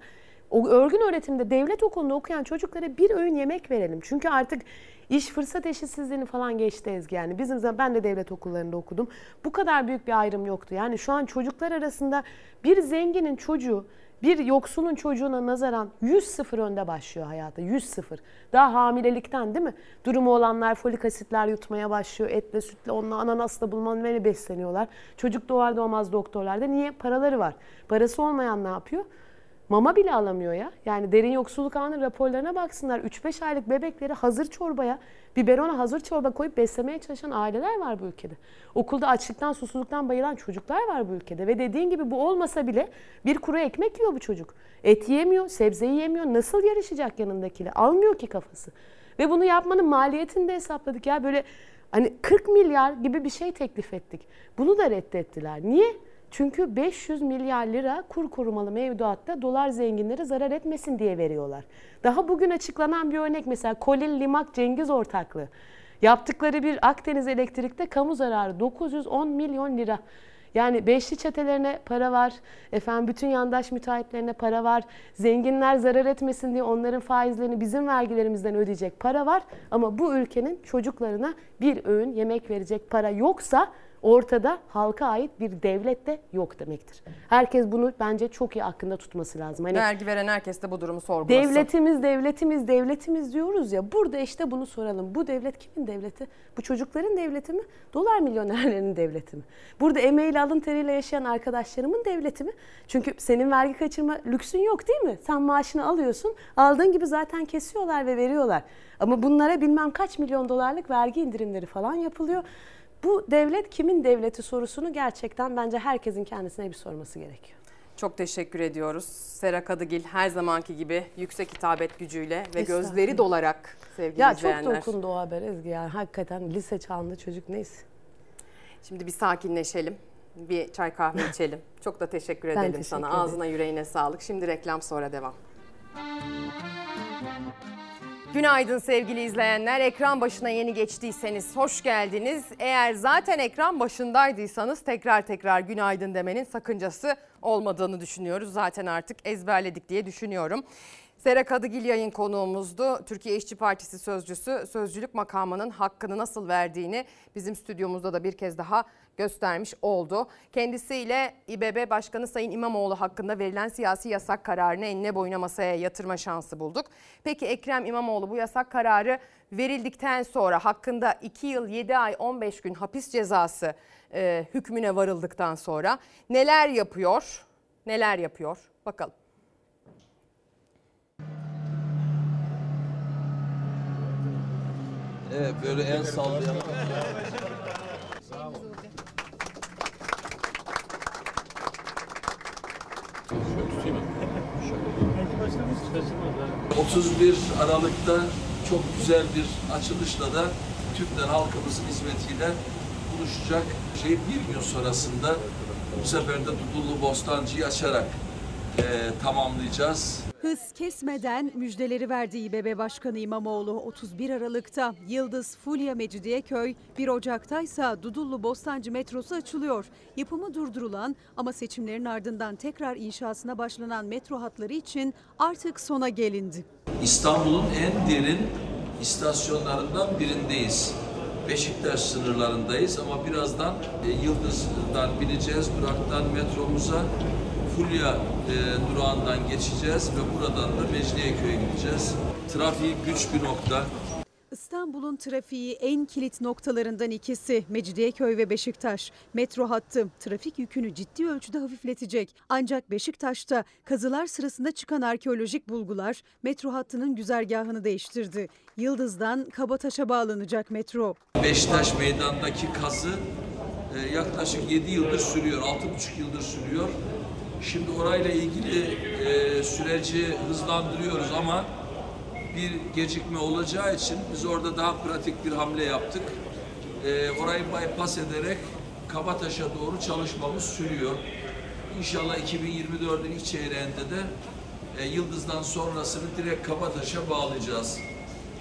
O örgün öğretimde devlet okulunda okuyan çocuklara bir öğün yemek verelim. Çünkü artık iş fırsat eşitsizliğini falan geçti Ezgi yani. Bizim zaman ben de devlet okullarında okudum. Bu kadar büyük bir ayrım yoktu. Yani şu an çocuklar arasında bir zenginin çocuğu bir yoksulun çocuğuna nazaran 100 sıfır önde başlıyor hayata. 100 sıfır. Daha hamilelikten değil mi? Durumu olanlar folik asitler yutmaya başlıyor. Etle, sütle, onunla ananasla bulman ve besleniyorlar. Çocuk doğar doğmaz doktorlarda. Niye? Paraları var. Parası olmayan ne yapıyor? Mama bile alamıyor ya. Yani derin yoksulluk anı raporlarına baksınlar. 3-5 aylık bebekleri hazır çorbaya, biberona hazır çorba koyup beslemeye çalışan aileler var bu ülkede. Okulda açlıktan, susuzluktan bayılan çocuklar var bu ülkede. Ve dediğin gibi bu olmasa bile bir kuru ekmek yiyor bu çocuk. Et yemiyor, sebze yemiyor. Nasıl yarışacak yanındakiyle? Almıyor ki kafası. Ve bunu yapmanın maliyetini de hesapladık ya. Böyle hani 40 milyar gibi bir şey teklif ettik. Bunu da reddettiler. Niye? Çünkü 500 milyar lira kur korumalı mevduatta dolar zenginleri zarar etmesin diye veriyorlar. Daha bugün açıklanan bir örnek mesela Kolin Limak Cengiz ortaklığı. Yaptıkları bir Akdeniz Elektrik'te kamu zararı 910 milyon lira. Yani beşli çetelerine para var, efendim bütün yandaş müteahhitlerine para var, zenginler zarar etmesin diye onların faizlerini bizim vergilerimizden ödeyecek para var. Ama bu ülkenin çocuklarına bir öğün yemek verecek para yoksa ortada halka ait bir devlet de yok demektir. Herkes bunu bence çok iyi aklında tutması lazım. Hani Vergi veren herkes de bu durumu sorgulasın. devletimiz, devletimiz, devletimiz diyoruz ya. Burada işte bunu soralım. Bu devlet kimin devleti? Bu çocukların devleti mi? Dolar milyonerlerinin devleti mi? Burada emeğiyle alın teriyle yaşayan arkadaşlarımın devleti mi? Çünkü senin vergi kaçırma lüksün yok değil mi? Sen maaşını alıyorsun. Aldığın gibi zaten kesiyorlar ve veriyorlar. Ama bunlara bilmem kaç milyon dolarlık vergi indirimleri falan yapılıyor. Bu devlet kimin devleti sorusunu gerçekten bence herkesin kendisine bir sorması gerekiyor. Çok teşekkür ediyoruz. Sera Kadıgil her zamanki gibi yüksek hitabet gücüyle ve gözleri dolarak sevgili Ya izleyenler. çok dokundu o haber Ezgi yani hakikaten lise çağında çocuk neyse. Şimdi bir sakinleşelim. Bir çay kahve içelim. Çok da teşekkür Ben edelim teşekkür sana. ederim. Ağzına yüreğine sağlık. Şimdi reklam sonra devam. Günaydın sevgili izleyenler. Ekran başına yeni geçtiyseniz hoş geldiniz. Eğer zaten ekran başındaydıysanız tekrar tekrar günaydın demenin sakıncası olmadığını düşünüyoruz. Zaten artık ezberledik diye düşünüyorum. Sera Kadıgil yayın konuğumuzdu. Türkiye İşçi Partisi sözcüsü sözcülük makamının hakkını nasıl verdiğini bizim stüdyomuzda da bir kez daha göstermiş oldu. Kendisiyle İBB Başkanı Sayın İmamoğlu hakkında verilen siyasi yasak kararını enine boyuna masaya yatırma şansı bulduk. Peki Ekrem İmamoğlu bu yasak kararı verildikten sonra hakkında 2 yıl 7 ay 15 gün hapis cezası e, hükmüne varıldıktan sonra neler yapıyor? Neler yapıyor? Bakalım. Evet böyle el sallayan. Şöyle 31 Aralık'ta çok güzel bir açılışla da Türkler halkımızın hizmetiyle buluşacak şey bir gün sonrasında bu sefer de Dudullu Bostancı'yı açarak eee, tamamlayacağız. Hız kesmeden müjdeleri verdi İBB Başkanı İmamoğlu 31 Aralık'ta Yıldız Fulya Mecidiyeköy, 1 Ocak'ta ise Dudullu Bostancı metrosu açılıyor. Yapımı durdurulan ama seçimlerin ardından tekrar inşasına başlanan metro hatları için artık sona gelindi. İstanbul'un en derin istasyonlarından birindeyiz. Beşiktaş sınırlarındayız ama birazdan e, Yıldız'dan bineceğiz, duraktan metromuza, Fulya e, durağından geçeceğiz ve buradan da Mecidiyeköy'e gideceğiz. Trafiği güç bir nokta. İstanbul'un trafiği en kilit noktalarından ikisi Mecidiyeköy ve Beşiktaş. Metro hattı trafik yükünü ciddi ölçüde hafifletecek. Ancak Beşiktaş'ta kazılar sırasında çıkan arkeolojik bulgular metro hattının güzergahını değiştirdi. Yıldız'dan Kabataş'a bağlanacak metro. Beşiktaş meydandaki kazı e, yaklaşık 7 yıldır sürüyor, 6,5 yıldır sürüyor. Şimdi orayla ilgili e, süreci hızlandırıyoruz ama bir gecikme olacağı için biz orada daha pratik bir hamle yaptık. E, orayı bypass ederek Kabataş'a doğru çalışmamız sürüyor. İnşallah 2024'ün ilk çeyreğinde de e, Yıldız'dan sonrasını direkt Kabataş'a bağlayacağız.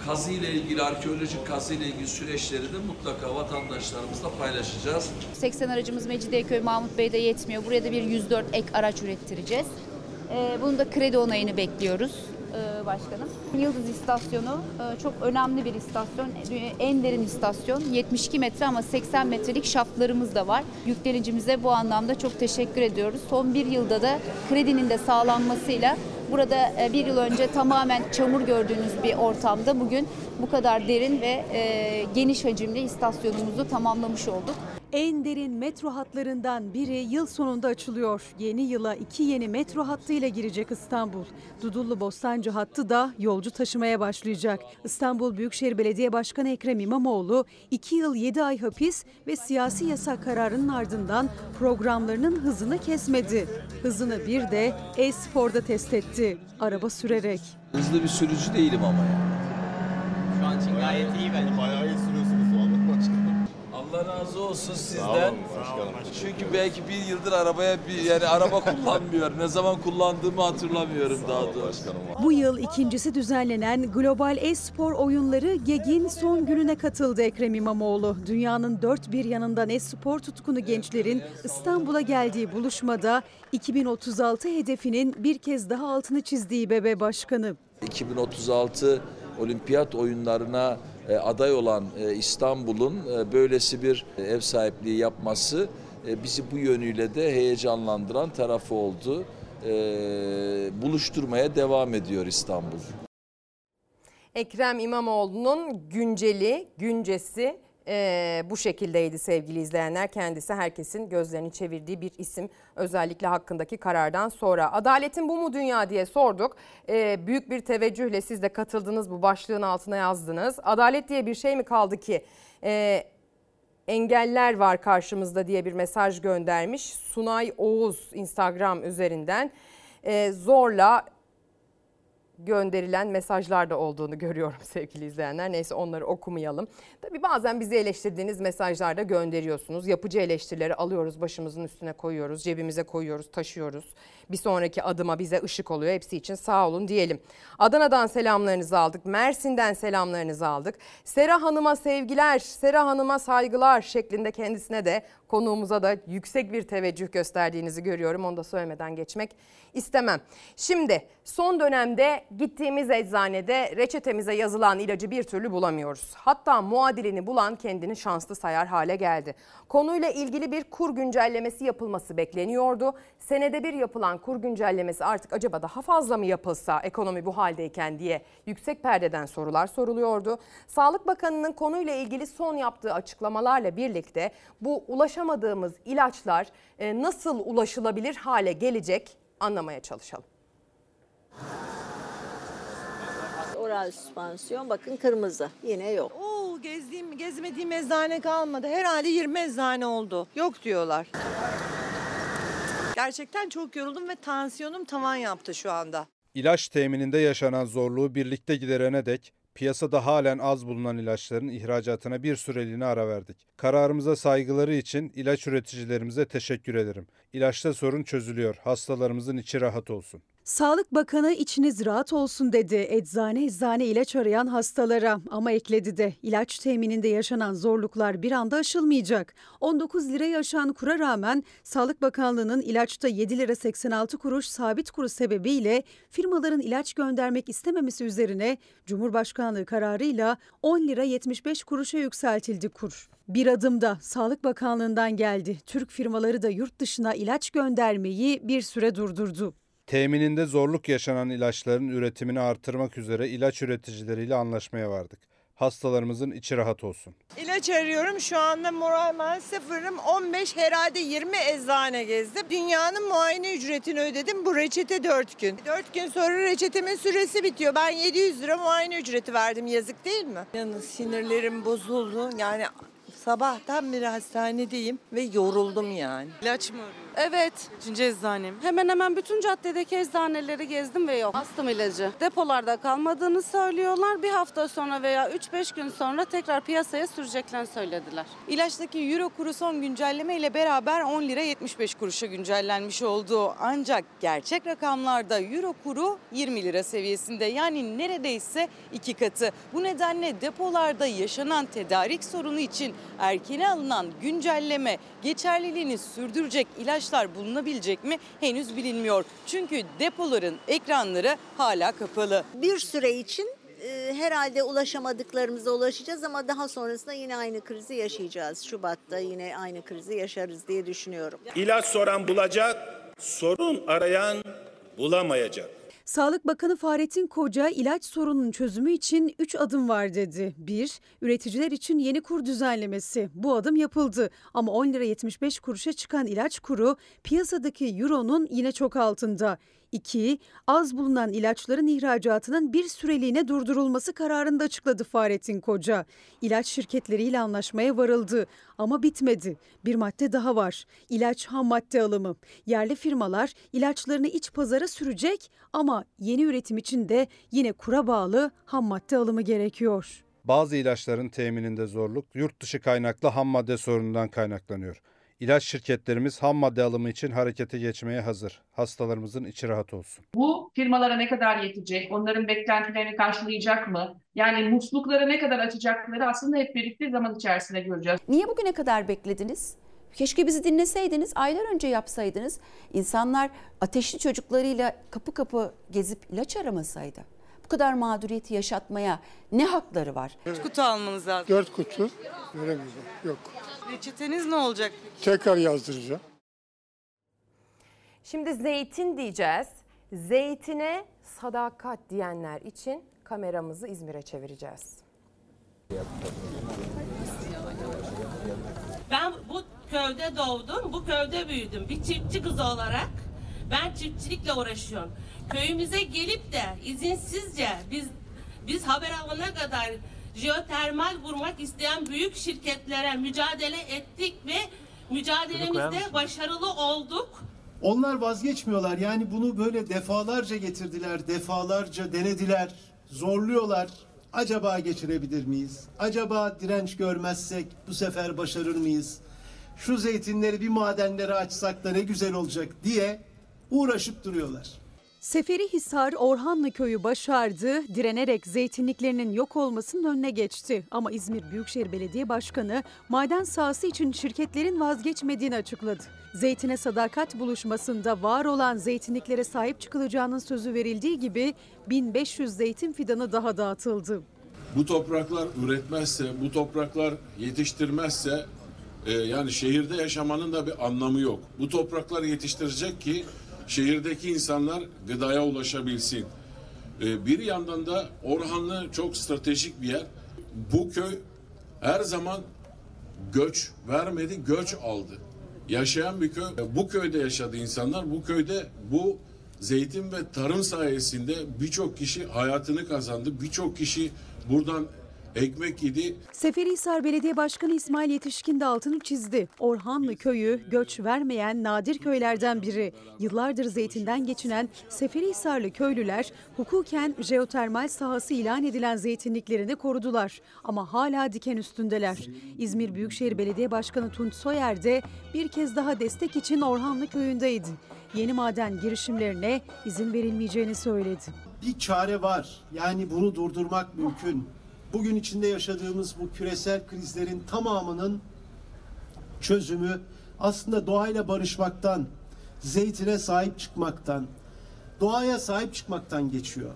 Kazı ile ilgili, arkeolojik kazı ile ilgili süreçleri de mutlaka vatandaşlarımızla paylaşacağız. 80 aracımız Mecidiyeköy Mahmut Bey'de yetmiyor. Buraya da bir 104 ek araç ürettireceğiz. Ee, bunun da kredi onayını bekliyoruz e, başkanım. Yıldız istasyonu e, çok önemli bir istasyon. En derin istasyon. 72 metre ama 80 metrelik şaftlarımız da var. Yüklenicimize bu anlamda çok teşekkür ediyoruz. Son bir yılda da kredinin de sağlanmasıyla Burada e, bir yıl önce tamamen çamur gördüğünüz bir ortamda bugün bu kadar derin ve e, geniş hacimli istasyonumuzu tamamlamış olduk. En derin metro hatlarından biri yıl sonunda açılıyor. Yeni yıla iki yeni metro hattıyla girecek İstanbul. Dudullu Bostancı hattı da yolcu taşımaya başlayacak. İstanbul Büyükşehir Belediye Başkanı Ekrem İmamoğlu 2 yıl 7 ay hapis ve siyasi yasak kararının ardından programlarının hızını kesmedi. Hızını bir de e-sporda test etti. Araba sürerek. Hızlı bir sürücü değilim ama ya. Şu an için gayet iyi bence. Bayağı iyi. Allah razı olsun sizden. Sağ olun başkanım. Çünkü belki bir yıldır arabaya bir yani araba kullanmıyor. Ne zaman kullandığımı hatırlamıyorum daha doğrusu. Bu yıl ikincisi düzenlenen Global E-Spor Oyunları GEG'in son gününe katıldı Ekrem İmamoğlu. Dünyanın dört bir yanından e-spor tutkunu gençlerin İstanbul'a geldiği buluşmada 2036 hedefinin bir kez daha altını çizdiği BB Başkanı. 2036 olimpiyat oyunlarına e, aday olan e, İstanbul'un e, böylesi bir ev sahipliği yapması bizi bu yönüyle de heyecanlandıran tarafı oldu. Buluşturmaya devam ediyor İstanbul. Ekrem İmamoğlu'nun günceli, güncesi e, bu şekildeydi sevgili izleyenler. Kendisi herkesin gözlerini çevirdiği bir isim özellikle hakkındaki karardan sonra. Adaletin bu mu dünya diye sorduk. E, büyük bir teveccühle siz de katıldınız bu başlığın altına yazdınız. Adalet diye bir şey mi kaldı ki? E, engeller var karşımızda diye bir mesaj göndermiş. Sunay Oğuz Instagram üzerinden e, zorla gönderilen mesajlar da olduğunu görüyorum sevgili izleyenler. Neyse onları okumayalım. Tabii bazen bizi eleştirdiğiniz mesajlar da gönderiyorsunuz. Yapıcı eleştirileri alıyoruz, başımızın üstüne koyuyoruz, cebimize koyuyoruz, taşıyoruz. Bir sonraki adıma bize ışık oluyor. Hepsi için sağ olun diyelim. Adana'dan selamlarınızı aldık. Mersin'den selamlarınızı aldık. Sera Hanım'a sevgiler, Sera Hanım'a saygılar şeklinde kendisine de konuğumuza da yüksek bir teveccüh gösterdiğinizi görüyorum. Onu da söylemeden geçmek istemem. Şimdi son dönemde gittiğimiz eczanede reçetemize yazılan ilacı bir türlü bulamıyoruz. Hatta muadilini bulan kendini şanslı sayar hale geldi. Konuyla ilgili bir kur güncellemesi yapılması bekleniyordu. Senede bir yapılan kur güncellemesi artık acaba daha fazla mı yapılsa ekonomi bu haldeyken diye yüksek perdeden sorular soruluyordu. Sağlık Bakanı'nın konuyla ilgili son yaptığı açıklamalarla birlikte bu ulaşamadığımız ilaçlar e, nasıl ulaşılabilir hale gelecek anlamaya çalışalım. Oral süspansiyon bakın kırmızı yine yok. Oo gezdiğim gezmediğim eczane kalmadı. Herhalde 20 eczane oldu. Yok diyorlar. Gerçekten çok yoruldum ve tansiyonum tavan yaptı şu anda. İlaç temininde yaşanan zorluğu birlikte giderene dek piyasada halen az bulunan ilaçların ihracatına bir süreliğine ara verdik. Kararımıza saygıları için ilaç üreticilerimize teşekkür ederim. İlaçta sorun çözülüyor. Hastalarımızın içi rahat olsun. Sağlık Bakanı içiniz rahat olsun dedi eczane eczane ilaç arayan hastalara ama ekledi de ilaç temininde yaşanan zorluklar bir anda aşılmayacak. 19 liraya aşan kura rağmen Sağlık Bakanlığı'nın ilaçta 7 lira 86 kuruş sabit kuru sebebiyle firmaların ilaç göndermek istememesi üzerine Cumhurbaşkanlığı kararıyla 10 lira 75 kuruşa yükseltildi kur. Bir adımda Sağlık Bakanlığı'ndan geldi. Türk firmaları da yurt dışına ilaç göndermeyi bir süre durdurdu. Temininde zorluk yaşanan ilaçların üretimini artırmak üzere ilaç üreticileriyle anlaşmaya vardık. Hastalarımızın içi rahat olsun. İlaç arıyorum şu anda moralmen sıfırım 15 herhalde 20 eczane gezdim. Dünyanın muayene ücretini ödedim bu reçete 4 gün. 4 gün sonra reçetemin süresi bitiyor. Ben 700 lira muayene ücreti verdim yazık değil mi? Yani sinirlerim bozuldu yani Sabahtan beri hastanedeyim ve yoruldum yani. İlaç mı arıyorsun? Evet. Üçüncü eczanem. Hemen hemen bütün caddedeki eczaneleri gezdim ve yok. Astım ilacı. Depolarda kalmadığını söylüyorlar. Bir hafta sonra veya 3-5 gün sonra tekrar piyasaya süreceklerini söylediler. İlaçtaki euro kuru son güncelleme ile beraber 10 lira 75 kuruşa güncellenmiş oldu. Ancak gerçek rakamlarda euro kuru 20 lira seviyesinde yani neredeyse iki katı. Bu nedenle depolarda yaşanan tedarik sorunu için erkene alınan güncelleme geçerliliğini sürdürecek ilaçlar bulunabilecek mi henüz bilinmiyor. Çünkü depoların ekranları hala kapalı. Bir süre için e, herhalde ulaşamadıklarımıza ulaşacağız ama daha sonrasında yine aynı krizi yaşayacağız. Şubat'ta yine aynı krizi yaşarız diye düşünüyorum. İlaç soran bulacak, sorun arayan bulamayacak. Sağlık Bakanı Fahrettin Koca ilaç sorununun çözümü için 3 adım var dedi. 1. Üreticiler için yeni kur düzenlemesi. Bu adım yapıldı ama 10 lira 75 kuruşa çıkan ilaç kuru piyasadaki euronun yine çok altında. 2. Az bulunan ilaçların ihracatının bir süreliğine durdurulması kararını da açıkladı Fahrettin Koca. İlaç şirketleriyle anlaşmaya varıldı ama bitmedi. Bir madde daha var. İlaç ham madde alımı. Yerli firmalar ilaçlarını iç pazara sürecek ama yeni üretim için de yine kura bağlı ham madde alımı gerekiyor. Bazı ilaçların temininde zorluk yurt dışı kaynaklı ham madde sorunundan kaynaklanıyor. İlaç şirketlerimiz ham madde alımı için harekete geçmeye hazır. Hastalarımızın içi rahat olsun. Bu firmalara ne kadar yetecek? Onların beklentilerini karşılayacak mı? Yani muslukları ne kadar açacakları aslında hep birlikte zaman içerisinde göreceğiz. Niye bugüne kadar beklediniz? Keşke bizi dinleseydiniz, aylar önce yapsaydınız. İnsanlar ateşli çocuklarıyla kapı kapı gezip ilaç aramasaydı. Bu kadar mağduriyeti yaşatmaya ne hakları var? Kaç kutu almanız lazım? Dört kutu veremeyeceğim. Yok. Reçeteniz ne olacak? Tekrar yazdıracağım. Şimdi zeytin diyeceğiz. Zeytine sadakat diyenler için kameramızı İzmir'e çevireceğiz. Ben bu köyde doğdum, bu köyde büyüdüm. Bir çiftçi kızı olarak ben çiftçilikle uğraşıyorum. Köyümüze gelip de izinsizce biz biz haber alana kadar jeotermal vurmak isteyen büyük şirketlere mücadele ettik ve mücadelemizde başarılı olduk. Onlar vazgeçmiyorlar. Yani bunu böyle defalarca getirdiler, defalarca denediler, zorluyorlar. Acaba geçirebilir miyiz? Acaba direnç görmezsek bu sefer başarır mıyız? Şu zeytinleri bir madenlere açsak da ne güzel olacak diye uğraşıp duruyorlar. Seferihisar Orhanlı köyü başardı, direnerek zeytinliklerinin yok olmasının önüne geçti. Ama İzmir Büyükşehir Belediye Başkanı maden sahası için şirketlerin vazgeçmediğini açıkladı. Zeytine sadakat buluşmasında var olan zeytinliklere sahip çıkılacağının sözü verildiği gibi 1500 zeytin fidanı daha dağıtıldı. Bu topraklar üretmezse, bu topraklar yetiştirmezse e, yani şehirde yaşamanın da bir anlamı yok. Bu topraklar yetiştirecek ki şehirdeki insanlar gıdaya ulaşabilsin. E, bir yandan da Orhanlı çok stratejik bir yer. Bu köy her zaman göç vermedi, göç aldı. Yaşayan bir köy. Bu köyde yaşadı insanlar. Bu köyde bu zeytin ve tarım sayesinde birçok kişi hayatını kazandı. Birçok kişi buradan ekmek yedi. Seferihisar Belediye Başkanı İsmail Yetişkin de altını çizdi. Orhanlı köyü göç vermeyen nadir köylerden biri. Yıllardır zeytinden geçinen Seferihisarlı köylüler hukuken jeotermal sahası ilan edilen zeytinliklerini korudular. Ama hala diken üstündeler. İzmir Büyükşehir Belediye Başkanı Tunç Soyer de bir kez daha destek için Orhanlı köyündeydi. Yeni maden girişimlerine izin verilmeyeceğini söyledi. Bir çare var. Yani bunu durdurmak mümkün. Bugün içinde yaşadığımız bu küresel krizlerin tamamının çözümü aslında doğayla barışmaktan, zeytine sahip çıkmaktan, doğaya sahip çıkmaktan geçiyor.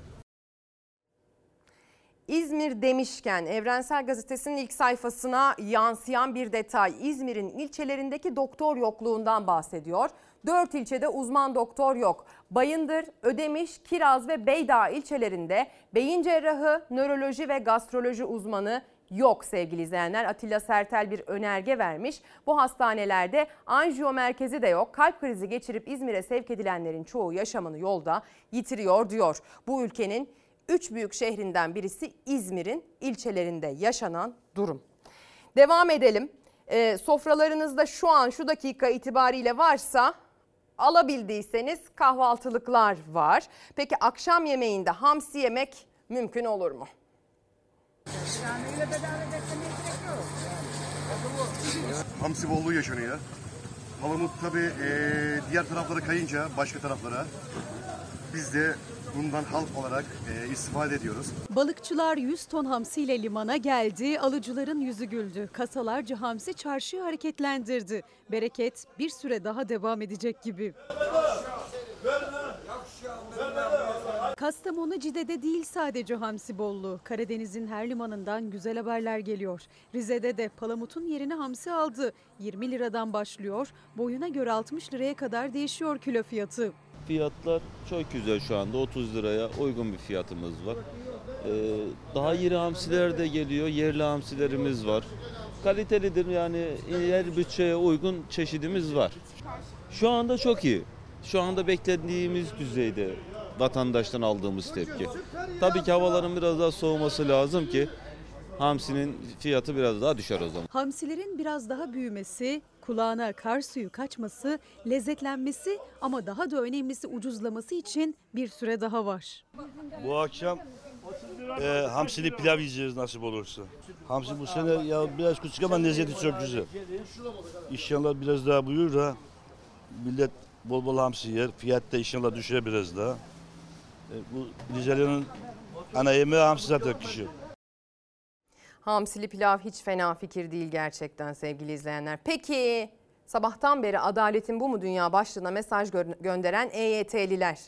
İzmir demişken Evrensel Gazetesi'nin ilk sayfasına yansıyan bir detay. İzmir'in ilçelerindeki doktor yokluğundan bahsediyor. Dört ilçede uzman doktor yok. Bayındır, Ödemiş, Kiraz ve Beydağ ilçelerinde beyin cerrahı, nöroloji ve gastroloji uzmanı yok sevgili izleyenler. Atilla Sertel bir önerge vermiş. Bu hastanelerde anjiyo merkezi de yok. Kalp krizi geçirip İzmir'e sevk edilenlerin çoğu yaşamını yolda yitiriyor diyor. Bu ülkenin üç büyük şehrinden birisi İzmir'in ilçelerinde yaşanan durum. Devam edelim. e, sofralarınızda şu an şu dakika itibariyle varsa alabildiyseniz kahvaltılıklar var. Peki akşam yemeğinde hamsi yemek mümkün olur mu? Hamsi bolluğu yaşanıyor. Palamut tabii eee, diğer taraflara kayınca başka taraflara biz de bundan halk olarak eee, istifade ediyoruz. Balıkçılar 100 ton hamsiyle limana geldi, alıcıların yüzü güldü. Kasalarca hamsi çarşıyı hareketlendirdi. Bereket bir süre daha devam edecek gibi. Kastamonu Cide'de değil sadece hamsi bolluğu. Karadeniz'in her limanından güzel haberler geliyor. Rize'de de palamutun yerini hamsi aldı. 20 liradan başlıyor, boyuna göre 60 liraya kadar değişiyor kilo fiyatı. Fiyatlar çok güzel şu anda 30 liraya uygun bir fiyatımız var. Ee, daha iri hamsiler de geliyor, yerli hamsilerimiz var. Kalitelidir yani her bütçeye uygun çeşidimiz var. Şu anda çok iyi. Şu anda beklediğimiz düzeyde vatandaştan aldığımız tepki. Tabii ki havaların biraz daha soğuması lazım ki hamsinin fiyatı biraz daha düşer o zaman. Hamsilerin biraz daha büyümesi, kulağına kar suyu kaçması, lezzetlenmesi ama daha da önemlisi ucuzlaması için bir süre daha var. Bu akşam e, hamsili pilav yiyeceğiz nasip olursa. Hamsi bu sene ya biraz küçük ama lezzeti çok güzel. İnşallah biraz daha buyur da millet bol bol hamsi yer. Fiyat da inşallah düşer biraz daha. E, bu Rizeli'nin ana yemeği hamsi zaten kişi. Hamsili pilav hiç fena fikir değil gerçekten sevgili izleyenler. Peki sabahtan beri adaletin bu mu dünya başlığına mesaj gö- gönderen EYT'liler.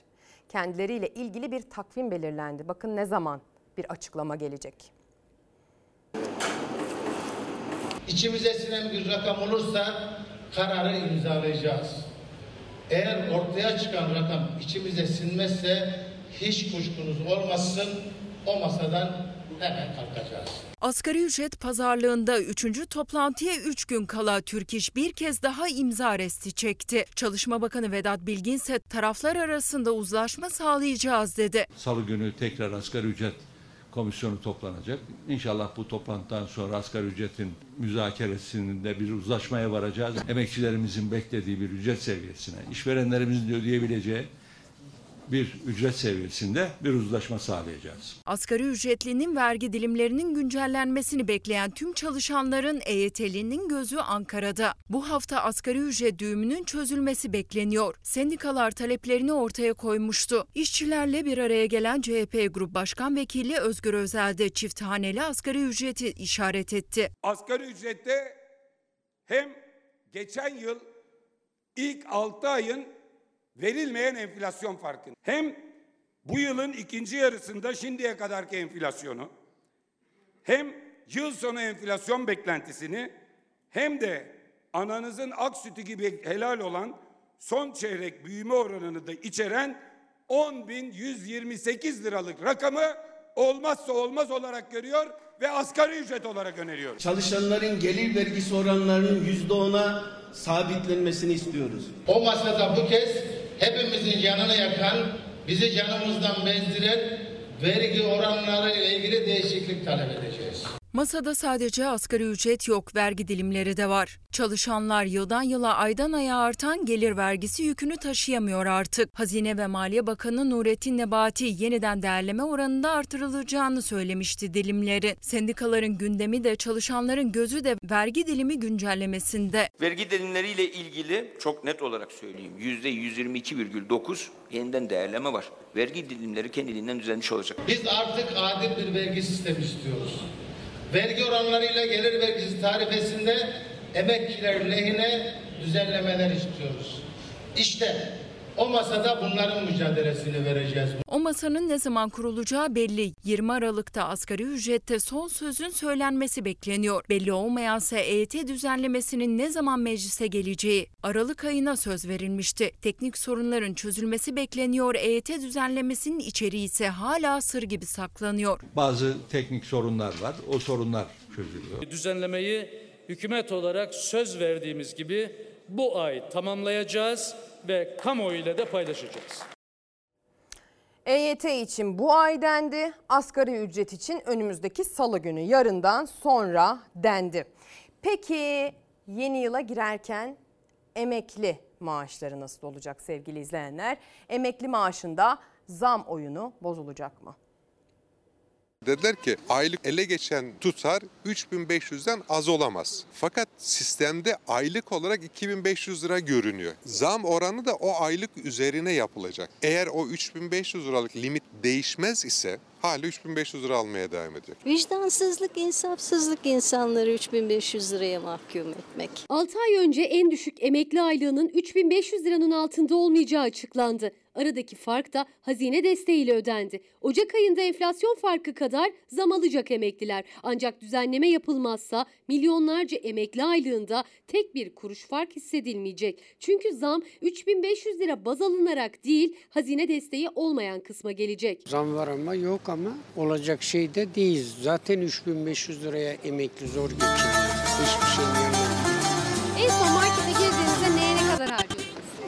Kendileriyle ilgili bir takvim belirlendi. Bakın ne zaman bir açıklama gelecek. İçimize sinen bir rakam olursa kararı imzalayacağız. Eğer ortaya çıkan rakam içimize sinmezse hiç kuşkunuz olmasın o masadan hemen kalkacağız. Asgari ücret pazarlığında 3. toplantıya 3 gün kala Türk İş bir kez daha imza resti çekti. Çalışma Bakanı Vedat Bilgin ise taraflar arasında uzlaşma sağlayacağız dedi. Salı günü tekrar asgari ücret komisyonu toplanacak. İnşallah bu toplantıdan sonra asgari ücretin müzakeresinde bir uzlaşmaya varacağız. Emekçilerimizin beklediği bir ücret seviyesine, işverenlerimizin de ödeyebileceği bir ücret seviyesinde bir uzlaşma sağlayacağız. Asgari ücretlinin vergi dilimlerinin güncellenmesini bekleyen tüm çalışanların EYT'linin gözü Ankara'da. Bu hafta asgari ücret düğümünün çözülmesi bekleniyor. Sendikalar taleplerini ortaya koymuştu. İşçilerle bir araya gelen CHP Grup Başkan Vekili Özgür Özel de çift haneli asgari ücreti işaret etti. Asgari ücrette hem geçen yıl ilk 6 ayın verilmeyen enflasyon farkını hem bu yılın ikinci yarısında şimdiye kadarki enflasyonu hem yıl sonu enflasyon beklentisini hem de ananızın ak sütü gibi helal olan son çeyrek büyüme oranını da içeren 10.128 liralık rakamı olmazsa olmaz olarak görüyor ve asgari ücret olarak öneriyor. Çalışanların gelir vergisi oranlarının yüzde ona sabitlenmesini istiyoruz. O masada bu kez hepimizin canını yakan, bizi canımızdan bezdiren vergi oranları ile ilgili değişiklik talep edeceğiz. Masada sadece asgari ücret yok, vergi dilimleri de var. Çalışanlar yıldan yıla aydan aya artan gelir vergisi yükünü taşıyamıyor artık. Hazine ve Maliye Bakanı Nurettin Nebati yeniden değerleme oranında artırılacağını söylemişti dilimleri. Sendikaların gündemi de çalışanların gözü de vergi dilimi güncellemesinde. Vergi dilimleriyle ilgili çok net olarak söyleyeyim. Yüzde 122,9 yeniden değerleme var. Vergi dilimleri kendiliğinden düzenlenmiş olacak. Biz artık adil bir vergi sistemi istiyoruz. Vergi oranlarıyla gelir vergisi tarifesinde emekçiler lehine düzenlemeler istiyoruz. İşte o masada bunların mücadelesini vereceğiz. O masanın ne zaman kurulacağı belli. 20 Aralık'ta asgari ücrette son sözün söylenmesi bekleniyor. Belli olmayansa EYT düzenlemesinin ne zaman meclise geleceği Aralık ayına söz verilmişti. Teknik sorunların çözülmesi bekleniyor. EYT düzenlemesinin içeriği ise hala sır gibi saklanıyor. Bazı teknik sorunlar var. O sorunlar çözülüyor. Düzenlemeyi hükümet olarak söz verdiğimiz gibi bu ay tamamlayacağız ve kamuoyu ile de paylaşacağız. EYT için bu ay dendi, asgari ücret için önümüzdeki salı günü yarından sonra dendi. Peki yeni yıla girerken emekli maaşları nasıl olacak sevgili izleyenler? Emekli maaşında zam oyunu bozulacak mı? Dediler ki aylık ele geçen tutar 3500'den az olamaz. Fakat sistemde aylık olarak 2500 lira görünüyor. Zam oranı da o aylık üzerine yapılacak. Eğer o 3500 liralık limit değişmez ise hala 3500 lira almaya devam edecek. Vicdansızlık, insafsızlık insanları 3500 liraya mahkum etmek. 6 ay önce en düşük emekli aylığının 3500 liranın altında olmayacağı açıklandı. Aradaki fark da hazine desteğiyle ödendi. Ocak ayında enflasyon farkı kadar zam alacak emekliler. Ancak düzenleme yapılmazsa milyonlarca emekli aylığında tek bir kuruş fark hissedilmeyecek. Çünkü zam 3500 lira baz alınarak değil hazine desteği olmayan kısma gelecek. Zam var ama yok ama olacak şey de değil. Zaten 3500 liraya emekli zor geçiniyor. Hiçbir şey yanında. En son markete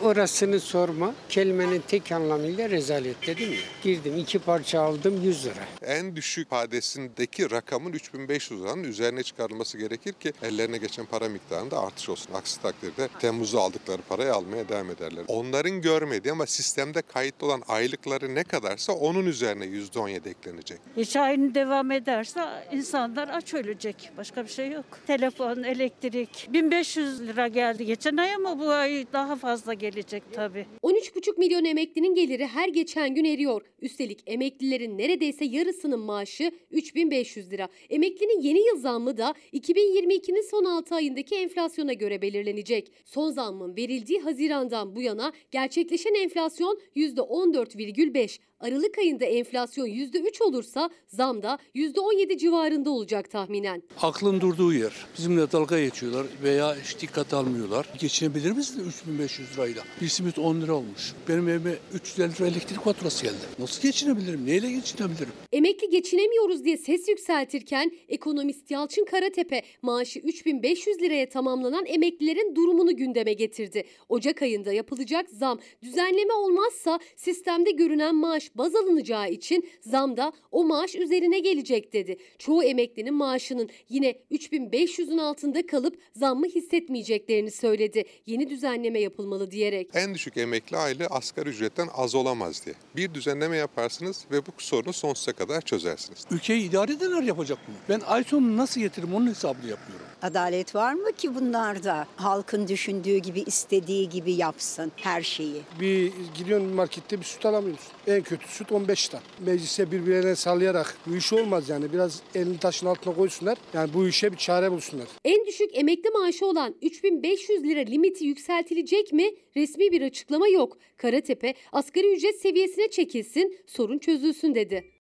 Orasını sorma. Kelimenin tek anlamıyla rezalet dedim ya. Girdim iki parça aldım 100 lira. En düşük padesindeki rakamın 3500 liranın üzerine çıkarılması gerekir ki ellerine geçen para miktarında artış olsun. Aksi takdirde Temmuz'da aldıkları parayı almaya devam ederler. Onların görmediği ama sistemde kayıtlı olan aylıkları ne kadarsa onun üzerine %17 eklenecek. İş aynı devam ederse insanlar aç ölecek. Başka bir şey yok. Telefon, elektrik. 1500 lira geldi geçen ay ama bu ay daha fazla gelecek tabii. 13,5 milyon emeklinin geliri her geçen gün eriyor. Üstelik emeklilerin neredeyse yarısının maaşı 3500 lira. Emeklinin yeni yıl zammı da 2022'nin son 6 ayındaki enflasyona göre belirlenecek. Son zammın verildiği Haziran'dan bu yana gerçekleşen enflasyon %14,5. Aralık ayında enflasyon %3 olursa zam da %17 civarında olacak tahminen. Aklın durduğu yer. Bizimle dalga geçiyorlar veya hiç dikkat almıyorlar. Geçinebilir misiniz 3500 lirayla? Bir simit 10 lira olmuş. Benim evime 350 lira elektrik faturası geldi. Nasıl geçinebilirim? Neyle geçinebilirim? Emekli geçinemiyoruz diye ses yükseltirken ekonomist Yalçın Karatepe maaşı 3500 liraya tamamlanan emeklilerin durumunu gündeme getirdi. Ocak ayında yapılacak zam düzenleme olmazsa sistemde görünen maaş baz alınacağı için zam da o maaş üzerine gelecek dedi. Çoğu emeklinin maaşının yine 3500'ün altında kalıp zammı hissetmeyeceklerini söyledi. Yeni düzenleme yapılmalı diyerek. En düşük emekli aylığı asgari ücretten az olamaz diye. Bir düzenleme yaparsınız ve bu sorunu sonsuza kadar çözersiniz. Ülkeyi idare edenler yapacak bunu. Ben ay sonu nasıl getiririm onun hesabını yapıyorum. Adalet var mı ki bunlarda? Halkın düşündüğü gibi, istediği gibi yapsın her şeyi. Bir gidiyorsun markette bir süt alamıyorsun. En kötü süt 15 lira. Meclise birbirlerine sallayarak bu iş olmaz yani. Biraz elini taşın altına koysunlar. Yani bu işe bir çare bulsunlar. En düşük emekli maaşı olan 3500 lira limiti yükseltilecek mi? Resmi bir açıklama yok. Karatepe asgari ücret seviyesine çekilsin, sorun çözülsün dedi.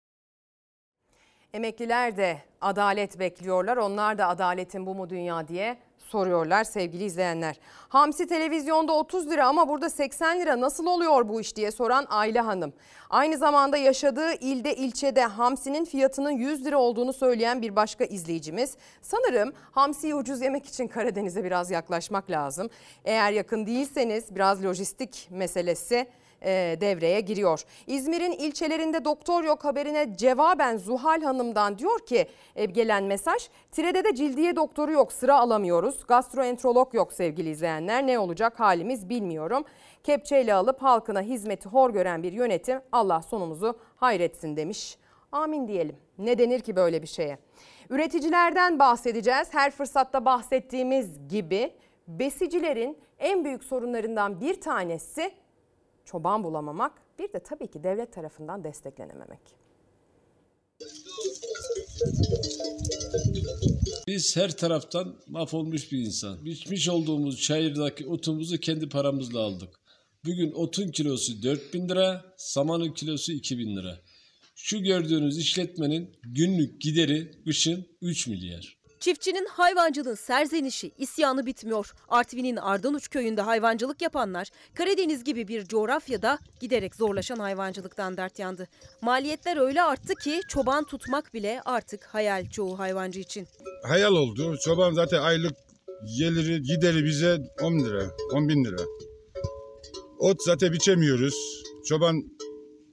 Emekliler de adalet bekliyorlar. Onlar da adaletin bu mu dünya diye soruyorlar sevgili izleyenler. Hamsi televizyonda 30 lira ama burada 80 lira nasıl oluyor bu iş diye soran Ayla Hanım. Aynı zamanda yaşadığı ilde ilçede hamsinin fiyatının 100 lira olduğunu söyleyen bir başka izleyicimiz. Sanırım hamsiyi ucuz yemek için Karadeniz'e biraz yaklaşmak lazım. Eğer yakın değilseniz biraz lojistik meselesi devreye giriyor. İzmir'in ilçelerinde doktor yok haberine cevaben Zuhal Hanım'dan diyor ki e, gelen mesaj Tire'de de cildiye doktoru yok sıra alamıyoruz. Gastroenterolog yok sevgili izleyenler ne olacak halimiz bilmiyorum. Kepçeyle alıp halkına hizmeti hor gören bir yönetim Allah sonumuzu hayretsin demiş. Amin diyelim. Ne denir ki böyle bir şeye? Üreticilerden bahsedeceğiz. Her fırsatta bahsettiğimiz gibi besicilerin en büyük sorunlarından bir tanesi çoban bulamamak, bir de tabii ki devlet tarafından desteklenememek. Biz her taraftan mahvolmuş bir insan. Biçmiş olduğumuz çayırdaki otumuzu kendi paramızla aldık. Bugün otun kilosu 4000 lira, samanın kilosu 2000 lira. Şu gördüğünüz işletmenin günlük gideri kışın 3 milyar. Çiftçinin hayvancılığın serzenişi, isyanı bitmiyor. Artvin'in Ardanuç köyünde hayvancılık yapanlar Karadeniz gibi bir coğrafyada giderek zorlaşan hayvancılıktan dert yandı. Maliyetler öyle arttı ki çoban tutmak bile artık hayal çoğu hayvancı için. Hayal oldu. Çoban zaten aylık geliri gideri bize 10 lira, 10 bin lira. Ot zaten biçemiyoruz. Çoban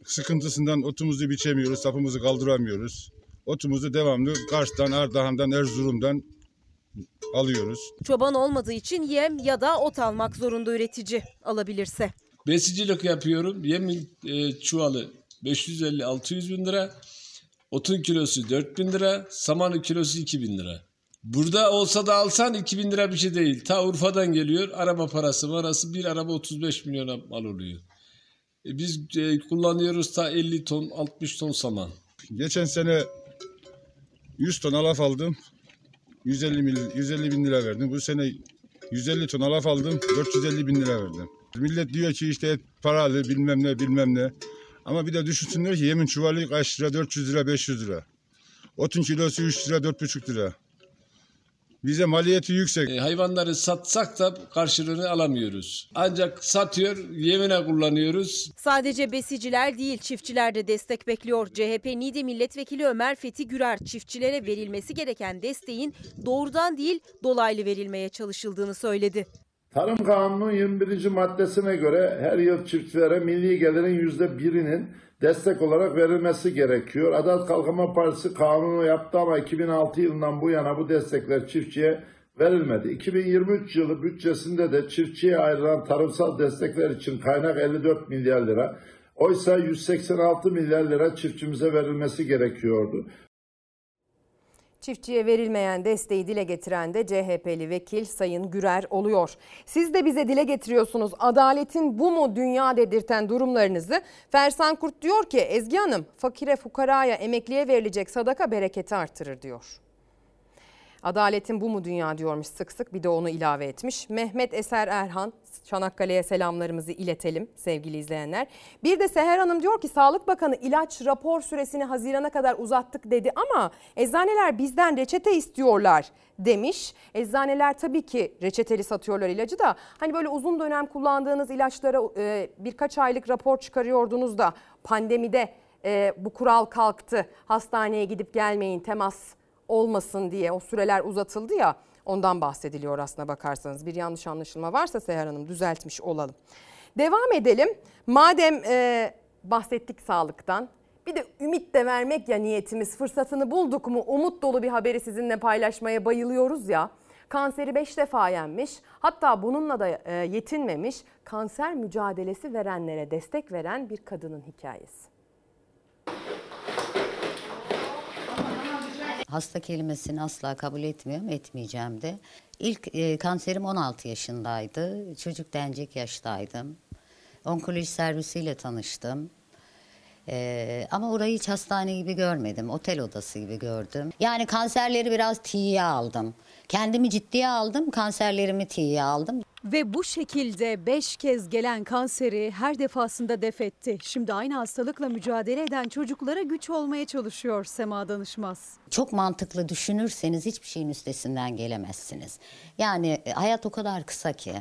sıkıntısından otumuzu biçemiyoruz, sapımızı kaldıramıyoruz. Otumuzu devamlı Kars'tan, Ardahan'dan, Erzurum'dan alıyoruz. Çoban olmadığı için yem ya da ot almak zorunda üretici alabilirse. Besicilik yapıyorum. Yemin e, çuvalı 550-600 bin lira. Otun kilosu 4 bin lira. Samanın kilosu 2 bin lira. Burada olsa da alsan 2 bin lira bir şey değil. Ta Urfa'dan geliyor. Araba parası marası bir araba 35 milyona mal oluyor. E, biz e, kullanıyoruz ta 50 ton 60 ton saman. Geçen sene 100 ton alaf aldım. 150, mil, 150 bin lira verdim. Bu sene 150 ton alaf aldım. 450 bin lira verdim. Millet diyor ki işte paralı bilmem ne bilmem ne. Ama bir de düşünsünler ki yemin çuvalı kaç lira? 400 lira 500 lira. Otun kilosu 3 lira 4,5 lira. Bize maliyeti yüksek. E, hayvanları satsak da karşılığını alamıyoruz. Ancak satıyor, yemine kullanıyoruz. Sadece besiciler değil çiftçiler de destek bekliyor. CHP Niğde Milletvekili Ömer Fethi Gürer çiftçilere verilmesi gereken desteğin doğrudan değil dolaylı verilmeye çalışıldığını söyledi. Tarım Kanunu'nun 21. maddesine göre her yıl çiftçilere milli gelirin yüzde birinin destek olarak verilmesi gerekiyor. Adalet Kalkınma Partisi kanunu yaptı ama 2006 yılından bu yana bu destekler çiftçiye verilmedi. 2023 yılı bütçesinde de çiftçiye ayrılan tarımsal destekler için kaynak 54 milyar lira. Oysa 186 milyar lira çiftçimize verilmesi gerekiyordu. Çiftçiye verilmeyen desteği dile getiren de CHP'li vekil Sayın Gürer oluyor. Siz de bize dile getiriyorsunuz adaletin bu mu dünya dedirten durumlarınızı. Fersan Kurt diyor ki Ezgi Hanım fakire fukaraya emekliye verilecek sadaka bereketi artırır diyor. Adaletin bu mu dünya diyormuş sık sık bir de onu ilave etmiş. Mehmet Eser Erhan Çanakkale'ye selamlarımızı iletelim sevgili izleyenler. Bir de Seher Hanım diyor ki Sağlık Bakanı ilaç rapor süresini Haziran'a kadar uzattık dedi ama eczaneler bizden reçete istiyorlar demiş. Eczaneler tabii ki reçeteli satıyorlar ilacı da hani böyle uzun dönem kullandığınız ilaçlara e, birkaç aylık rapor çıkarıyordunuz da pandemide e, bu kural kalktı. Hastaneye gidip gelmeyin temas olmasın diye o süreler uzatıldı ya ondan bahsediliyor aslına bakarsanız. Bir yanlış anlaşılma varsa Seher Hanım düzeltmiş olalım. Devam edelim. Madem e, bahsettik sağlıktan bir de ümit de vermek ya niyetimiz fırsatını bulduk mu umut dolu bir haberi sizinle paylaşmaya bayılıyoruz ya. Kanseri 5 defa yenmiş hatta bununla da e, yetinmemiş kanser mücadelesi verenlere destek veren bir kadının hikayesi. Hasta kelimesini asla kabul etmiyorum, etmeyeceğim de. İlk e, kanserim 16 yaşındaydı. Çocuk denecek yaştaydım. Onkoloji servisiyle tanıştım. E, ama orayı hiç hastane gibi görmedim. Otel odası gibi gördüm. Yani kanserleri biraz tiye aldım. Kendimi ciddiye aldım, kanserlerimi tiye aldım. Ve bu şekilde 5 kez gelen kanseri her defasında def etti. Şimdi aynı hastalıkla mücadele eden çocuklara güç olmaya çalışıyor Sema Danışmaz. Çok mantıklı düşünürseniz hiçbir şeyin üstesinden gelemezsiniz. Yani e, hayat o kadar kısa ki.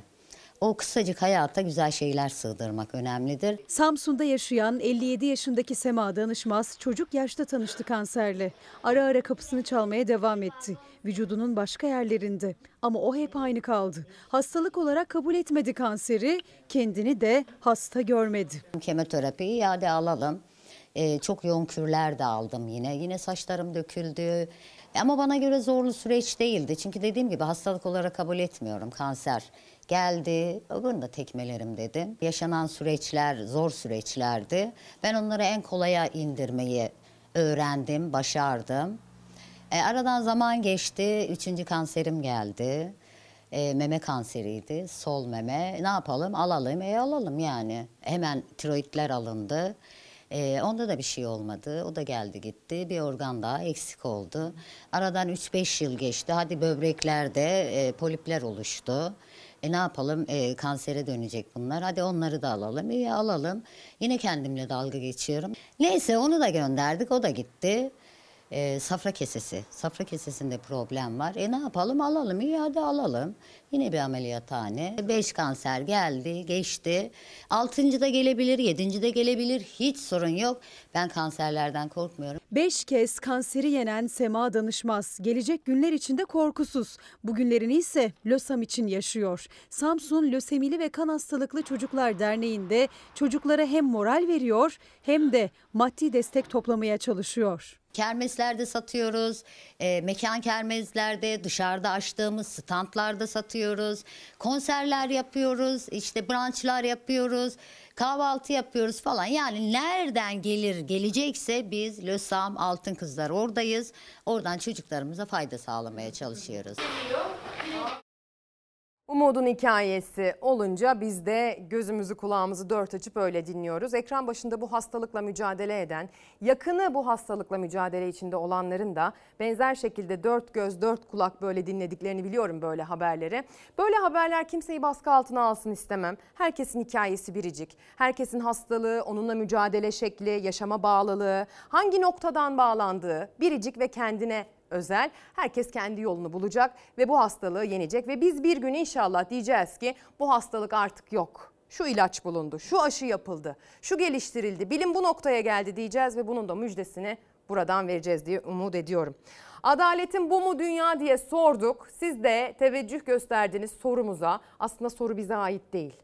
O kısacık hayata güzel şeyler sığdırmak önemlidir. Samsun'da yaşayan 57 yaşındaki Sema Danışmaz çocuk yaşta tanıştı kanserle. Ara ara kapısını çalmaya devam etti. Vücudunun başka yerlerinde ama o hep aynı kaldı. Hastalık olarak kabul etmedi kanseri, kendini de hasta görmedi. Kemoterapi iade alalım. Ee, çok yoğun kürler de aldım yine. Yine saçlarım döküldü. Ama bana göre zorlu süreç değildi. Çünkü dediğim gibi hastalık olarak kabul etmiyorum kanser. Geldi, bunu da tekmelerim dedim. Yaşanan süreçler zor süreçlerdi. Ben onları en kolaya indirmeyi öğrendim, başardım. E, aradan zaman geçti, üçüncü kanserim geldi. E, meme kanseriydi, sol meme. Ne yapalım? Alalım, e alalım yani. Hemen tiroidler alındı. E, onda da bir şey olmadı. O da geldi gitti. Bir organ daha eksik oldu. Aradan 3-5 yıl geçti. Hadi böbreklerde e, polipler oluştu. E ne yapalım? E, kansere dönecek bunlar. Hadi onları da alalım. İyi alalım. Yine kendimle dalga geçiyorum. Neyse onu da gönderdik. O da gitti. E, safra kesesi. Safra kesesinde problem var. E ne yapalım? Alalım. Hadi alalım. Yine bir ameliyathane. Beş kanser geldi, geçti. Altıncı da gelebilir, yedinci de gelebilir. Hiç sorun yok. Ben kanserlerden korkmuyorum. Beş kez kanseri yenen Sema Danışmaz. Gelecek günler içinde korkusuz. Bugünlerini ise LÖSAM için yaşıyor. Samsun Lösemili ve Kan Hastalıklı Çocuklar Derneği'nde çocuklara hem moral veriyor hem de maddi destek toplamaya çalışıyor. Kermeslerde satıyoruz, e, mekan kermezlerde, dışarıda açtığımız standlarda satıyoruz, konserler yapıyoruz, işte brunchlar yapıyoruz, kahvaltı yapıyoruz falan. Yani nereden gelir gelecekse biz LÖSAM Altın Kızlar oradayız. Oradan çocuklarımıza fayda sağlamaya çalışıyoruz. Umudun hikayesi olunca biz de gözümüzü kulağımızı dört açıp öyle dinliyoruz. Ekran başında bu hastalıkla mücadele eden, yakını bu hastalıkla mücadele içinde olanların da benzer şekilde dört göz dört kulak böyle dinlediklerini biliyorum böyle haberleri. Böyle haberler kimseyi baskı altına alsın istemem. Herkesin hikayesi biricik. Herkesin hastalığı, onunla mücadele şekli, yaşama bağlılığı, hangi noktadan bağlandığı biricik ve kendine özel. Herkes kendi yolunu bulacak ve bu hastalığı yenecek ve biz bir gün inşallah diyeceğiz ki bu hastalık artık yok. Şu ilaç bulundu, şu aşı yapıldı, şu geliştirildi, bilim bu noktaya geldi diyeceğiz ve bunun da müjdesini buradan vereceğiz diye umut ediyorum. Adaletin bu mu dünya diye sorduk. Siz de teveccüh gösterdiniz sorumuza. Aslında soru bize ait değil.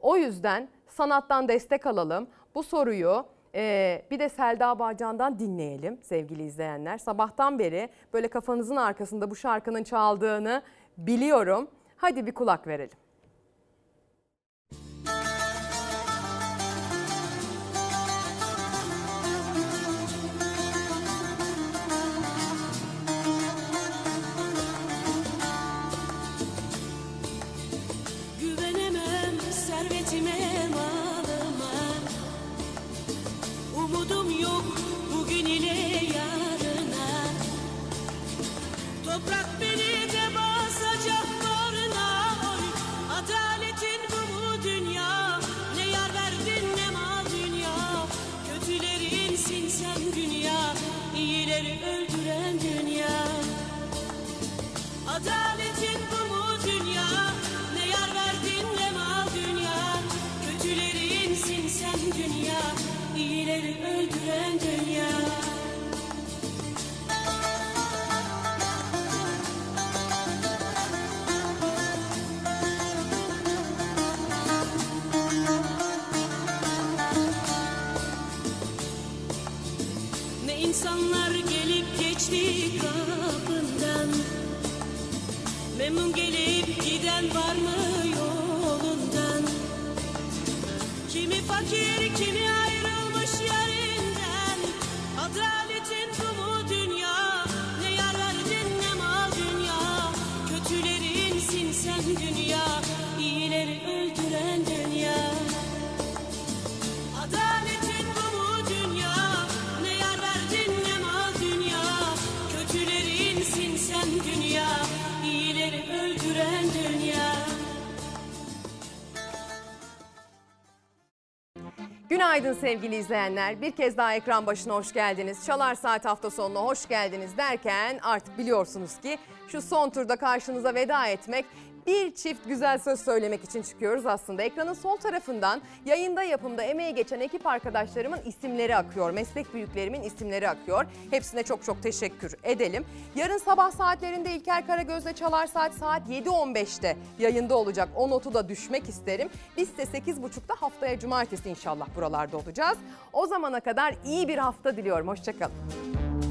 O yüzden sanattan destek alalım. Bu soruyu ee, bir de Selda Bağcan'dan dinleyelim sevgili izleyenler. Sabahtan beri böyle kafanızın arkasında bu şarkının çaldığını biliyorum. Hadi bir kulak verelim. Günaydın sevgili izleyenler. Bir kez daha ekran başına hoş geldiniz. Çalar Saat hafta sonuna hoş geldiniz derken artık biliyorsunuz ki şu son turda karşınıza veda etmek bir çift güzel söz söylemek için çıkıyoruz aslında. Ekranın sol tarafından yayında yapımda emeği geçen ekip arkadaşlarımın isimleri akıyor. Meslek büyüklerimin isimleri akıyor. Hepsine çok çok teşekkür edelim. Yarın sabah saatlerinde İlker Karagöz'le Çalar Saat saat 7.15'te yayında olacak. O notu da düşmek isterim. Biz de 8.30'da haftaya cumartesi inşallah buralarda olacağız. O zamana kadar iyi bir hafta diliyorum. Hoşçakalın.